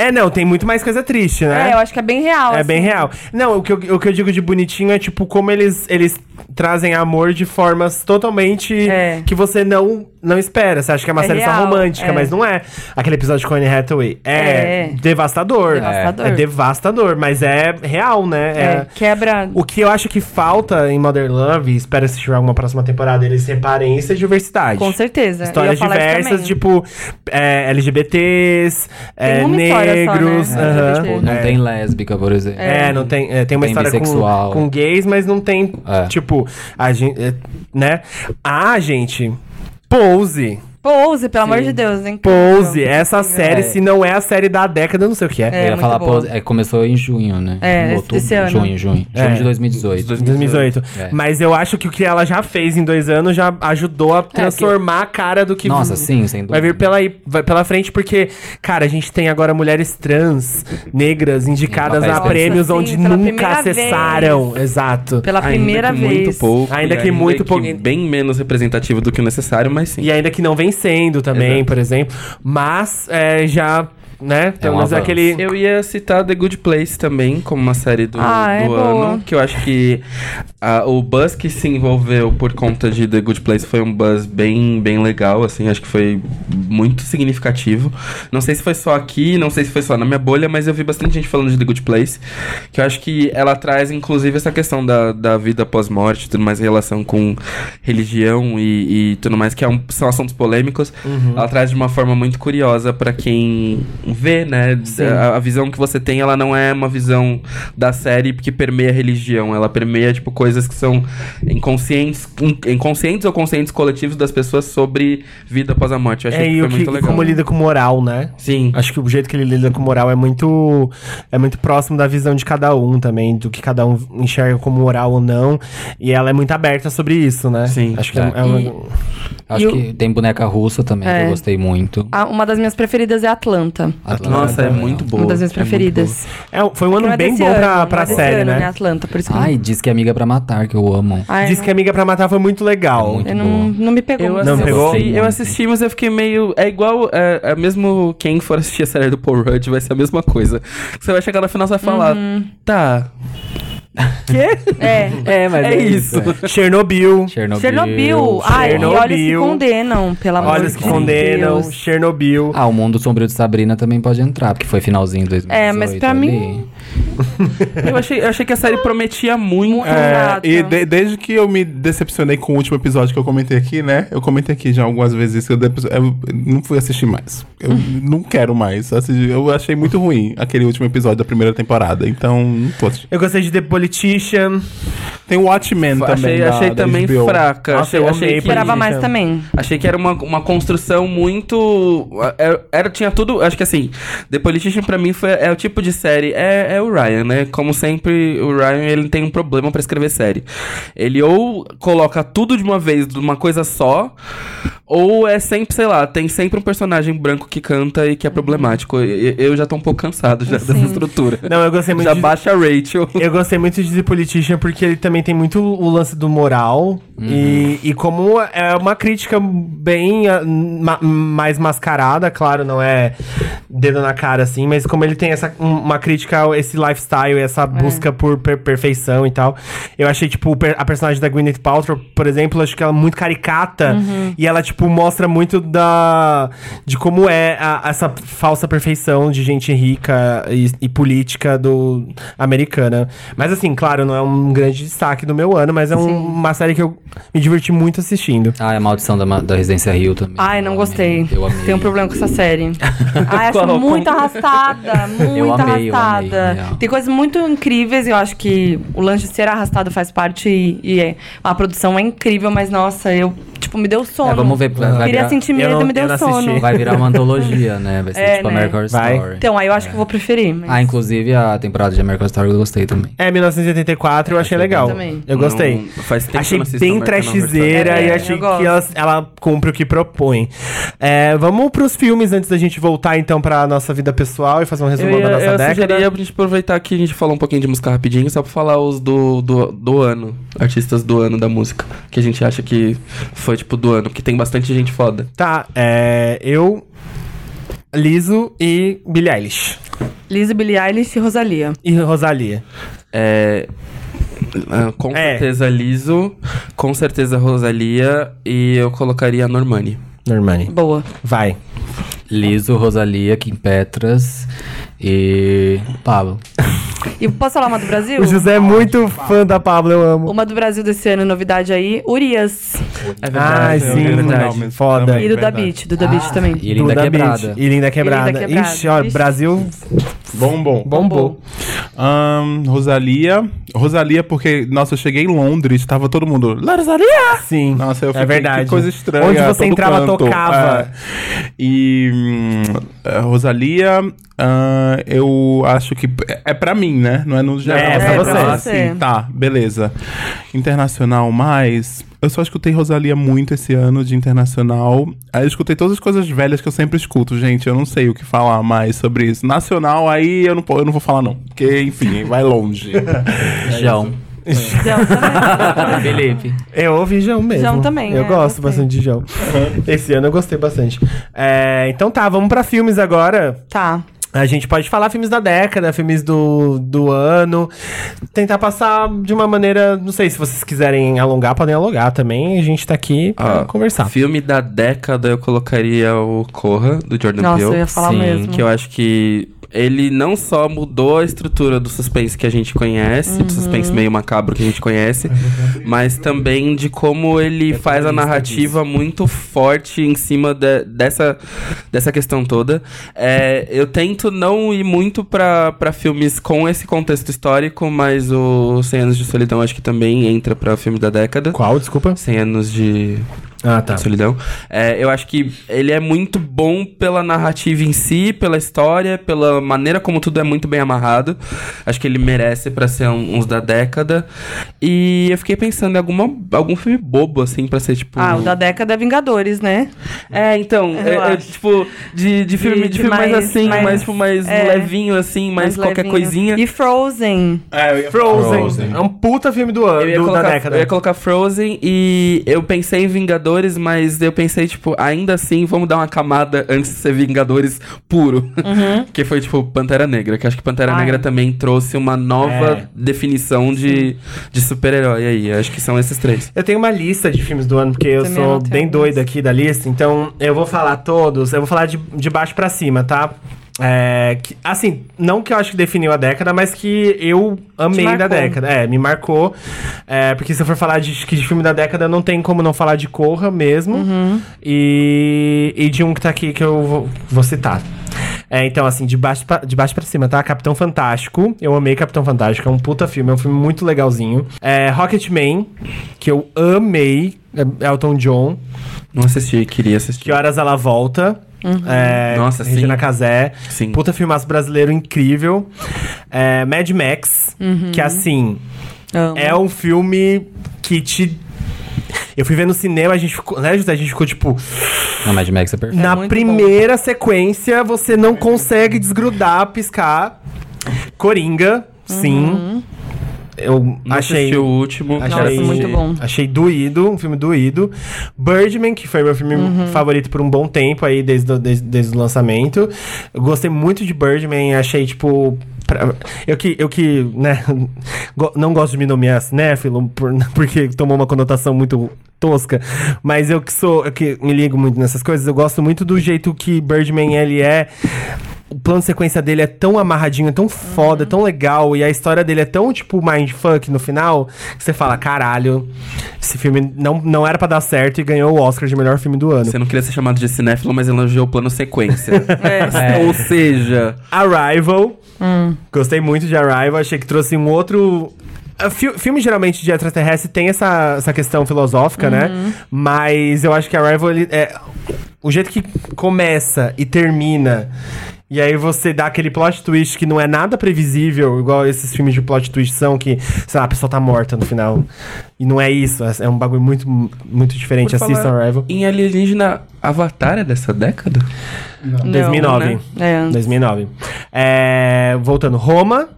É, não, tem muito mais coisa triste, né? É, eu acho que é bem real. É assim. bem real. Não, o que, eu, o que eu digo de bonitinho é, tipo, como eles, eles trazem amor de formas totalmente É. que você não, não espera. Você acha que é uma É série só real, romântica, é. mas não é. Aquele episódio com Anne Hathaway é, É. devastador. Devastador. É devastador, mas é real, né? É, quebra. O que eu acho que falta em Modern Love, e espero assistir alguma próxima temporada, eles reparem isso, é diversidade. Com certeza. Histórias diversas, tipo é, LGBTs, é, só, negros. né? aham. LGBT. Tipo, não É. tem lésbica, por exemplo. É, não tem, é, tem uma Tem história com, com gays, mas não tem, É. tipo, a gente, é, né? Ah, gente, Pose. Pose, pelo amor de Deus, hein? Pose, essa série, É. se não é a série da década, eu não sei o que é. É, eu ia falar, boa. pô, é, começou em junho, né? É, Em esse- esse ano. Junho, junho. É. Junho de 2018. 2018. É. Mas eu acho que o que ela já fez em dois anos já ajudou a transformar a cara do que Nossa, sim, sem vai dúvida. vir pela, vai pela frente, porque, cara, a gente tem agora mulheres trans, negras, indicadas a prêmios onde sim, nunca acessaram. Exato. Pela Ainda primeira que vez. Muito pouco. Ainda que muito pouco. Bem menos representativo do que o necessário, mas sim. E ainda que não vem sendo também, Exato. por exemplo. Mas é, já, né? Pelo um menos avanço. aquele. Eu ia citar The Good Place também, como uma série do, Ah, é do boa. ano. Que eu acho que ah, o buzz que se envolveu por conta de The Good Place foi um buzz bem, bem legal, assim. Acho que foi muito significativo. Não sei se foi só aqui, não sei se foi só na minha bolha, mas eu vi bastante gente falando de The Good Place. Que eu acho que ela traz, inclusive, essa questão da, da vida pós-morte, tudo mais em relação com religião e, e tudo mais, que é um- são assuntos polêmicos. Ela traz de uma forma muito curiosa pra quem vê, né? A, a visão que você tem, ela não é uma visão da série que permeia a religião. Ela permeia, tipo, coisas que são inconscientes, in- inconscientes ou conscientes coletivos das pessoas sobre vida após a morte. Eu achei É, que foi que, muito e legal. como lida com moral, né? Sim. Acho que o jeito que ele lida com moral é muito é muito próximo da visão de cada um também, do que cada um enxerga como moral ou não. E ela é muito aberta sobre isso, né? Sim. Acho que é, É. é uma- E- Acho E que tem boneca russa também, que É. eu gostei muito. Ah, uma das minhas preferidas é Atlanta. Atlanta Nossa, é também. muito boa. uma das minhas é muito preferidas. é, foi um Não ano é bem bom pra, ano, pra não é desse série, ano, né? Atlanta, por isso que eu Ai, diz que é amiga pra matar, que eu amo. Ai, Diz que Amiga pra Matar foi muito legal. muito eu não, não me pegou Eu, muito. Não assisti, pegou? eu assisti, mas eu fiquei meio. É igual. É, é mesmo quem for assistir a série do Paul Rudd vai ser a mesma coisa. Você vai chegar no final e vai falar. Uhum. Tá. É. É, mas É isso. Chernobyl. Chernobyl. Chernobyl. Ai, e Chernobyl. olhos que condenam, pelo amor Olhos de que condenam, Deus. Chernobyl. Ah, o Mundo Sombrio de Sabrina também pode entrar, porque foi finalzinho de 2018. É, mas pra ali. mim- Eu achei, eu achei que a série prometia muito. É, e de- desde que eu me decepcionei com o último episódio que eu comentei aqui, né? Eu comentei aqui já algumas vezes isso. Eu, eu não fui assistir mais. Eu não quero mais. assistir. Eu achei muito ruim aquele último episódio da primeira temporada. Então, não tô assistindo. Eu gostei de The Politician. Tem o Watchmen também. achei da- achei da também HBO. fraca. Nossa, achei, eu achei que, Esperava mais também. Achei que era uma, uma construção muito. Era, era- tinha tudo. Acho que assim, The Politician pra mim foi, é o tipo de série. É, é o Ryan, né? Como sempre, o Ryan ele tem um problema pra escrever série. Ele ou coloca tudo de uma vez, de uma coisa só, ou é sempre, sei lá, tem sempre um personagem branco que canta e que é problemático. E- Eu já tô um pouco cansado já dessa estrutura. Não, eu gostei muito Já de... baixa a Rachel. Eu gostei muito de The Politician porque ele também tem muito o lance do moral. E, e como é uma crítica bem ah, ma- mais mascarada, claro, não é dedo na cara assim, mas como ele tem essa um- uma crítica esse lifestyle, essa busca por per- perfeição e tal. Eu achei, tipo, a personagem da Gwyneth Paltrow, por exemplo, acho que ela é muito caricata e ela, tipo, mostra muito da de como é a- essa falsa perfeição de gente rica e, e política do americana. Mas assim, claro, não é um grande destaque do meu ano, mas é um- uma série que eu me diverti muito assistindo. Ah, é a maldição da, da Residência Rio também. Ai, não Eu gostei. amei, Eu amei. Tem um problema com essa série. Ai, acho muito arrastada. Muito Eu amei, arrastada. Real. Tem coisas muito incríveis. Eu acho que o lance de ser arrastado faz parte e, e é- a produção é incrível, mas nossa, eu, tipo, me deu sono. É, vamos ver, vai- vai Queria virar- sentir Eu medo não- e me eu deu sono. assisti. Vai virar uma antologia, né? Vai ser É, tipo né? American Vai. Story. Então, aí eu acho que eu vou preferir. Mas... Ah, inclusive a temporada de American Horror Story eu gostei também. É, 1984 eu achei legal. também. Eu gostei. Não, faz tempo que eu achei assisto bem trashzeira É, e eu achei que ela, ela cumpre o que propõe. É, vamos pros filmes antes da gente voltar então pra nossa vida pessoal e fazer um Eu, resumão ia, da nossa eu década. sugeria pra gente aproveitar que a gente falou um pouquinho de música rapidinho, só pra falar os do, do, do ano, artistas do ano da música, que a gente acha que foi tipo do ano, porque tem bastante gente foda. Tá, é, eu, Liso e Billie Eilish. Lizzie, Billie Eilish e Rosalia. E Rosalia. É, ah, com É. certeza Liso, com certeza Rosalia e eu colocaria a Normani. Normani. Boa. Vai. Liso, Rosalia, Kim Petras e Pablo. E posso falar uma do Brasil? O José é muito fã da Pablo, eu amo. Uma do Brasil desse ano, novidade aí, Urias. É Ai, sim, É verdade. Foda. também. E do Da verdade. Beat, do Da Beat também. E Linda Quebrada. Beat. E Linda Quebrada. Linda Quebrada. Ixi, ó, Ixi. Brasil Bom, bom. bombou. Ahn, Rosalia. Rosalia, porque, nossa, eu cheguei em Londres, tava todo mundo. "La Rosalia! Sim. Nossa, eu é fiquei, verdade. que coisa estranha. Onde você entrava, canto. tocava. É. E hum, Rosalia, ah, eu acho que é pra mim, né? Não é no geral. É, pra Só você. falar você. assim, tá, beleza. Internacional mais. Eu só escutei Rosalia muito esse ano de internacional. Aí eu escutei todas as coisas velhas que eu sempre escuto, gente. Eu não sei o que falar mais sobre isso. Nacional, aí eu não, eu não vou falar, não. Porque, enfim, vai longe. João. João também. Felipe. Eu ouvi João mesmo. João também, Eu é, gosto gostei. bastante de João. Esse ano eu gostei bastante. É, então tá, vamos pra filmes agora. Tá. A gente pode falar filmes da década, filmes do, do ano. Tentar passar de uma maneira. Não sei se vocês quiserem alongar, podem alongar também. A gente tá aqui pra Ah, conversar. Filme da década eu colocaria o Corra, do Jordan Nossa, Peele. eu ia falar Sim, mesmo. Que eu acho que ele não só mudou a estrutura do suspense que a gente conhece, do suspense meio macabro que a gente conhece, mas também de como ele faz a narrativa muito forte em cima de- dessa, dessa questão toda. É, eu tenho tento não ir muito pra filmes com esse contexto histórico, mas o 100 Anos de Solidão acho que também entra pra filme da década. Qual, desculpa? 100 Anos de Ah, tá. Solidão. É, eu acho que ele é muito bom pela narrativa em si, pela história, pela maneira como tudo é muito bem amarrado. Acho que ele merece pra ser um- uns da década. E eu fiquei pensando em alguma, algum filme bobo, assim, pra ser tipo. Ah, o da década é Vingadores, né? É, então, Eu é- é, tipo, de, de filme, de, de filme mais, mais- assim, mais, mais- tipo, mais é, levinho, assim, mais, qualquer levinho. coisinha. E Frozen. É, eu ia Frozen. Frozen. É um puta filme do ano, Eu ia, do- colocar, da década. eu ia colocar Frozen e eu pensei em Vingadores, mas eu pensei, tipo, ainda assim, vamos dar uma camada antes de ser Vingadores puro. que foi, tipo, Pantera Negra. Que acho que Pantera Uhum. Ai. Negra também trouxe uma nova É. definição de, de super-herói aí. Acho que são esses três. Eu tenho uma lista de filmes do ano, porque eu Também sou bem doida aqui da lista, então eu vou falar todos, eu vou falar de, de baixo pra cima, tá? É, que- assim, não que eu acho que definiu a década, mas que eu amei da década. É, me marcou. É, porque se eu for falar de, de filme da década, não tem como não falar de Corra mesmo. Uhum. E, e de um que tá aqui que eu vou, vou citar. É, então, assim, de baixo, pra, de baixo pra cima, tá? Capitão Fantástico. Eu amei Capitão Fantástico. É um puta filme. É um filme muito legalzinho. É, Rocketman, que eu amei. É, Elton John. Não assisti, queria assistir. Que Horas Ela Volta. É, Nossa, sim. Regina Casé. Sim. Puta filmaço brasileiro incrível. É, Mad Max. Que, assim, Amo. é um filme que te... Eu fui ver no cinema, a gente ficou... Né, José? A gente ficou, tipo... Não, Mad Max é perfeito. Na muito primeira sequência, você não consegue desgrudar, piscar. Coringa, sim. Eu Não achei. o último. Achei, Nossa, muito bom. Achei doído, um filme doído. Birdman, que foi meu filme Uhum. favorito por um bom tempo aí, desde, o- desde, desde o lançamento. Eu gostei muito de Birdman, achei, tipo. pra- Eu que, eu que né, go- não gosto de me nomear cinéfilo, por- porque tomou uma conotação muito tosca, mas eu que sou, eu que me ligo muito nessas coisas, eu gosto muito do jeito que Birdman ele é. O plano de sequência dele é tão amarradinho, é tão foda, é tão legal, e a história dele é tão, tipo, mindfuck no final, que você fala, caralho, esse filme não, não era pra dar certo e ganhou o Oscar de melhor filme do ano. Você não queria ser chamado de cinéfilo, mas elogiou o plano sequência. É. Ou seja, Arrival. Gostei muito de Arrival. Achei que trouxe um outro. Fi- Filme geralmente de extraterrestre tem essa, essa questão filosófica, né? Mas eu acho que Arrival, ele, é, o jeito que começa e termina. E aí você dá aquele plot twist que não é nada previsível, igual esses filmes de plot twist são, que, sei lá, a pessoa tá morta no final. E não é isso, é é um bagulho muito, muito diferente. Por Assistam Arrival. em alienígena, Avatar é dessa década? Não, 2009. né? É, antes. 2009. É, voltando, Roma.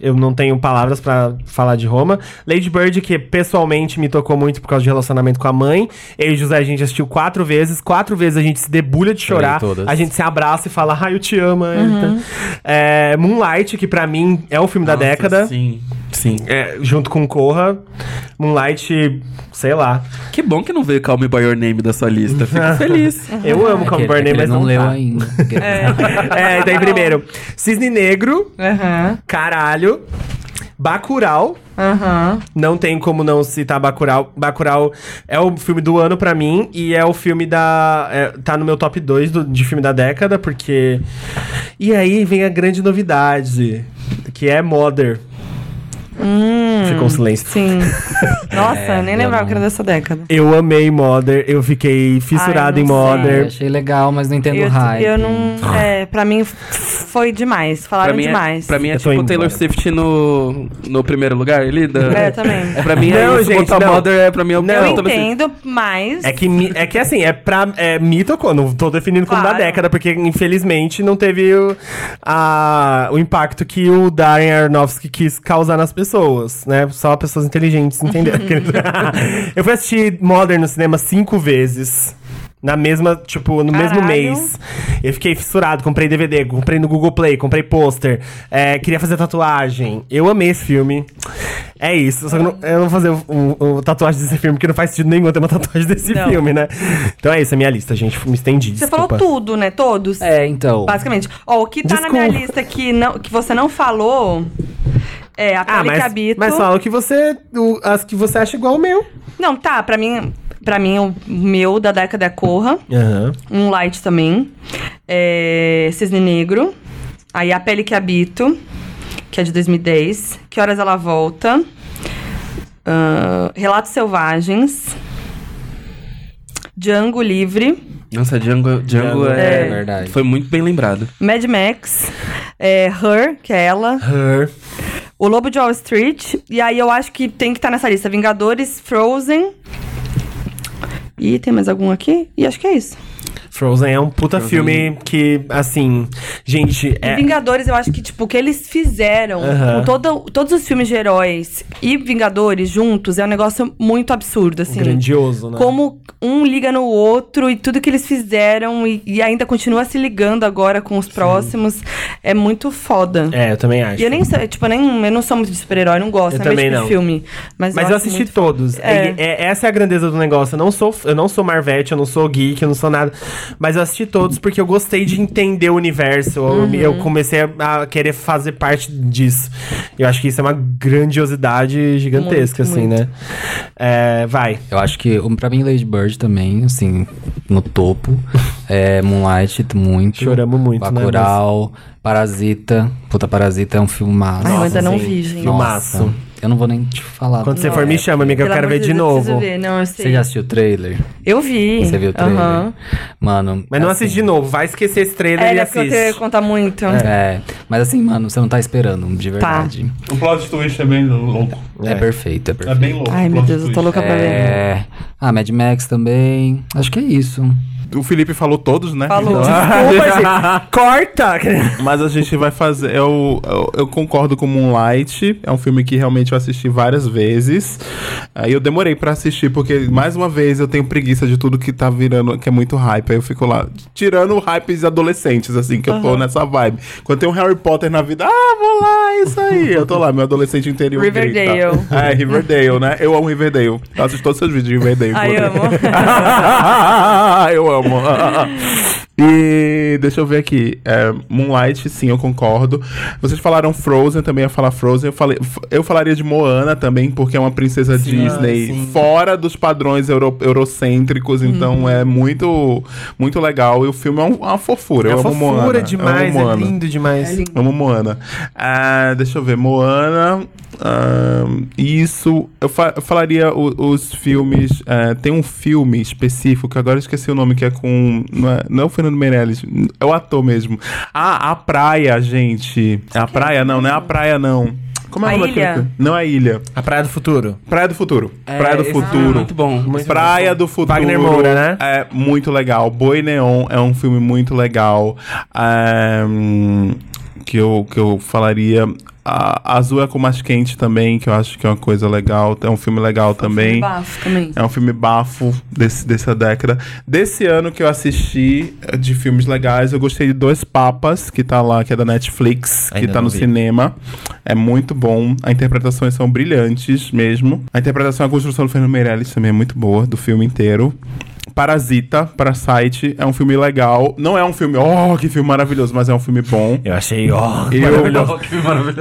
Eu não tenho palavras pra falar de Roma. Lady Bird, que pessoalmente me tocou muito por causa de relacionamento com a mãe. Eu e o José, a gente assistiu quatro vezes. Quatro vezes a gente se debulha de chorar. A gente se abraça e fala, ai, eu te amo. É, Moonlight, que pra mim é o filme da Nossa, década. Sim, sim. É, junto com Corra. Moonlight, sei lá. Que bom que não veio Call Me By Your Name da sua lista. Fico feliz. Eu amo Come É que- Burn é Name, mas não, não leu tá. ainda. É, daí primeiro. Cisne Negro. Caralho. Bacurau. aham. Não tem como não citar Bacurau. Bacurau é o filme do ano pra mim e é o filme da... é, tá no meu top 2 do- de filme da década, porque... E aí vem a grande novidade, que é Mother. Ficou um silêncio. Sim. Nossa, É, eu nem lembrava não- que era dessa década. Eu amei Mother, eu fiquei fissurado Ai, em não Mother. achei legal, mas não entendo o Eu, hype. eu não. É, pra mim foi demais. Pra Falaram mim, é, demais. pra mim é Eu tipo indo Taylor. Swift no, no primeiro lugar ali. Da... É, também. É, pra mim Não, é isso. gente, não. Mother é pra mim é o Não. Eu entendo, mas. É que, é que assim, é pra. É, me tocou, não tô definindo como da Claro. década, porque infelizmente não teve o, a, o impacto que o Darren Aronofsky quis causar nas pessoas, né? Só pessoas inteligentes entenderam. eu fui assistir Modern no cinema cinco vezes. Na mesma, tipo, no mesmo Caralho. mês. Eu fiquei fissurado, comprei DVD, comprei no Google Play, comprei pôster, é, queria fazer tatuagem. Eu amei esse filme. É isso. Só que eu não, eu não vou fazer o, o- o tatuagem desse filme, porque não faz sentido nenhum ter uma tatuagem desse Não. filme, né? Então é isso, a minha lista, gente. Me estendi. Você desculpa. falou tudo, né? Todos. É, então. Basicamente. Ó, o que tá na Desculpa. minha lista que, não, que você não falou é a Ah, Pele mas, Cabito. mas fala o que você. o- as que você acha igual o meu. Não, tá, pra mim. pra mim, o meu da década é Corra. Aham. Um light também. É, Cisne Negro. Aí A Pele que Habito, que é de 2010. Que Horas Ela Volta. Ah, Relatos Selvagens. Django Livre. Nossa, Django, Django Django, é, é verdade. Foi muito bem lembrado. Mad Max. é, Her, que é ela. Her. O Lobo de Wall Street. E aí eu acho que tem que estar nessa lista. Vingadores, Frozen. E tem mais algum aqui? E acho que é isso. Frozen é um puta filme que, assim, gente, E é. Vingadores, eu acho que, tipo, o que eles fizeram Aham. com todo, todos os filmes de heróis e Vingadores juntos é um negócio muito absurdo, assim. Grandioso, né? Como um liga no outro e tudo que eles fizeram e, e ainda continua se ligando agora com os próximos é muito foda. É, eu também acho. E eu nem sei, tipo, eu nem, eu não sou muito de super-herói, não gosto, Eu é meu também tipo não. de filme. Mas, Mas eu assisti todos. É. É, é- essa é a grandeza do negócio. Eu não sou, eu não sou Marvete, eu não sou geek, eu não sou nada. Mas eu assisti todos porque eu gostei de entender o universo. Eu- Uhum. Eu, comecei a, a querer fazer parte disso. Eu acho que isso é uma grandiosidade gigantesca, Muito, assim, muito. né? É, vai. Eu acho que, um, pra mim, Lady Bird também, assim, no topo. é, Moonlight, muito. Choramos muito, né, Bacurau, Parasita. Puta, Parasita é um filme massa. Ai, eu ainda não vi, gente. Filmaço. Eu não vou nem te falar. Quando você for, me é. chama, amiga, eu Pelo quero amor ver de Deus, eu preciso novo. ver. Não, eu sei. Você já assistiu o trailer? Eu vi. Você viu o trailer? Aham. Mano. Mas não assim, assiste de novo, vai esquecer esse trailer É, e né, porque eu assiste. tenho que contar muito. É, mas assim, mano, você não tá esperando, de verdade. O plot twist é bem louco. É, perfeito, é perfeito. É bem louco. Ai, o meu plot Deus, eu tô twist. louca pra ver. É. Ah, Mad Max também. Acho que é isso. O Felipe falou todos, né? Falou. Então- Desculpa. Corta! Mas a gente vai fazer. Eu, eu, eu concordo com Moonlight. É um filme que realmente eu assisti várias vezes. Aí eu demorei pra assistir, porque, mais uma vez, eu tenho preguiça de tudo que tá virando, que é muito hype. Aí eu fico lá, tirando hypes adolescentes, assim, que eu tô nessa vibe. Quando tem um Harry Potter na vida, ah, vou lá, é isso aí. Eu tô lá, meu adolescente interior. Riverdale. grita. É, Riverdale, né? Eu amo Riverdale. Eu assisto todos os seus vídeos de Riverdale. Ai, inclusive. amo. eu amo. e deixa eu ver aqui. É, Moonlight, sim, eu concordo. Vocês falaram Frozen, também ia falar Frozen. Eu, falei, eu falaria de Moana também, porque é uma princesa Disney sim. fora dos padrões euro- eurocêntricos, então é muito, muito legal. E o filme é um- uma fofura. É eu amo fofura Moana. demais, eu amo é Moana. lindo demais. Amo Moana. Ah, deixa eu ver, Moana. Isso. Eu, fa- eu falaria o- os filmes. ah, tem um filme específico, que agora eu esqueci o nome, que é com. Não é, não é o Fernando Meirelles, é o ator mesmo. Ah, A Praia, gente. É a Praia? Não, não é a Praia, não. Como é A o nome daquele? Não é a Ilha. A Praia do Futuro. Praia do Futuro. É, Praia do filme é Futuro. muito bom. Muito Praia bom. do Futuro. Wagner Moura, né? É muito legal. Boi Neon é um filme muito legal. Hum, que, eu, que eu falaria. A Azul é com mais quente também, que eu acho que é uma coisa legal. É um filme legal também. Bafo também. É um filme bafo desse, dessa década. Desse ano que eu assisti eh, de filmes legais, eu gostei de Dois Papas, que tá lá, que é da Netflix, que Ainda tá não no vi. cinema. É muito bom. As interpretações são brilhantes mesmo. A interpretação e a construção do Fernando Meirelles também é muito boa, do filme inteiro. Parasita, Parasite, é um filme legal. Não é um filme, oh, que filme maravilhoso, mas é um filme bom. Eu achei, ó, Eu- maravilhoso.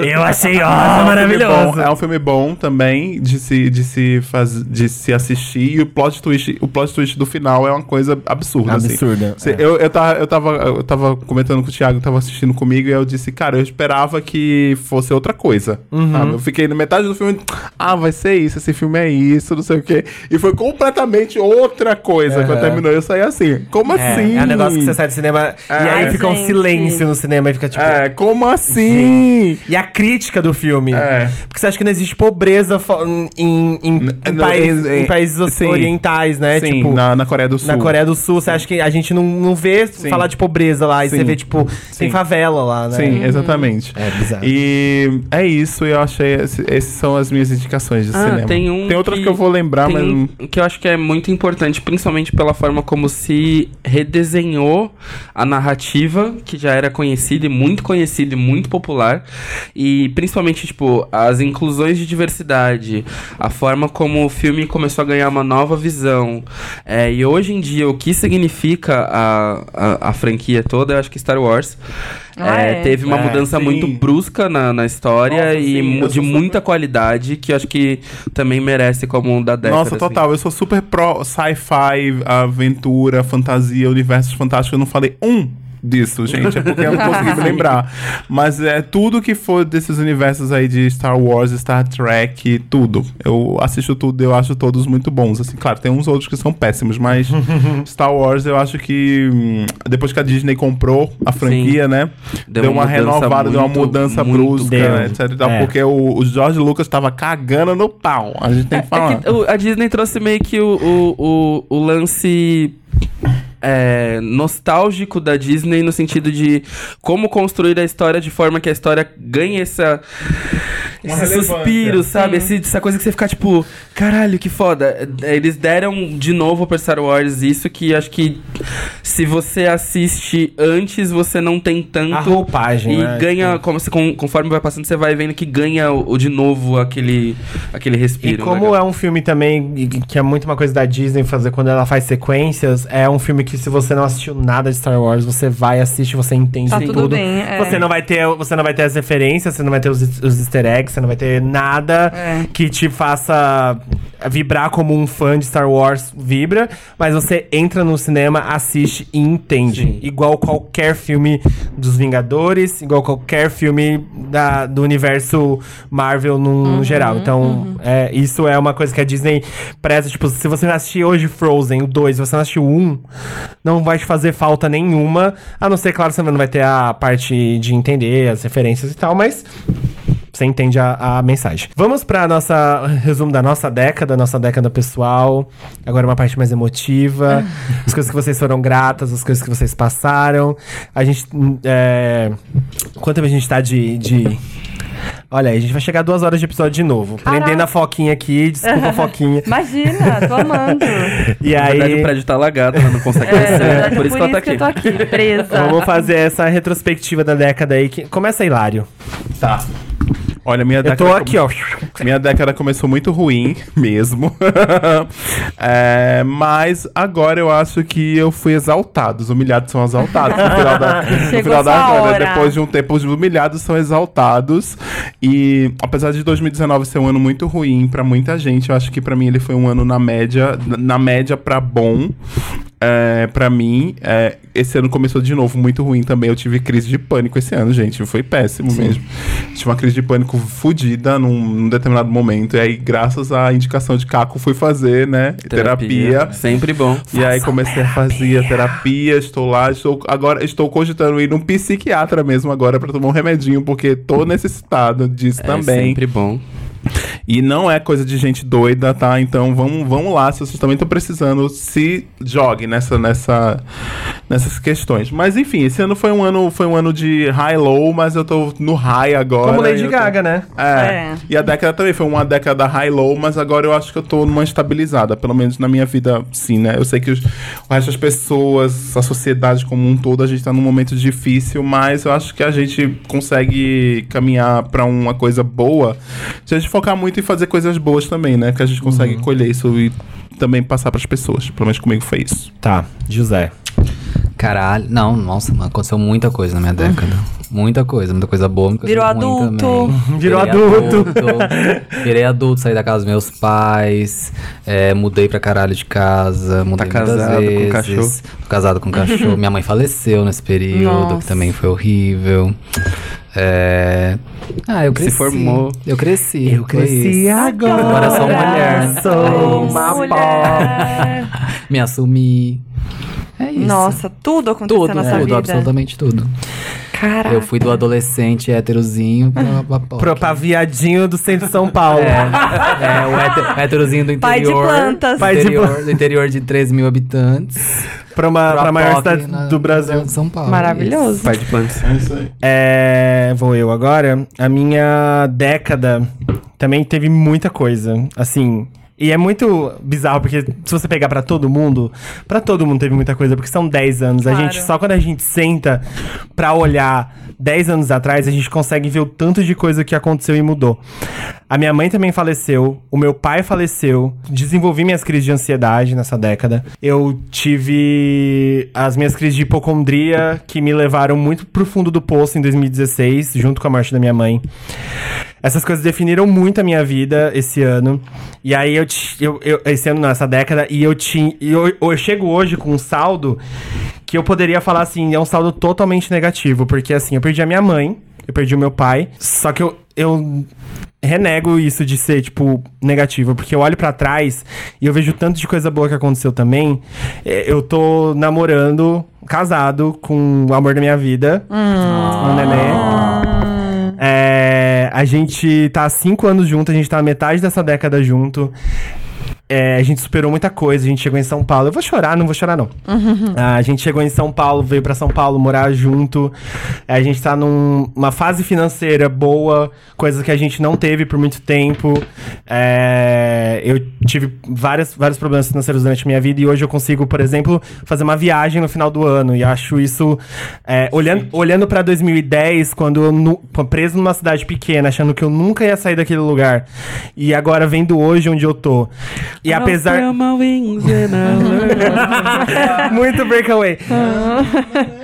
Eu achei, ó, É um filme maravilhoso. bom, é um filme bom também de se, de se, faz, de se assistir. E o plot twist, o plot twist do final é uma coisa absurda. assim. Absurda, Cê- é. eu, eu, tava, eu, tava, eu tava comentando com o Thiago, tava assistindo comigo, e eu disse, cara, eu esperava que fosse outra coisa. Uhum. sabe? Eu fiquei na metade do filme, ah, vai ser isso, esse filme é isso, não sei o quê. E foi completamente outra coisa. Quando terminou, eu saí assim. Como É, assim? é um negócio que você sai do cinema e aí fica um silêncio no cinema e fica tipo. É, como assim? E a crítica do filme. É. Porque você acha que não existe pobreza em, em, em, no- país- em- em países sim. orientais, né? Sim, tipo, na, na Coreia do Sul. Na Coreia do Sul, você acha que a gente não, não vê falar de pobreza lá e Sim. você vê, tipo, tem Sim. favela lá, né? Sim, exatamente. É bizarro. E é isso, eu achei. Essas são as minhas indicações de Ah, cinema. tem um outras que, que eu vou lembrar, Tem mas. um que eu acho que é muito importante, principalmente pela forma como se redesenhou a narrativa, que já era conhecida e muito conhecida e muito popular. E principalmente, tipo, as inclusões de diversidade, a forma como o filme começou a ganhar uma nova visão. É, e hoje em dia, o que significa a, a, a franquia toda, eu acho que Star Wars Ah, É, é? Teve uma É, mudança sim. muito brusca na, na história Nossa, e sim, de muita qualidade que acho que também merece como um da década. Nossa, assim. total. Eu sou super pro sci-fi, aventura, fantasia, universos fantásticos. Eu não falei um disso, gente. É porque eu não consegui me lembrar. Mas é tudo que for desses universos aí de Star Wars, Star Trek, tudo. Eu assisto tudo, eu acho todos muito bons. Assim, claro, tem uns outros que são péssimos, mas Star Wars eu acho que hum, depois que a Disney comprou a franquia, né? Deu, Deu uma, uma renovada, deu uma muito- mudança muito brusca, Deu. né, etc. É. Porque o, o George Lucas tava cagando no pau. A gente tem que falar. É que o- a Disney trouxe meio que o, o, o, o lance é, nostálgico da Disney no sentido de como construir a história de forma que a história ganhe essa, esse relevância. suspiro, sabe? Esse- essa coisa que você fica tipo, caralho, que foda. É, Eles deram de novo pra Star Wars isso que acho que se você assiste antes, você não tem tanto. A roupagem, E né? ganha, como você, com- conforme vai passando, você vai vendo que ganha o, o de novo aquele, aquele E respiro. como legal. é um filme também, e que é muito uma coisa da Disney fazer quando ela faz sequências, é um filme que se você não assistiu nada de Star Wars, você vai, assiste, você entende Tá tudo. tudo bem, é. Você não vai ter, você não vai ter as referências, você não vai ter os, os easter eggs, você não vai ter nada É. que te faça vibrar como um fã de Star Wars vibra, mas você entra no cinema, assiste e entende. Igual qualquer filme dos Vingadores, igual qualquer filme da, do universo Marvel no, no geral. Então, é, isso é uma coisa que a Disney preza. Tipo, se você não assistir hoje Frozen, o 2, se você não assistiu o 1, não vai te fazer falta nenhuma. A não ser, claro, você não vai ter a parte de entender as referências e tal, mas você entende a, a mensagem. Vamos pra nossa resumo da nossa década, nossa década pessoal. Agora uma parte mais emotiva. as coisas que vocês foram gratas, as coisas que vocês passaram. A gente. hum, É, quanto tempo a gente tá de. de... Olha aí, a gente vai chegar a duas horas de episódio de novo. Prendendo a Foquinha aqui, desculpa, Foquinha. Imagina, tô amando. E Na verdade, aí. o prédio tá alagado, ela não consegue descer. É, por isso que ela tá eu aqui. tô aqui, presa. Vamos fazer essa retrospectiva da década aí. Que... Começa, Hilário. Tá. Olha, minha Eu década. tô aqui, ó. Minha década começou muito ruim, mesmo. É, mas agora eu acho que eu fui exaltado. Os humilhados são exaltados. No final da, no final da década, hora. depois de um tempo, os humilhados são exaltados. E apesar de 2019 ser um ano muito ruim pra muita gente, eu acho que pra mim ele foi um ano na média, na média pra bom. É, para mim, é, esse ano começou de novo muito ruim também. Eu tive crise de pânico esse ano, gente. Foi péssimo mesmo. Tive uma crise de pânico fodida num, num determinado momento. E aí, graças à indicação de Caco, fui fazer, né? Terapia. Sempre bom. E aí comecei a fazer a terapia, estou lá, estou agora estou cogitando ir num psiquiatra mesmo agora pra tomar um remedinho, porque tô necessitado disso É também. sempre bom. E não é coisa de gente doida, tá? Então vamos, vamos lá, se vocês também estão precisando, se jogue nessa, nessa, nessas questões. Mas enfim, esse ano foi um ano, foi um ano de high-low, mas eu tô no high agora. Como Lady tô- Gaga, né? É. É. E a década também foi uma década high-low, mas agora eu acho que eu tô numa estabilizada, pelo menos na minha vida, sim, né? Eu sei que os, o resto das pessoas, a sociedade como um todo, a gente tá num momento difícil, mas eu acho que a gente consegue caminhar pra uma coisa boa se a gente focar muito em fazer coisas boas também, né? Que a gente consegue colher isso e também passar pras pessoas. Pelo menos comigo foi isso. Tá, José. Caralho. Não, nossa, mano, aconteceu muita coisa na minha década. Muita coisa, muita coisa boa, muita coisa Virou adulto. também. Virou Virei adulto. Virei adulto, saí da casa dos meus pais, é, mudei pra caralho de casa, mudei Tá casado com vezes. cachorro? Tô casado com cachorro. Minha mãe faleceu nesse período, Nossa. que também foi horrível. É... Ah, eu cresci. formou. Eu cresci. Eu cresci agora. Agora sou mulher. Sou É uma mulher. Me assumi. É isso. Nossa, tudo aconteceu tudo, na nossa tudo, vida. absolutamente tudo. Caraca. Eu fui do adolescente héterozinho pra, pra, pra, Pro pra viadinho do centro de São Paulo. É, o hétero- héterozinho do Pai de interior. plantas. Pai de interior, do interior de 13 mil habitantes. Pra, uma, pra maior POC cidade na- do Brasil. de São Paulo. Maravilhoso. Pai de plantas. É isso aí. É, vou eu agora. A minha década também teve muita coisa. Assim, E é muito bizarro, porque se você pegar pra todo mundo, pra todo mundo teve muita coisa, porque são 10 anos. A Claro. gente, só quando a gente senta pra olhar 10 anos atrás, a gente consegue ver o tanto de coisa que aconteceu e mudou. A minha mãe também faleceu, o meu pai faleceu, desenvolvi minhas crises de ansiedade nessa década. Eu tive as minhas crises de hipocondria que me levaram muito pro fundo do poço em 2016, junto com a morte da minha mãe. Essas coisas definiram muito a minha vida esse ano. E aí eu, eu, eu esse ano, nessa década, e eu tinha. Eu, eu chego hoje com um saldo que eu poderia falar assim, é um saldo totalmente negativo. Porque assim, eu perdi a minha mãe, eu perdi o meu pai. Só que eu, eu renego isso de ser, tipo, negativo. Porque eu olho pra trás e eu vejo tanto de coisa boa que aconteceu também. É, Eu tô namorando, casado com o amor da minha vida. Um neném. É, a gente tá há cinco anos junto, a gente tá metade dessa década junto. É, a gente superou muita coisa, a gente chegou em São Paulo. Eu vou chorar, não vou chorar, não. Ah, a gente chegou em São Paulo, veio pra São Paulo morar junto. É, A gente tá numa fase financeira boa, coisa que a gente não teve por muito tempo. É, eu tive várias, vários problemas financeiros durante a minha vida e hoje eu consigo, por exemplo, fazer uma viagem no final do ano. E acho isso. é, olhando, olhando pra 2010, quando eu nu, preso numa cidade pequena, achando que eu nunca ia sair daquele lugar. E agora vendo hoje onde eu tô. E apesar. Muito breakaway.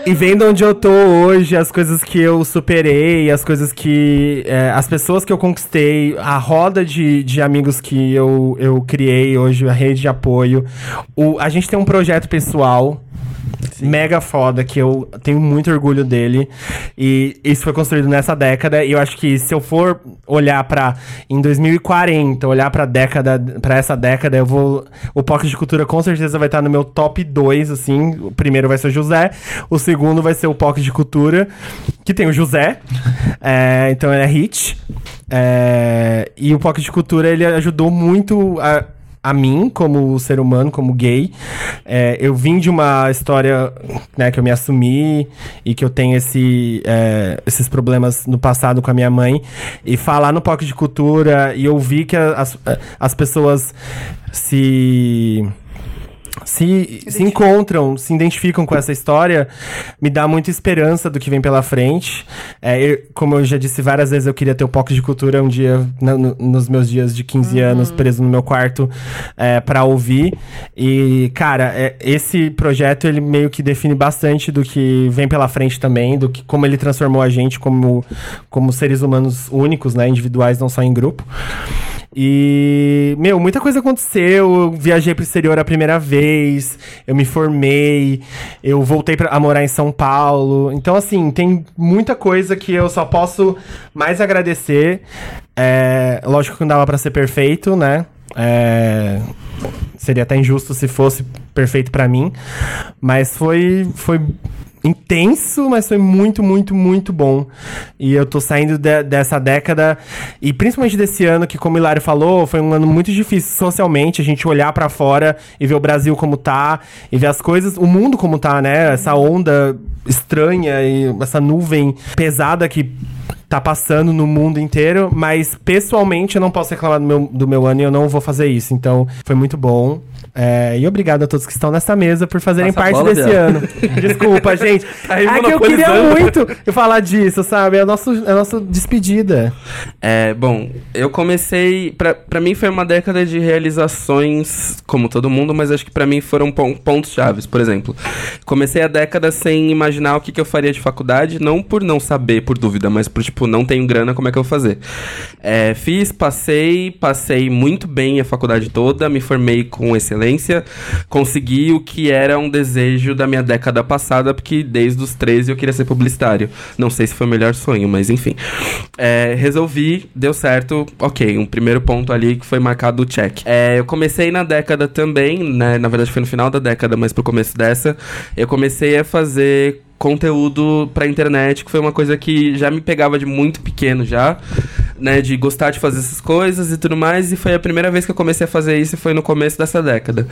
e vendo onde eu tô hoje, as coisas que eu superei, as coisas que. é, as pessoas que eu conquistei, a roda de, de amigos que eu, eu criei hoje, a rede de apoio. O, a gente tem um projeto pessoal. Mega foda, que eu tenho muito orgulho dele. E isso foi construído nessa década. E eu acho que se eu for olhar pra em 2040, olhar pra década, para essa década, eu vou. O Pocket de Cultura com certeza vai estar no meu top 2, assim. O primeiro vai ser o José, o segundo vai ser o Pocket de Cultura, que tem o José. É, então ele é hit. É, e o Pocket de Cultura ele ajudou muito a a mim, como ser humano, como gay. É, eu vim de uma história né, que eu me assumi e que eu tenho esse, é, esses problemas no passado com a minha mãe. E falar no Pocket de Cultura e ouvir que as, as pessoas se. Se, se encontram, se identificam com essa história, me dá muita esperança do que vem pela frente. É, eu- como eu já disse várias vezes, eu queria ter o Pocket de Cultura um dia, na- no- nos meus dias de 15 anos, preso no meu quarto, é, para ouvir. E, cara, é, esse projeto, ele meio que define bastante do que vem pela frente também, do que como ele transformou a gente como, como seres humanos únicos, né, individuais, não só em grupo. E, meu, muita coisa aconteceu. Eu viajei pro exterior a primeira vez, eu me formei, eu voltei pra, a morar em São Paulo. Então, assim, tem muita coisa que eu só posso mais agradecer. É, lógico que não dava pra ser perfeito, né? É, seria até injusto se fosse perfeito pra mim. Mas foi, foi intenso, mas foi muito, muito, muito bom. E eu tô saindo de- dessa década, e principalmente desse ano, que como o Hilário falou, foi um ano muito difícil socialmente, a gente olhar pra fora e ver o Brasil como tá, e ver as coisas, o mundo como tá, né? Essa onda estranha e essa nuvem pesada que tá passando no mundo inteiro, mas pessoalmente eu não posso reclamar do meu, do meu ano e eu não vou fazer isso. Então, foi muito bom. É, e obrigado a todos que estão nessa mesa por fazerem parte bola, desse Biel. ano. Desculpa, gente. Tá é que eu queria muito falar disso, sabe? É a nossa, é a nossa despedida. É, bom, eu comecei. Pra, pra mim foi uma década de realizações, como todo mundo, mas acho que pra mim foram pon- pontos chaves. Por exemplo, comecei a década sem imaginar o que, que eu faria de faculdade, não por não saber, por dúvida, mas por tipo, não tenho grana, como é que eu vou fazer? É, fiz, passei, passei muito bem a faculdade toda, me formei com excelência, consegui o que era um desejo da minha década passada, porque desde os 13 eu queria ser publicitário. Não sei se foi o melhor sonho, mas enfim. É, resolvi, deu certo, ok, um primeiro ponto ali que foi marcado o check. É, eu comecei na década também, né? Na verdade foi no final da década, mas pro começo dessa, eu comecei a fazer conteúdo pra internet, que foi uma coisa que já me pegava de muito pequeno já. Né, de gostar de fazer essas coisas e tudo mais, e foi a primeira vez que eu comecei a fazer isso, foi no começo dessa década.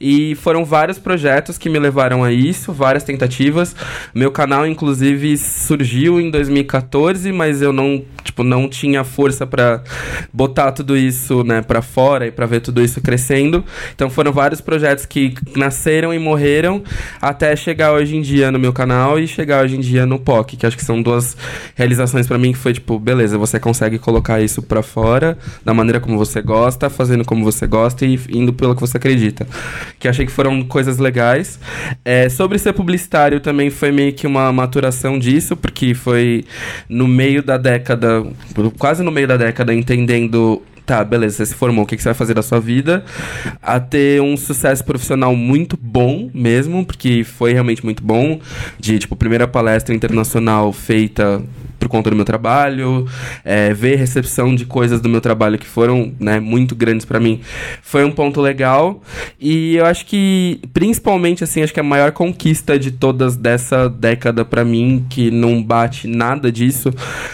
E foram vários projetos que me levaram a isso, várias tentativas. Meu canal, inclusive, surgiu em 2014, mas eu não, tipo, não tinha força pra botar tudo isso, né, para fora e pra ver tudo isso crescendo. Então foram vários projetos que nasceram e morreram até chegar hoje em dia no meu canal e chegar hoje em dia no POC, que acho que são duas realizações pra mim que foi tipo, beleza, você consegue colocar isso pra fora da maneira como você gosta, fazendo como você gosta e indo pelo que você acredita. Que achei que foram coisas legais. É, sobre ser publicitário também foi meio que uma maturação disso, porque foi no meio da década, quase no meio da década, entendendo tá, beleza, você se formou, o que, que você vai fazer da sua vida? A ter um sucesso profissional muito bom mesmo, porque foi realmente muito bom. De, tipo, primeira palestra internacional feita por conta do meu trabalho, é, ver recepção de coisas do meu trabalho que foram né, muito grandes pra mim, foi um ponto legal. E eu acho que, principalmente, assim, acho que a maior conquista de todas dessa década pra mim, que não bate nada disso,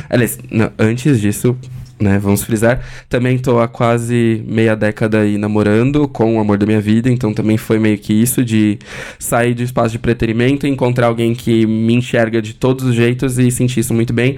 aliás, não, antes disso, né? Vamos frisar. Também tô há quase meia década aí namorando com o amor da minha vida, então também foi meio que isso de sair do espaço de preterimento, encontrar alguém que me enxerga de todos os jeitos e sentir isso muito bem.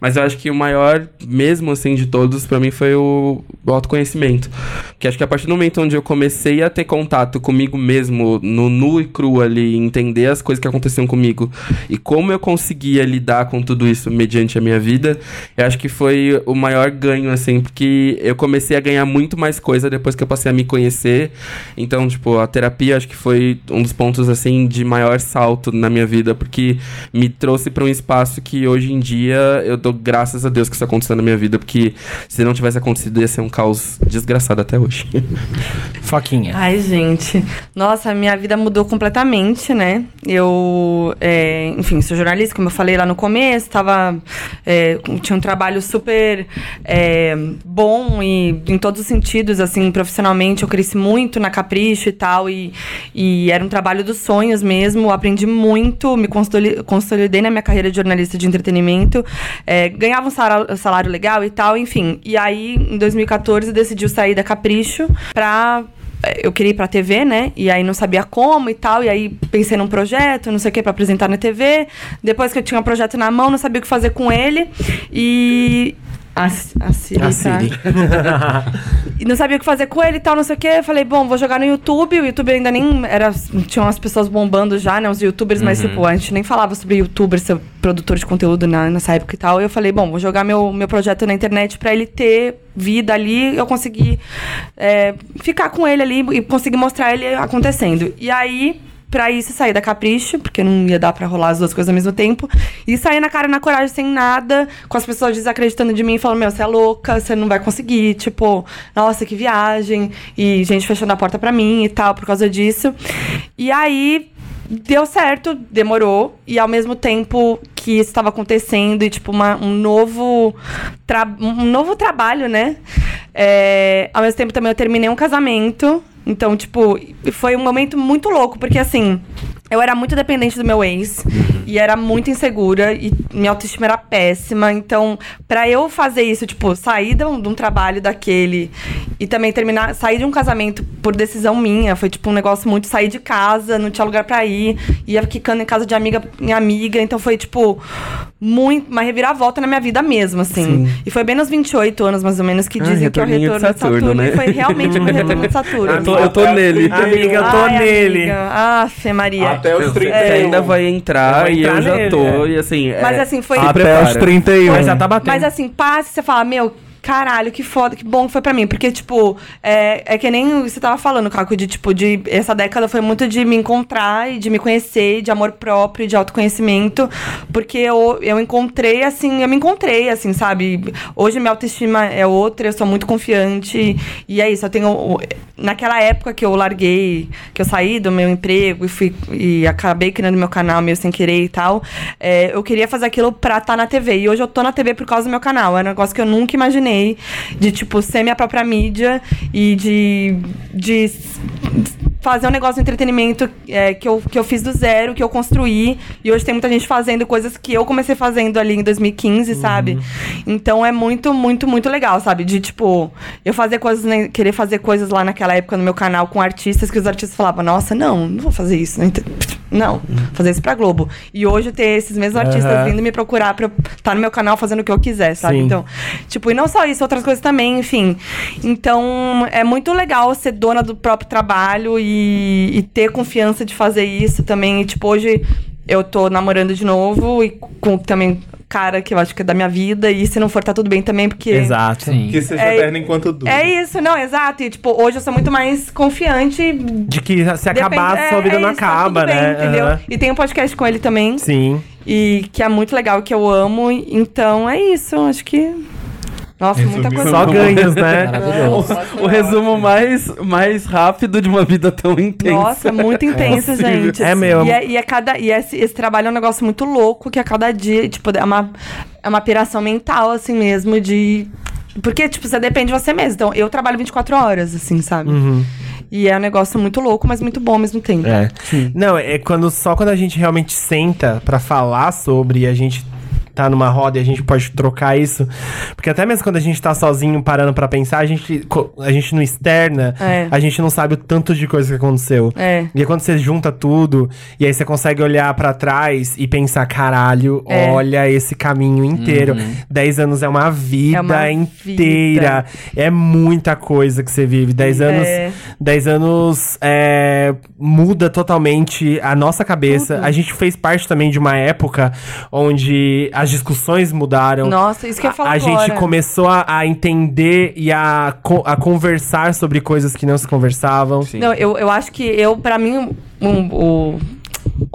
Mas eu acho que o maior, mesmo assim, de todos, para mim foi o, o autoconhecimento. Que acho que a partir do momento onde eu comecei a ter contato comigo mesmo, no nu e cru ali, entender as coisas que aconteciam comigo e como eu conseguia lidar com tudo isso mediante a minha vida, eu acho que foi o maior ganho, assim, porque eu comecei a ganhar muito mais coisa depois que eu passei a me conhecer. Então, tipo, a terapia acho que foi um dos pontos, assim, de maior salto na minha vida, porque me trouxe para um espaço que hoje em dia eu dou graças a Deus que isso aconteceu na minha vida, porque se não tivesse acontecido ia ser um caos desgraçado até hoje. Foquinha. Ai, gente. Nossa, minha vida mudou completamente, né? Eu, é, enfim, sou jornalista, como eu falei lá no começo, tava, é, tinha um trabalho super é, bom e em todos os sentidos, assim, profissionalmente eu cresci muito na Capricho e tal, e, e era um trabalho dos sonhos mesmo, aprendi muito, me consoli- consolidei na minha carreira de jornalista de entretenimento, é, ganhava um salário, salário legal e tal, enfim. E aí, em 2014, decidiu sair da Capricho pra eu queria ir pra TV, né? E aí não sabia como e tal. E aí pensei num projeto, não sei o que, pra apresentar na TV. Depois que eu tinha um projeto na mão, não sabia o que fazer com ele. E. A, a Siri, A tá? Siri. E não sabia o que fazer com ele e tal, não sei o que. Eu falei, bom, vou jogar no YouTube. O YouTube ainda nem era. Tinha umas pessoas bombando já, né? Os youtubers, mas, tipo, a gente nem falava sobre youtuber, ser produtor de conteúdo na, nessa época e tal. Eu falei, bom, vou jogar meu, meu projeto na internet pra ele ter vida ali. Eu consegui é, ficar com ele ali e conseguir mostrar ele acontecendo. E aí. Pra isso, sair da Capricho, porque não ia dar pra rolar as duas coisas ao mesmo tempo. E sair na cara na coragem sem nada, com as pessoas desacreditando de mim, falando: Meu, você é louca, você não vai conseguir. Tipo, nossa, que viagem. E gente fechando a porta pra mim e tal, por causa disso. E aí, deu certo, demorou. E ao mesmo tempo que isso estava acontecendo e, tipo, uma- um novo um novo trabalho, né? É, ao mesmo tempo também eu terminei um casamento. Então, tipo, foi um momento muito louco, porque assim, eu era muito dependente do meu ex e era muito insegura e minha autoestima era péssima. Então, pra eu fazer isso, tipo, sair de um, de um trabalho daquele e também terminar, sair de um casamento por decisão minha, foi tipo um negócio muito sair de casa, não tinha lugar pra ir, ia ficando em casa de amiga em amiga, então foi tipo muito uma reviravolta na minha vida mesmo, assim. E foi bem nos 28 anos mais ou menos que Ah, dizem que é o retorno de Saturno, Saturno, né? foi realmente um retorno de Saturno. Eu tô, eu tô nele. Amiga, eu tô Ai, nele. Amiga. Ah, Fê Maria. Até os Você 31. ainda vai entrar, Eu vou e eu entrar já nele, tô, é. e assim. Mas é, assim, foi. Até os 31. Mas já tá batendo. Mas assim, passa e você fala, meu, caralho, que foda, que bom que foi pra mim. Porque, tipo, é, é que nem você tava falando, Caco, de, tipo, de. Essa década foi muito de me encontrar e de me conhecer, de amor próprio, de autoconhecimento. Porque eu, eu encontrei, assim, eu me encontrei, assim, sabe? Hoje minha autoestima é outra, eu sou muito confiante. E é isso, eu tenho. Naquela época que eu larguei, que eu saí do meu emprego e fui e acabei criando meu canal meio sem querer e tal, é, eu queria fazer aquilo pra estar na TV. E hoje eu tô na TV por causa do meu canal. É um negócio que eu nunca imaginei de, tipo, ser minha própria mídia e de. de fazer um negócio de entretenimento é, que, eu, que eu fiz do zero, que eu construí. E hoje tem muita gente fazendo coisas que eu comecei fazendo ali em 2015, sabe? Então é muito, muito, muito legal, sabe? De tipo, eu fazer coisas, né, querer fazer coisas lá naquela época no meu canal com artistas que os artistas falavam, nossa, não, não vou fazer isso. Né? Não, fazer isso pra Globo. E hoje ter esses mesmos artistas Aham. vindo me procurar pra estar no meu canal fazendo o que eu quiser, sabe? Sim. Então, tipo, e não só isso, outras coisas também, enfim. Então, é muito legal ser dona do próprio trabalho e, e ter confiança de fazer isso também. E, tipo, hoje eu tô namorando de novo e com também cara que eu acho que é da minha vida. E se não for, tá tudo bem também, porque. Exato. Sim. Que seja É- eterno enquanto dura. É isso, não, exato. E, tipo, hoje eu sou muito mais confiante. De que se acabar, Depende- sua vida é não isso, tá acaba, bem, né? entendeu? Aham. E tem um podcast com ele também. Sim. E que é muito legal, que eu amo. Então é isso, acho que. Nossa, muita coisa. Só ganhos, né? Maravilhoso. O resumo mais, mais rápido de uma vida tão intensa. Nossa, muito intensa, gente. É meu. E é, e é cada. E esse, esse trabalho é um negócio muito louco, que a cada dia, tipo, é uma, é uma piração mental, assim mesmo, de. Porque, tipo, você depende de você mesmo. Então, eu trabalho 24 horas, assim, sabe? E é um negócio muito louco, mas muito bom ao mesmo tempo. É. Não, é quando só quando a gente realmente senta pra falar sobre e a gente tá numa roda e a gente pode trocar isso. Porque até mesmo quando a gente tá sozinho parando pra pensar, a gente, a gente não externa, É. a gente não sabe o tanto de coisa que aconteceu. É. E aí quando você junta tudo, e aí você consegue olhar pra trás e pensar, caralho, É. olha esse caminho inteiro. Dez anos é uma vida É uma inteira. É muita coisa que você vive. Dez anos, É. dez anos é, muda totalmente a nossa cabeça. A gente fez parte também de uma época onde as discussões mudaram. Nossa, isso que eu falo a agora. gente começou a, a entender e a, a conversar sobre coisas que não se conversavam. Não, eu, eu acho que eu, pra mim, um, o.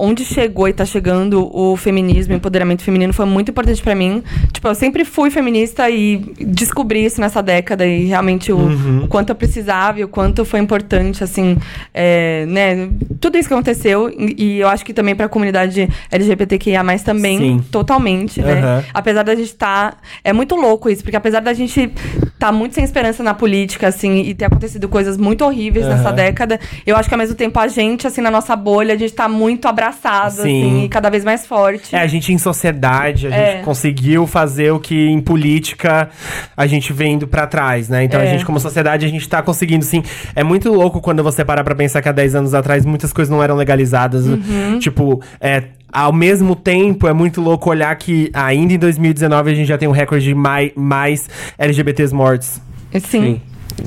Onde chegou e tá chegando o feminismo, o empoderamento feminino foi muito importante pra mim. Tipo, eu sempre fui feminista e descobri isso nessa década e realmente o, Uhum. o quanto eu precisava e o quanto foi importante, assim, é, né? Tudo isso que aconteceu e, e eu acho que também pra comunidade LGBTQIA+, também, Sim. totalmente, né? Aham. Apesar da gente estar... É muito louco isso, porque apesar da gente tá muito sem esperança na política, assim, e ter acontecido coisas muito horríveis nessa Aham. década, eu acho que ao mesmo tempo a gente, assim, na nossa bolha, a gente tá muito abraçado, Sim. assim, e cada vez mais forte. É, a gente em sociedade, a É. gente conseguiu fazer o que em política a gente vem indo pra trás, né? Então a É. gente, como sociedade, a gente tá conseguindo, sim. É muito louco quando você para pra pensar que há 10 anos atrás muitas coisas não eram legalizadas. Uhum. Tipo, é. Ao mesmo tempo, é muito louco olhar que ainda em 2019 a gente já tem um recorde de mai, mais LGBTs mortos. Sim.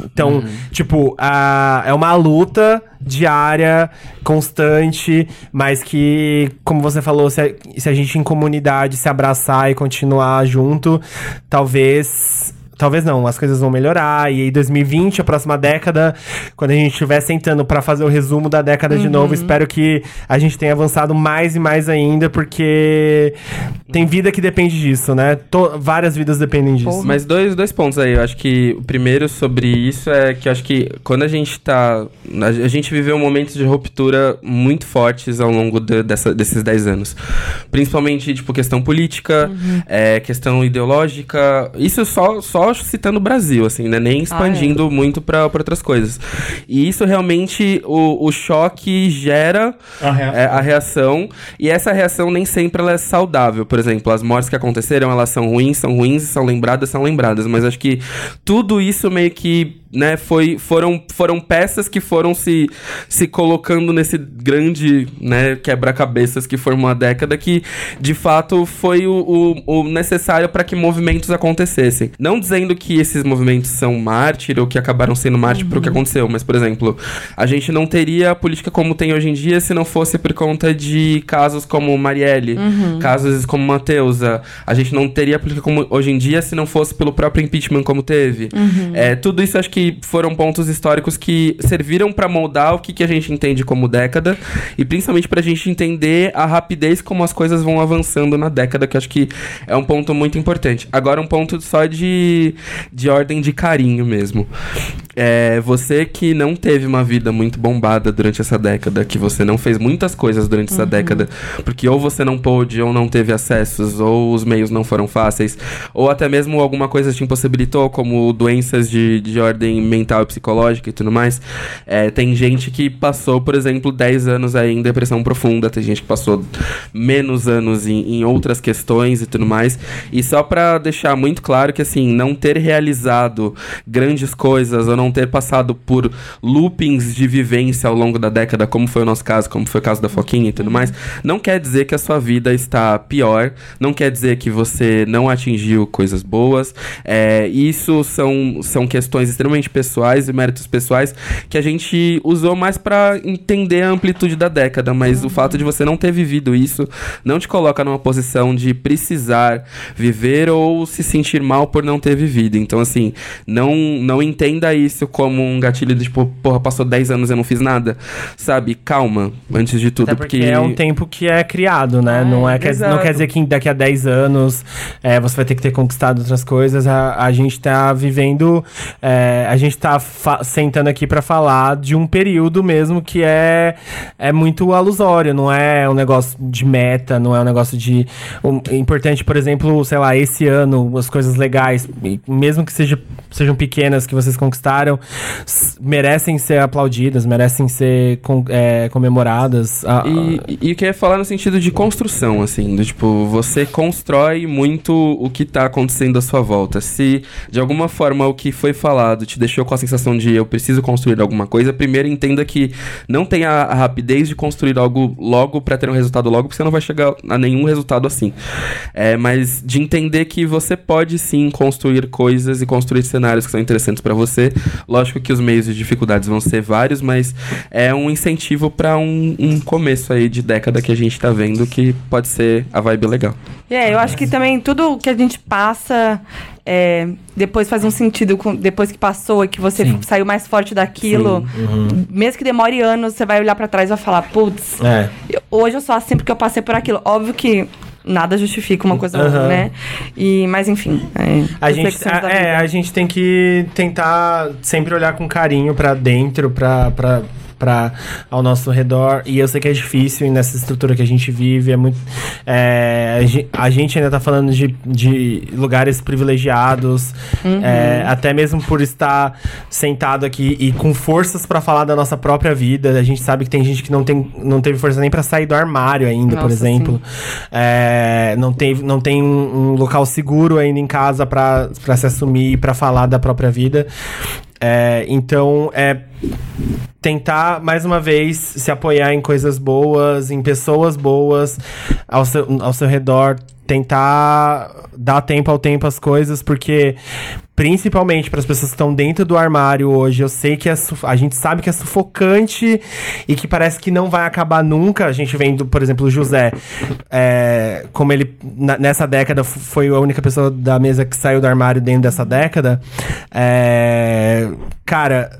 Então, tipo, a, é uma luta diária, constante, mas que, como você falou, se a, se a gente em comunidade se abraçar e continuar junto, talvez. Talvez não, as coisas vão melhorar. E aí, 2020, a próxima década, quando a gente estiver sentando pra fazer o resumo da década de novo, espero que a gente tenha avançado mais e mais ainda, porque tem vida que depende disso, né? To- várias vidas dependem disso. Mas dois, dois pontos aí. Eu acho que o primeiro sobre isso é que eu acho que quando a gente tá. A, gente viveu momentos de ruptura muito fortes ao longo de- dessa- desses 10 anos. Principalmente, tipo, questão política, é, questão ideológica. Isso só, só citando o Brasil, assim, né? Nem expandindo muito pra, pra outras coisas. E isso realmente, o, o choque gera A reação. é, a reação. E essa reação nem sempre ela é saudável. Por exemplo, as mortes que aconteceram, elas são ruins, são ruins, são lembradas, são lembradas. Mas acho que tudo isso meio que, né, foi, foram, foram peças que foram se, se colocando nesse grande, né, quebra-cabeças que foi uma década que, de fato, foi o, o, o necessário para que movimentos acontecessem. Não dizendo que esses movimentos são mártir ou que acabaram sendo mártir por o que aconteceu, mas, por exemplo, a gente não teria a política como tem hoje em dia se não fosse por conta de casos como Marielle, casos como Mateusa. A gente não teria a política como hoje em dia se não fosse pelo próprio impeachment como teve. É, tudo isso acho que foram pontos históricos que serviram para moldar o que, que a gente entende como década e principalmente pra gente entender a rapidez como as coisas vão avançando na década, que acho que é um ponto muito importante. Agora um ponto só de, de ordem de carinho mesmo. É, você que não teve uma vida muito bombada durante essa década, que você não fez muitas coisas durante essa década, porque ou você não pôde, ou não teve acessos, ou os meios não foram fáceis, ou até mesmo alguma coisa te impossibilitou, como doenças de, de ordem mental e psicológica e tudo mais. É, tem gente que passou, por exemplo, 10 anos aí em depressão profunda, tem gente que passou menos anos em, em outras questões e tudo mais. E só pra deixar muito claro que, assim, não ter realizado grandes coisas ou não ter passado por loopings de vivência ao longo da década, como foi o nosso caso, como foi o caso da Foquinha e tudo mais, não quer dizer que a sua vida está pior, não quer dizer que você não atingiu coisas boas. É, isso são, são questões extremamente pessoais e méritos pessoais que a gente usou mais pra entender a amplitude da década, mas o fato de você não ter vivido isso não te coloca numa posição de precisar viver ou se sentir mal por não ter vivido. Então, assim, não, não entenda isso como um gatilho de tipo, porra, passou 10 anos e eu não fiz nada. Sabe? Calma, antes de tudo, Até porque, é um tempo que é criado, né? É, não, é, quer, exato. não quer dizer que daqui a 10 anos é, você vai ter que ter conquistado outras coisas. A, a gente tá vivendo. é, a gente tá sentando aqui pra falar de um período mesmo que é, é muito alusório, não é um negócio de meta, não é um negócio de. um- importante, por exemplo, sei lá, esse ano, as coisas legais, mesmo que seja, sejam pequenas que vocês conquistaram, merecem ser aplaudidas, merecem ser com- é, comemoradas. A- E, e, queria falar no sentido de construção, assim, do tipo, você constrói muito o que tá acontecendo à sua volta. Se de alguma forma o que foi falado te deixou com a sensação de eu preciso construir alguma coisa, primeiro entenda que não tem a, rapidez de construir algo logo pra ter um resultado logo, porque você não vai chegar a nenhum resultado assim. É, mas de entender que você pode sim construir coisas e construir cenários que são interessantes pra você. Lógico que os meios de dificuldades vão ser vários, mas é um incentivo pra um, um começo aí de década que a gente tá vendo que pode ser a vibe legal. É, eu acho que também tudo que a gente passa é, depois faz um sentido com- depois que passou e que você Sim. saiu mais forte daquilo. Mesmo que demore anos, você vai olhar pra trás e vai falar, putz, É. hoje eu sou assim porque eu passei por aquilo. Óbvio que nada justifica uma coisa ou outra, Aham. né? E, mas enfim. É, A gente, a, é, a gente tem que tentar sempre olhar com carinho pra dentro, pra, pra, pra, ao nosso redor. E eu sei que é difícil e nessa estrutura que a gente vive. É muito, é, a, gen- a gente ainda tá falando de, de lugares privilegiados, é, até mesmo por estar sentado aqui e com forças pra falar da nossa própria vida. A gente sabe que tem gente que não, tem, não teve força nem pra sair do armário ainda, por Nossa, exemplo. É, não, tem, não tem um, um local seguro ainda em casa pra se assumir e pra falar da própria vida. É, então, é tentar, mais uma vez, se apoiar em coisas boas, em pessoas boas ao seu, ao seu redor. Tentar dar tempo ao tempo as coisas, porque principalmente para as pessoas que estão dentro do armário hoje, eu sei que é a gente sabe que é sufocante e que parece que não vai acabar nunca. A gente vendo, por exemplo, o José, é, como ele nessa década foi a única pessoa da mesa que saiu do armário dentro dessa década. É, cara,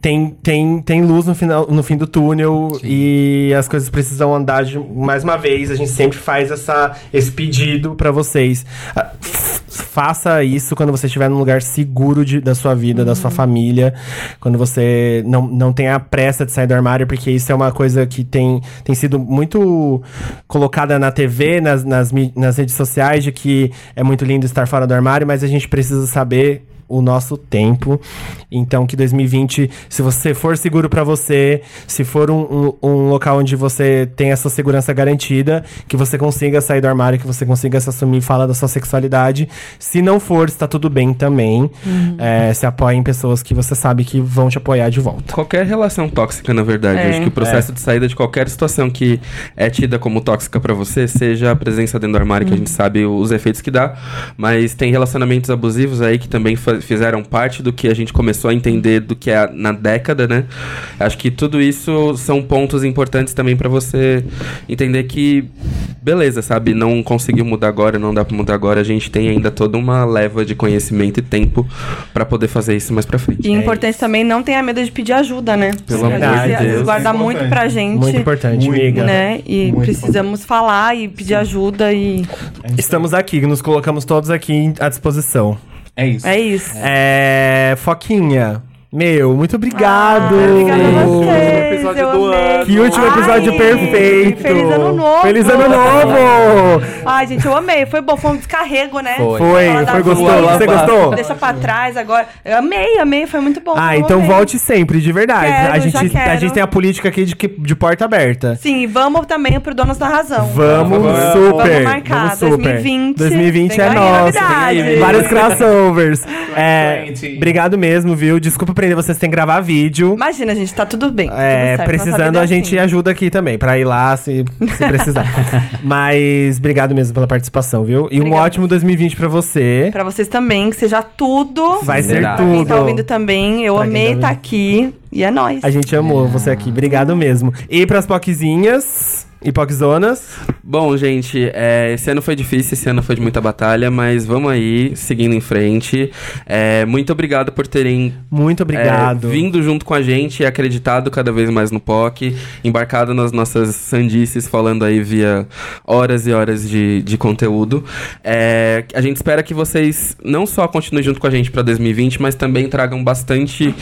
tem, tem, tem luz no, final, no fim do túnel e as coisas precisam andar de, mais uma vez. A gente sempre faz essa, esse pedido pra vocês. Faça isso quando você estiver num lugar seguro de- da sua vida, da sua família. Quando você não, não tem a pressa de sair do armário, porque isso é uma coisa que tem, tem sido muito colocada na TV, nas, nas, nas redes sociais, de que é muito lindo estar fora do armário, mas a gente precisa saber o nosso tempo. Então, que 2020, se você for seguro pra você, se for um, um, um local onde você tem essa segurança garantida, que você consiga sair do armário, que você consiga se assumir e falar da sua sexualidade. Se não for, está tudo bem também. É, se apoie em pessoas que você sabe que vão te apoiar de volta. Qualquer relação tóxica, na verdade. É. Acho que o processo de saída de qualquer situação que é tida como tóxica pra você, seja a presença dentro do armário, que a gente sabe os efeitos que dá, mas tem relacionamentos abusivos aí que também fa- fizeram parte do que a gente começou a entender do que é na década, né? Acho que tudo isso são pontos importantes também pra você entender que, beleza, sabe? Não conseguiu mudar agora, não dá pra mudar agora. A gente tem ainda toda uma leva de conhecimento e tempo pra poder fazer isso mais pra frente. E importante também, não tenha medo de pedir ajuda, né? Pelo amor de Deus. guarda É muito pra gente. Muito importante, Muito amiga. Né? E Muito precisamos falar e pedir ajuda e Estamos aqui, nos colocamos todos aqui à disposição. É isso. é isso. É, Foquinha, meu, muito obrigado. Ah, obrigada a você. episódio eu do amei. ano. Que último episódio Ai, perfeito! Feliz ano novo! Feliz ano novo! Ai, gente, eu amei. Foi bom, foi um descarrego, né? Foi. Foi, foi gostoso. Você gostou? Deixa pra trás agora. Eu amei, amei, foi muito bom. Ah, então amei. volte sempre, de verdade. Quero, a, gente, já quero. a gente tem a política aqui de, de porta aberta. Sim, vamos também pro Donos da Razão. Vamos, Vamos. super. Vamos marcar, super. 2020. 2020 Vem é nosso. Vários crossovers. É, 2020. obrigado mesmo, viu? Desculpa prender vocês, tem que gravar vídeo. Imagina, gente, tá tudo bem. É, tudo certo, precisando, é a gente assim. ajuda aqui também, pra ir lá se, se precisar. Mas obrigado mesmo pela participação, viu? E um ótimo 2020 pra você. Pra vocês também, que seja tudo. Vai ser Será? tudo. Quem tá ouvindo também, eu Pra quem amei tá estar ouvindo. aqui. E é nóis. A gente amou você aqui. Obrigado mesmo. E pras poquezinhas e poquezonas. Bom, gente, é, esse ano foi difícil, esse ano foi de muita batalha, mas vamos aí, seguindo em frente. É, muito obrigado por terem Muito obrigado. É, vindo junto com a gente e acreditado cada vez mais no POC, embarcado nas nossas sandices, falando aí via horas e horas de, de conteúdo. É, a gente espera que vocês não só continuem junto com a gente para 2020, mas também tragam bastante.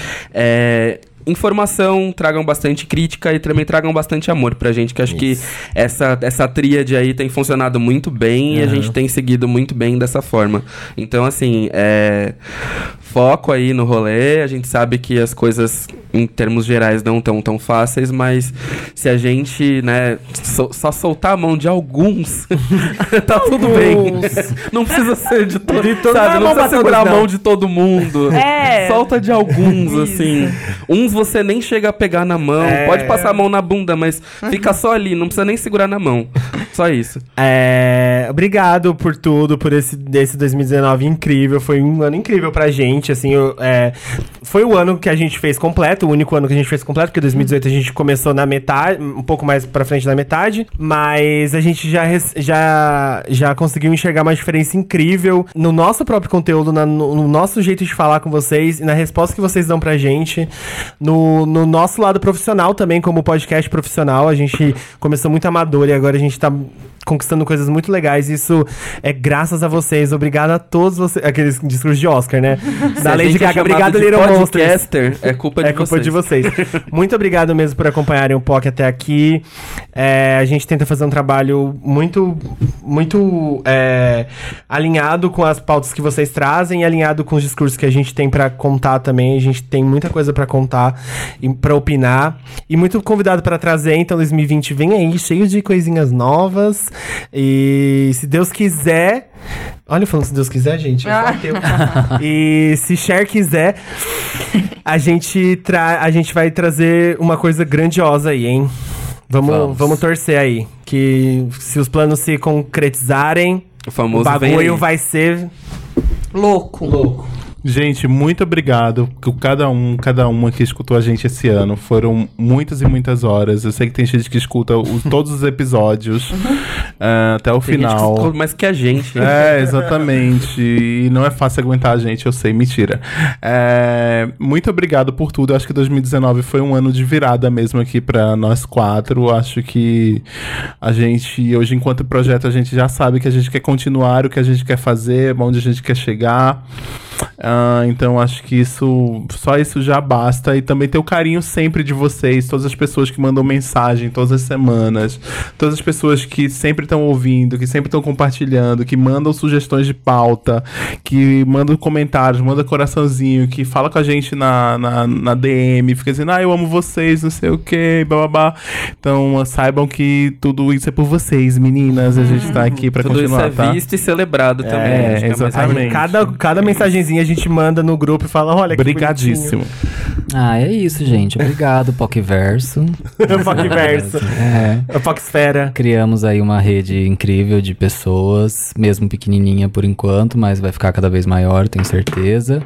Informação, tragam bastante crítica e também tragam bastante amor pra gente, que acho que essa, essa tríade aí tem funcionado muito bem e a gente tem seguido muito bem dessa forma. Então, assim, é, foco aí no rolê. A gente sabe que as coisas, em termos gerais, não estão tão fáceis, mas se a gente, né, so- só soltar a mão de alguns, tá tudo bem. não precisa ser de todo De todo- sabe? não precisa segurar a mão de todo mundo. É. Solta de alguns, assim. Uns você nem chega a pegar na mão. É. Pode passar a mão na bunda, mas fica só ali, não precisa nem segurar na mão. Só isso. É, obrigado por tudo, por esse, esse 2019 incrível. Foi um ano incrível pra gente, assim. eu- é, foi o ano que a gente fez completo, o único ano que a gente fez completo, porque 2018 a gente começou na metade, um pouco mais pra frente da metade. Mas a gente já, já, já conseguiu enxergar uma diferença incrível no nosso próprio conteúdo, na- no, no nosso jeito de falar com vocês e na resposta que vocês dão pra gente. No, no nosso lado profissional também, como podcast profissional, a gente começou muito amador e agora a gente tá conquistando coisas muito legais. Isso é graças a vocês. Obrigado a todos vocês. Aqueles discursos de Oscar, né? Da Lady é Gaga. chamado Obrigado, Little Monsters. É culpa de É culpa vocês. de vocês. Muito obrigado mesmo por acompanharem o POC até aqui. É, a gente tenta fazer um trabalho muito, muito é, alinhado com as pautas que vocês trazem e alinhado com os discursos que a gente tem pra contar também. A gente tem muita coisa pra contar e pra opinar. E muito convidado pra trazer. Então, 2020 vem aí, cheio de coisinhas novas. E se Deus quiser. Olha, falando se Deus quiser, gente. bateu. e se Cher quiser, a gente, tra a gente vai trazer uma coisa grandiosa aí, hein? Vamos, vamos. Vamos. torcer aí. Que se os planos se concretizarem, O o famoso vem bagulho vai ser Louco. louco. Gente, muito obrigado. por Cada um, cada uma que escutou a gente esse ano. Foram muitas e muitas horas. Eu sei que tem gente que escuta os- todos os episódios ah, até o Tem gente que final. mais que a gente. É, exatamente. E não é fácil aguentar a gente, eu sei, mentira. É, muito obrigado por tudo. Eu acho que 2019 foi um ano de virada mesmo aqui pra nós quatro. Acho que a gente, hoje, enquanto projeto, a gente já sabe que a gente quer continuar o que a gente quer fazer, onde a gente quer chegar. Ah, então acho que isso só isso já basta e também ter o carinho sempre de vocês, todas as pessoas que mandam mensagem todas as semanas, todas as pessoas que sempre estão ouvindo, que sempre estão compartilhando, que mandam sugestões de pauta, que mandam comentários, manda coraçãozinho, que fala com a gente na, na, na DM, fica dizendo, ah, eu amo vocês, não sei o que, babá. Então saibam que tudo isso é por vocês, meninas. A gente tá aqui pra Tudo isso continuar, é tá? visto e celebrado também. É, mais exatamente. Cada, cada mensagenzinha a gente manda no grupo e fala: olha que Obrigadíssimo. Ah, é isso, gente. Obrigado, PocVerso. Foxverso. É. A Foxfera. Criamos aí uma rede incrível de pessoas, mesmo pequenininha por enquanto, mas vai ficar cada vez maior, tenho certeza.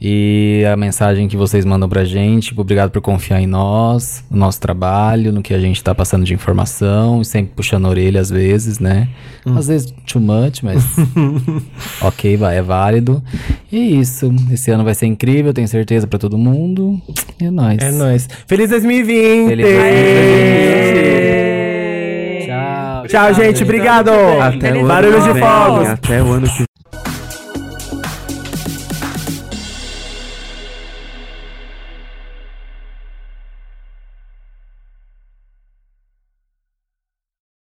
E a mensagem que vocês mandam pra gente, tipo, obrigado por confiar em nós, no nosso trabalho, no que a gente tá passando de informação, e sempre puxando a orelha às vezes, né? Às vezes too much, mas ok, vai, é válido. E é isso. Esse ano vai ser incrível, tenho certeza pra todo mundo. E é nóis. É nóis. Feliz 2020! Feliz 2020. Tchau. Tchau, gente. Obrigado. Até o ano Barulho que de fogos. Até o ano que